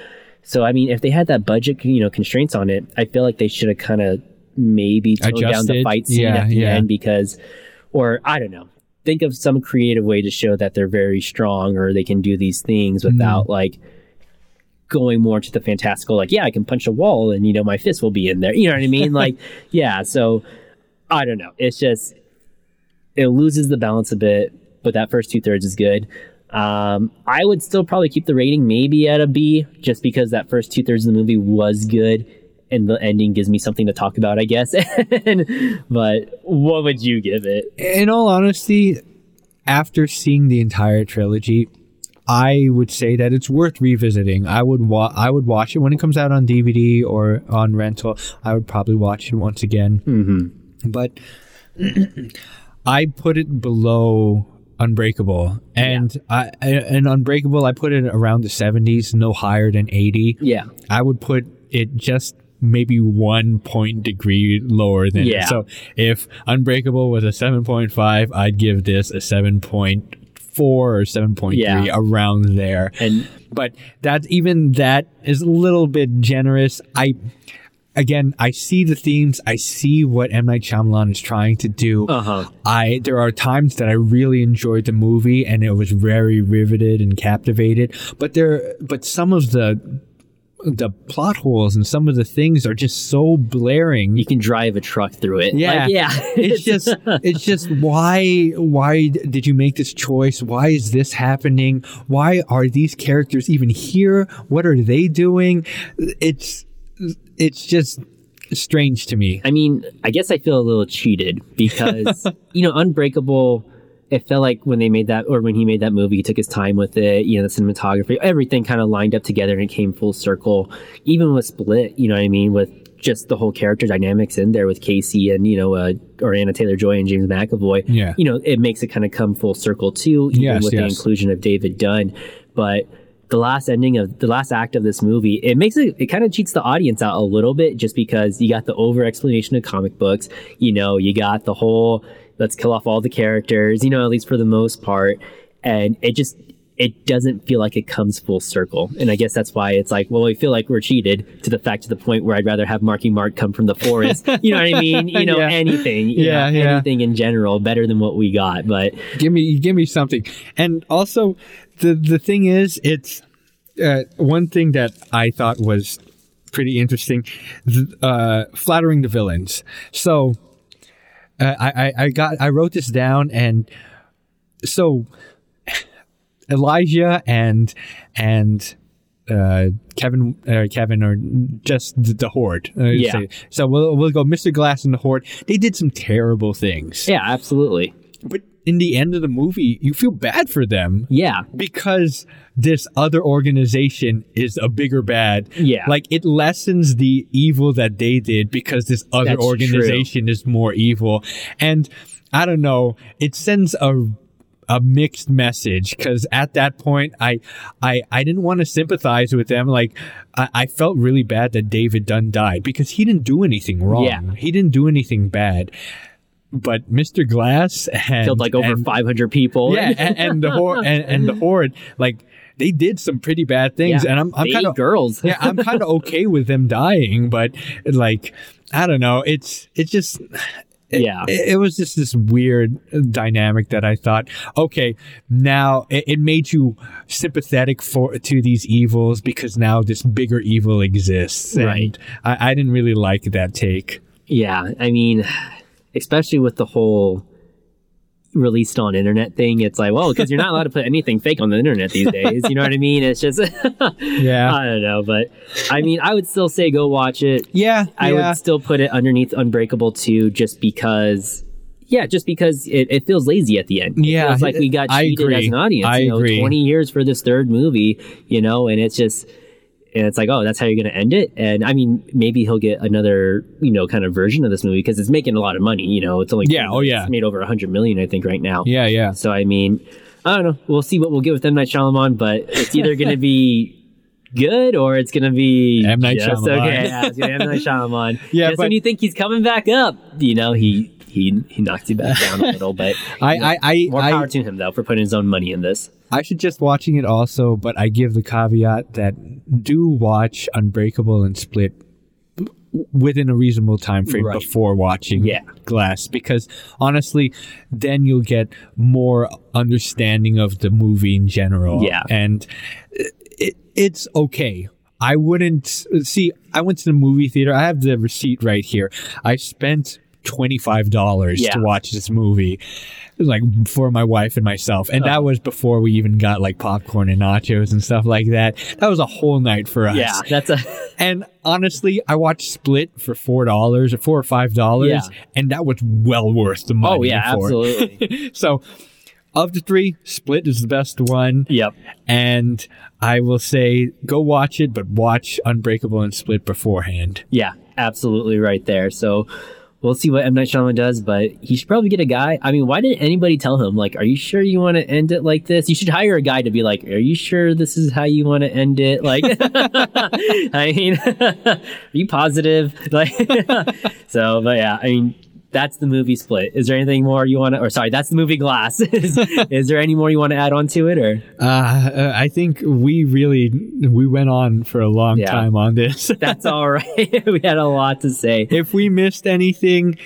So I mean, if they had that budget, you know, constraints on it, I feel like they should have kind of maybe toned down the fight scene Yeah, at the yeah. end because, or I don't know, think of some creative way to show that they're very strong or they can do these things Hmm. without like going more to the fantastical. Like, yeah, I can punch a wall and you know my fist will be in there. You know what I mean? like, *laughs* yeah. So I don't know. It's just it loses the balance a bit, but that first two thirds is good. Um, I would still probably keep the rating maybe at a B, just because that first two thirds of the movie was good, and the ending gives me something to talk about, I guess. *laughs* And- but what would you give it? in all honesty, after seeing the entire trilogy, I would say that it's worth revisiting. I would wa- I would watch it when it comes out on DVD or on rental. I would probably watch it once again. Mm-hmm. But *clears throat* I put it below Unbreakable, and I and Unbreakable I put it around the seventies, no higher than eighty. Yeah, I would put it just maybe one point degree lower than Yeah. so if unbreakable was a 7.5 i'd give this a 7.4 or 7.3 Yeah. around there and but that even that is a little bit generous i again, I see the themes. I see what M Night Shyamalan is trying to do. Uh huh. I there are times that I really enjoyed the movie and it was very riveted and captivated. But there, but some of the the plot holes and some of the things are just so blaring. You can drive a truck through it. Yeah. Like, yeah. *laughs* it's just *laughs* it's just why why did you make this choice why is this happening why are these characters even here what are they doing it's it's just strange to me I mean, I guess I feel a little cheated because *laughs* you know, Unbreakable. It felt like when they made that, or when he made that movie, he took his time with it. You know, the cinematography, everything kind of lined up together and it came full circle. Even with Split, you know what I mean, with just the whole character dynamics in there with Casey and you know, uh, or Anya Taylor Joy and James McAvoy. Yeah. you know, it makes it kind of come full circle too, even Yes, with the inclusion of David Dunn. But the last ending of the last act of this movie, it makes it, it kind of cheats the audience out a little bit just because you got the over explanation of comic books. You know, you got the whole let's kill off all the characters, you know, at least for the most part. And it just, it doesn't feel like it comes full circle. And I guess that's why it's like, well, we feel like we're cheated to the fact to the point where I'd rather have Marky Mark come from the forest. *laughs* you know what I mean? You know, Yeah. anything. you Yeah, know, yeah. Anything in general better than what we got. But give me give me something and also the the thing is it's uh, one thing that i thought was pretty interesting th- uh, flattering the villains so uh, I, I i got i wrote this down and so elijah and and uh, Kevin, uh, Kevin, or just the, the horde. Uh, Yeah. say- So we'll we'll go, Mr. Glass and the horde. They did some terrible things, yeah, absolutely. but in the end of the movie, you feel bad for them Yeah. because this other organization is a bigger bad. Yeah. Like it lessens the evil that they did because this other That's true. organization is more evil. And I don't know, it sends a a mixed message because at that point I I I didn't want to sympathize with them like I, I felt really bad that David Dunn died because he didn't do anything wrong Yeah. he didn't do anything bad but Mr. Glass and Killed like over and- 500 people. yeah, and, and the horde and, and the horde, like they did some pretty bad things, Yeah. and I'm I'm kind of girls. yeah, I'm kind of *laughs* okay with them dying, but like I don't know, it's it's just. It, Yeah. it, it was just this weird dynamic that I thought, okay, now it, it made you sympathetic for to these evils because now this bigger evil exists, and Right. I, I didn't really like that take. Yeah, I mean, especially with the whole released on internet thing, it's like, well, because you're not allowed to put anything fake on the internet these days. You know what I mean? It's just, *laughs* Yeah, I don't know, but I mean, I would still say go watch it. yeah, I yeah. would still put it underneath Unbreakable too, just because. Yeah, just because it, it feels lazy at the end. It Yeah, feels like we got I cheated agree. as an audience. I you know, agree. twenty years for this third movie, you know, and it's just and it's like, oh, that's how you're going to end it. And I mean, maybe he'll get another, you know, kind of version of this movie because it's making a lot of money. You know, it's only Yeah, oh, yeah. it's made over a hundred million, I think, right now. yeah, yeah. So I mean, I don't know. We'll see what we'll get with M Night Shyamalan, but it's either *laughs* going to be good or it's going to be M. Night just Shyamalan. okay. Yeah, it's gonna be M Night Shyamalan. *laughs* Yeah, just but- when you think he's coming back up, you know, he he he knocks you back *laughs* down a little. But I, I, I, more I, power to him though for putting his own money in this. I suggest watching it also, but I give the caveat that do watch Unbreakable and Split within a reasonable time frame Right. before watching Yeah. Glass because honestly then you'll get more understanding of the movie in general Yeah. and it, it's okay I wouldn't see I went to the movie theater I have the receipt right here I spent $25 Yeah. to watch this movie like for my wife and myself and oh. that was before we even got like popcorn and nachos and stuff like that that was a whole night for us Yeah, that's a *laughs* and honestly i watched split for four dollars or four or five dollars Yeah. and that was well worth the oh, money oh yeah, absolutely. *laughs* so of the three split is the best one yep. and i will say go watch it but watch unbreakable and split beforehand Yeah, absolutely right there. So we'll see what M Night Shyamalan does, but he should probably get a guy. I mean, why didn't anybody tell him? Like, are you sure you want to end it like this? You should hire a guy to be like, are you sure this is how you want to end it? Like, *laughs* I mean, *laughs* are you positive? Like, *laughs* so, but yeah, I mean. That's the movie split. Is there anything more you want to, or sorry, that's the movie Glass. *laughs* is, *laughs* is there any more you want to add on to it, or Uh, uh, I think we really we went on for a long Yeah. time on this. *laughs* that's all right? we had a lot to say. if we missed anything,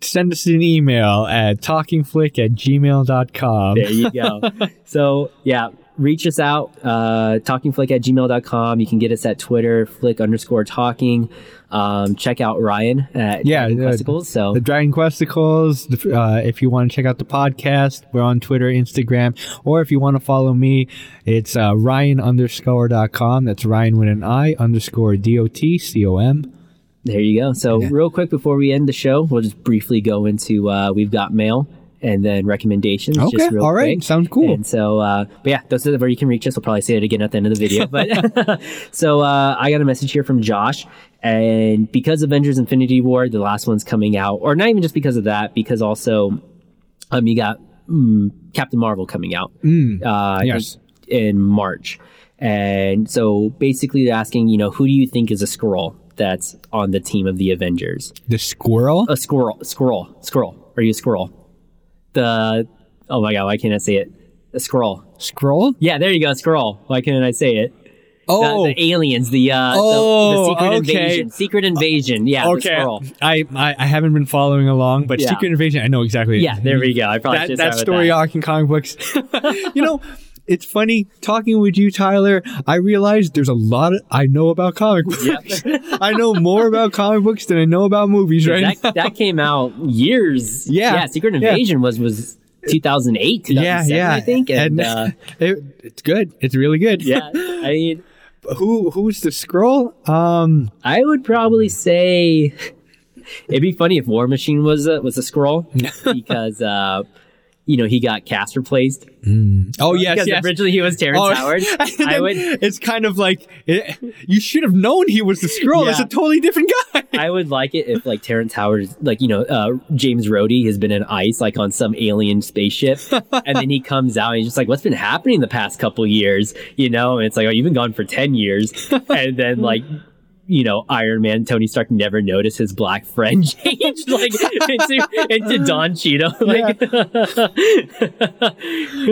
send us an email at talkingflick at gmail.com. There you go. so yeah, reach us out, uh, talkingflick at gmail.com. You can get us at Twitter, flick underscore talking. Um, check out Ryan at Yeah, Dragon uh, Questicles. So The Dragon Questicles. Uh, if you want to check out the podcast, we're on Twitter, Instagram, or if you want to follow me, it's uh, Ryan underscore.com. That's Ryan with an I underscore D O T C O M. There you go. So, real quick before we end the show, we'll just briefly go into uh, we've got mail and then recommendations. Okay, just real all right, quick. sounds cool. And so, uh, but yeah, those are where you can reach us. We'll probably say it again at the end of the video. But *laughs* *laughs* so uh, I got a message here from Josh, and because Avengers: Infinity War, the last one's coming out, or not even just because of that, because also um, you got mm, Captain Marvel coming out. uh, yes. think in March. And so basically they're asking, you know, who do you think is a squirrel that's on the team of the Avengers? The squirrel? A squirrel, squirrel, squirrel. Are you a squirrel? The, oh my God, why can't I say it? A squirrel. Skrull? Yeah, there you go, Skrull. Why can't I say it? Oh, the aliens, the, uh, the- the, Oh, secret okay. invasion. Secret invasion. Yeah, the okay. I, I I haven't been following along, but Yeah. Secret Invasion, I know exactly. Yeah, there we go. I probably that should that story that. arc in comic books. *laughs* you know, it's funny talking with you, Tyler. I realized there's a lot of, I know about comic books. *laughs* I know more about comic books than I know about movies right that, now. that came out years. Yeah. yeah. Secret Yeah. Invasion was was 2008, Yeah, 2007, yeah. I think. And, uh, *laughs* it, it's good. It's really good. yeah, I mean, *laughs* Who who's the Skrull? Um. I would probably say it'd be funny if War Machine was a, was a Skrull because uh, you know he got cast replaced. Oh yes, Because yes. originally he was Terrence Oh, *laughs* Howard. I would It's kind of like it, you should have known he was the Skrull. It's Yeah. a totally different guy. *laughs* I would like it if like Terrence Howard, like you know, uh, James Rhodey has been in ice, like on some alien spaceship, and then he comes out and he's just like, "What's been happening the past couple years?" You know, and it's like, "Oh, you've been gone for ten years," *laughs* and then like. You know, Iron Man, Tony Stark never noticed his black friend *laughs* changed like into into *laughs* Don Cheadle. *laughs* Like,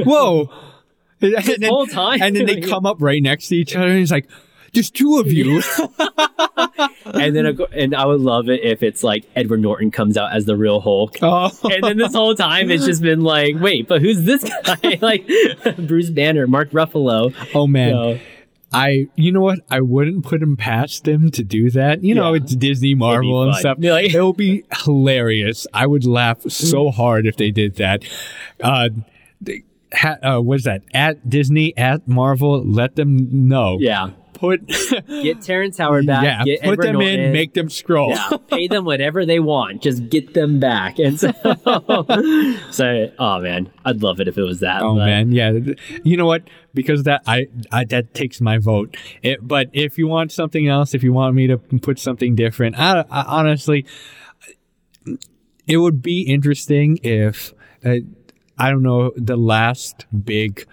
Whoa. And then, whole time. and then they come up right next to each other, and he's like, "There's two of you." and then, and I would love it if it's like Edward Norton comes out as the real Hulk. oh. and then this whole time it's just been like, wait, but who's this guy? like Bruce Banner, Mark Ruffalo. Oh man. So, I, you know what? I wouldn't put him past them to do that. You know, Yeah. it's Disney, Marvel, and stuff. Like- It'll be *laughs* hilarious. I would laugh so hard if they did that. Uh, they, ha, uh, what's that? At Disney, at Marvel, let them know. yeah, Put, get Terrence Howard back. yeah, get put Edward them Norton. in, make them Skrull. yeah, *laughs* pay them whatever they want. Just get them back. And so, *laughs* so oh man, I'd love it if it was that. Oh but- man, yeah. You know what? Because that I, I that takes my vote. It, but if you want something else, if you want me to put something different, I, I honestly, it would be interesting if uh, I don't know the last big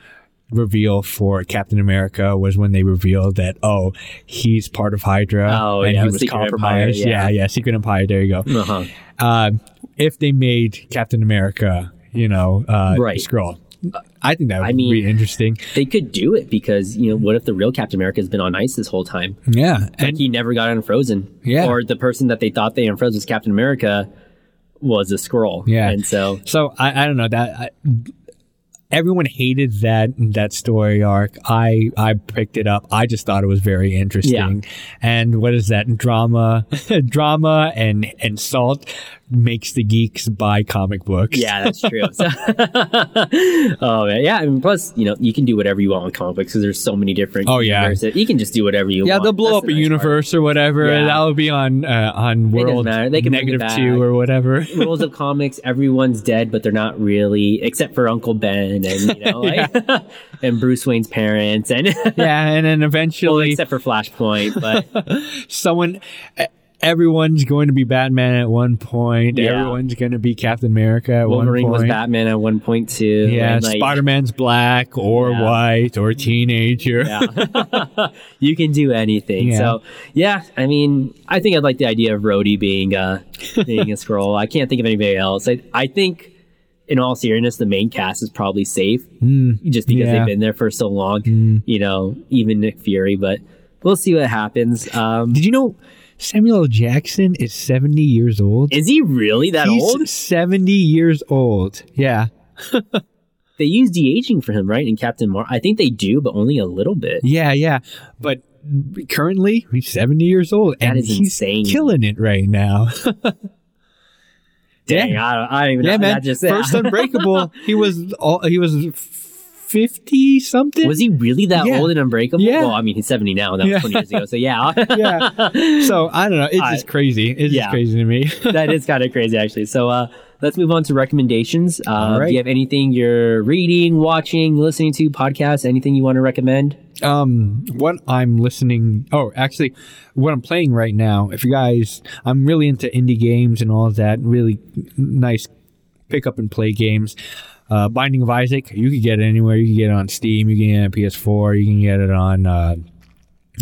reveal for Captain America was when they revealed that oh he's part of Hydra Oh, and yeah, he was Secret compromised Empire, yeah. yeah. yeah Secret Empire there you go Uh-huh. uh, if they made Captain America, you know, uh, Right. Skrull. I think that would I mean- be interesting. They could do it because you know what if the real Captain America has been on ice this whole time? Yeah, Like and he never got unfrozen. Yeah. Or the person that they thought they unfroze was Captain America was a Skrull. Yeah. And so so I, I don't know that. I, Everyone hated that that story arc. I I picked it up. I just thought it was very interesting. And what is that drama? *laughs* drama and and salt makes the geeks buy comic books. Yeah, that's *laughs* true. So, *laughs* oh man, yeah. I mean, plus, you know, you can do whatever you want with comic books because there's so many different. Oh, yeah. universes. you can just do whatever you want. Yeah, want. they'll blow That's up the a nice part. universe or whatever. Yeah. That'll be on uh, on world. They can negative two or whatever. *laughs* Rules of comics: everyone's dead, but they're not really, except for Uncle Ben and you know, like, and Bruce Wayne's parents, and yeah, and then well, eventually except for Flashpoint. But someone e- everyone's going to be batman at one point Yeah. everyone's going to be captain america at Wolverine one point. was Batman at one point too. yeah like, spider-man's black or Yeah. white or teenager Yeah. *laughs* *laughs* you can do anything. Yeah. So, yeah, I mean, I think I'd like the idea of Rhodey being uh, being a *laughs* Skrull. I can't think of anybody else. I, I think, in all seriousness, the main cast is probably safe, just because they've been there for so long. You know, even Nick Fury, but we'll see what happens. Um, Did you know Samuel Jackson is 70 years old? is he really that He's old? 70 years old. Yeah. *laughs* They use de aging for him, right? In Captain Marvel, I think they do, but only a little bit. Yeah, yeah. But currently, he's 70 years old. That and is he's insane. killing it right now. *laughs* Dang, I don't, I don't even yeah, know. man. That just First *laughs* Unbreakable, he was all, he was 50 something. Was he really that Yeah. old and unbreakable? Yeah. Well, I mean, he's 70 now, that was Yeah. 20 years ago. So, yeah, *laughs* yeah. So I don't know. It's I- just crazy. It's yeah. just crazy to me. *laughs* that is kind of crazy, actually. So, uh, let's move on to recommendations. Uh, All right. Do you have anything you're reading, watching, listening to, podcasts, anything you want to recommend? um what i'm listening oh actually what i'm playing right now if you guys i'm really into indie games and all of that really nice pick up and play games uh binding of isaac you can get it anywhere you can get it on steam you can get it on ps4 you can get it on uh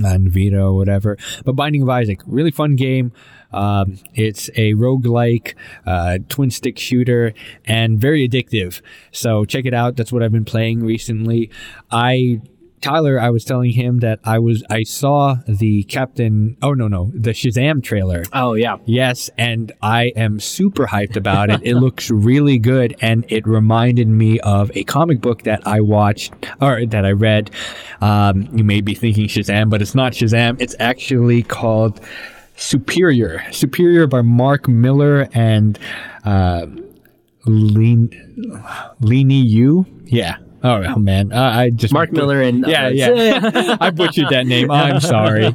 on Vita or whatever. But Binding of Isaac, really fun game. Um, it's a roguelike uh, twin stick shooter and very addictive. So check it out. That's what I've been playing recently. I Tyler, I was telling him that I was I saw the Captain oh no no the Shazam trailer. Oh, yeah. Yes, and I am super hyped about it. It looks *laughs* really good, and it reminded me of a comic book that I watched or that I read. Um, you may be thinking Shazam, but it's not Shazam. It's actually called Superior. Superior by Mark Millar and uh, Lean Leany Yu. Yeah. Oh, oh, man, uh, I just Mark Millar and *laughs* yeah, others. yeah. I butchered that name. I'm *laughs* sorry.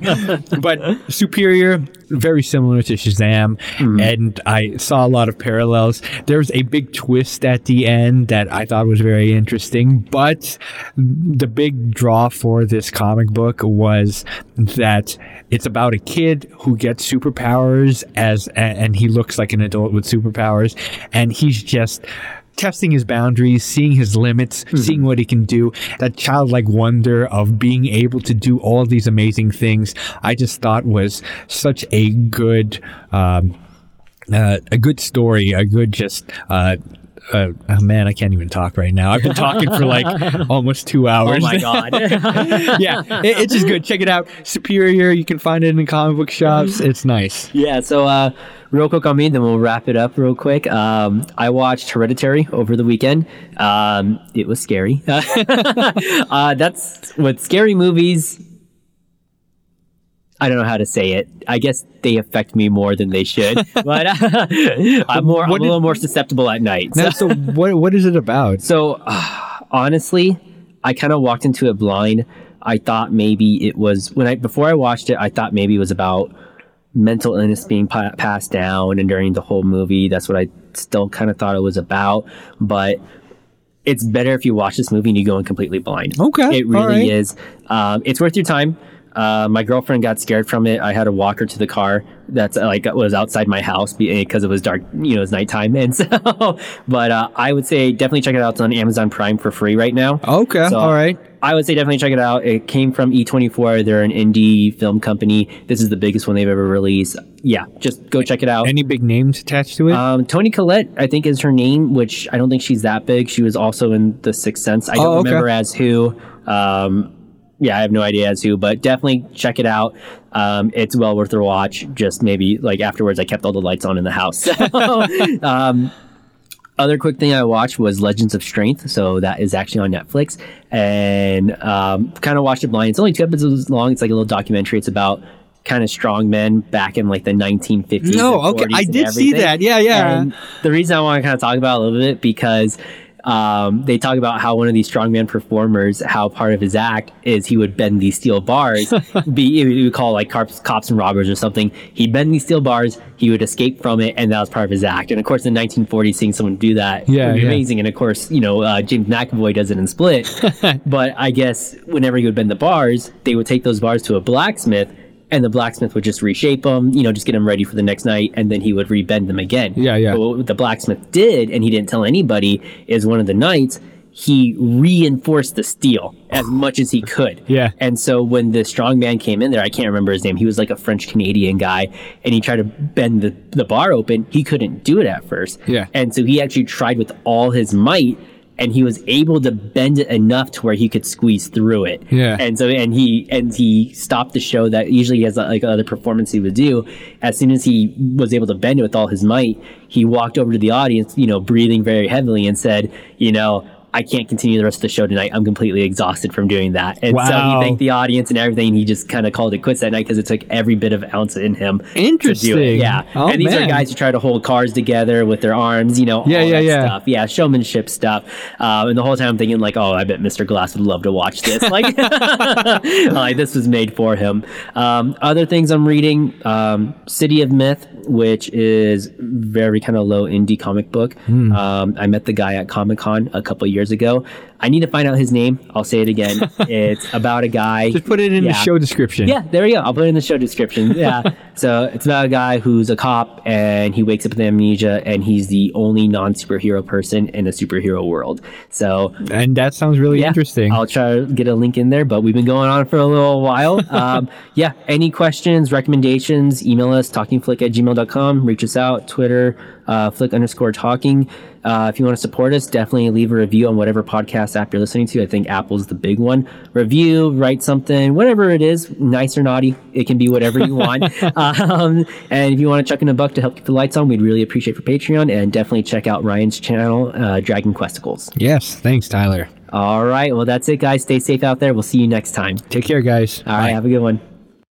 But Superior, very similar to Shazam. And I saw a lot of parallels. There's a big twist at the end that I thought was very interesting. But the big draw for this comic book was that it's about a kid who gets superpowers as and he looks like an adult with superpowers and he's just testing his boundaries, seeing his limits, seeing what he can do. That childlike wonder of being able to do all these amazing things, I just thought was such a good, um, uh, a good story, a good just. Uh, uh, oh man, I can't even talk right now. I've been talking for like *laughs* almost two hours. Oh my God. *laughs* yeah, it, it's just good. Check it out. Superior. You can find it in comic book shops. It's nice. Yeah, so uh, real quick on me, then we'll wrap it up real quick. Um, I watched Hereditary over the weekend. Um, it was scary. *laughs* uh, that's with scary movies. I don't know how to say it. I guess they affect me more than they should, *laughs* but *laughs* I'm more. I'm a little more susceptible at night. Now, *laughs* so what what is it about? So uh, *sighs* honestly, I kind of walked into it blind. I thought maybe it was when I before I watched it, I thought maybe it was about mental illness being pa- passed down, and during the whole movie, that's what I still kind of thought it was about. But it's better if you watch this movie and you go in completely blind. Okay, it really all right. is. Um, it's worth your time. Uh, my girlfriend got scared from it. I had to walk her to the car that's uh, like was outside my house because it was dark. You know, it's nighttime, *laughs* and so. But uh, I would say definitely check it out. It's on Amazon Prime for free right now. Okay, So, all right. I would say definitely check it out. It came from A24. They're an indie film company. This is the biggest one they've ever released. Yeah, just go check it out. Any big names attached to it? Um, Toni Collette, I think, is her name, which I don't think she's that big. She was also in The Sixth Sense. I don't Oh, okay. remember as who. Um, yeah, I have no idea as who, but definitely check it out. Um, it's well worth a watch. Just maybe like afterwards, I kept all the lights on in the house. So, *laughs* *laughs* um, other quick thing I watched was Legends of Strength. So that is actually on Netflix, and um, kind of watched it blind. It's only two episodes long. It's like a little documentary. It's about kind of strong men back in like the 1950s. No, okay, 40s I did see that. Yeah, yeah. And the reason I want to kind of talk about it a little bit because um, they talk about how one of these strongman performers, how part of his act is he would bend these steel bars, *laughs* be we would call like cops, cops and robbers or something. He'd bend these steel bars, he would escape from it, and that was part of his act. And of course, in 1940, seeing someone do that Yeah, would be yeah. amazing. And of course, you know uh, James McAvoy does it in Split. *laughs* but I guess whenever he would bend the bars, they would take those bars to a blacksmith. And the blacksmith would just reshape them, you know, just get them ready for the next night, and then he would rebend them again. Yeah, yeah. But what the blacksmith did, and he didn't tell anybody, is one of the nights he reinforced the steel as *sighs* much as he could. Yeah. And so when the strongman came in there, I can't remember his name. He was like a French Canadian guy, and he tried to bend the, the bar open. He couldn't do it at first. Yeah. And so he actually tried with all his might, and he was able to bend it enough to where he could squeeze through it. Yeah. And so and he and he stopped the show that usually he has uh, like other performance he would do. As soon as he was able to bend it with all his might, he walked over to the audience, you know, breathing very heavily, and said, you know. I can't continue the rest of the show tonight. I'm completely exhausted from doing that. And so he thanked the audience and everything. He just kind of called it quits that night because it took every bit of ounce in him to do it. Interesting. Yeah. Oh, and these man. are guys who try to hold cars together with their arms, you know, Yeah, all yeah, yeah. stuff. Yeah, showmanship stuff. Um, and the whole time I'm thinking like, oh, I bet Mr. Glass would love to watch this. *laughs* Like, *laughs* like this was made for him. Um, other things I'm reading, um, City of Myth, which is very kind of low indie comic book. Hmm. Um, I met the guy at Comic Con a couple years ago. I need to find out his name. I'll say it again. *laughs* it's about a guy. Just put it in the show description. Yeah, there we go. I'll put it in the show description. Yeah. *laughs* so it's about a guy who's a cop and he wakes up with amnesia and he's the only non superhero person in a superhero world. So And that sounds really yeah, interesting. I'll try to get a link in there, but we've been going on for a little while. *laughs* Um, yeah, any questions, recommendations, email us talkingflick at gmail.com, reach us out, Twitter, uh, flick underscore talking. Uh, if you want to support us, definitely leave a review on whatever podcast app you're listening to. I think Apple's the big one. Review, write something, whatever it is, nice or naughty. It can be whatever you want. *laughs* um, and if you want to chuck in a buck to help keep the lights on, we'd really appreciate for Patreon. And definitely check out Ryan's channel, uh, Dragon Questicles. yes. Thanks, Tyler. All right. Well, that's it, guys. Stay safe out there. We'll see you next time. Take care, guys. All right. Have a good one.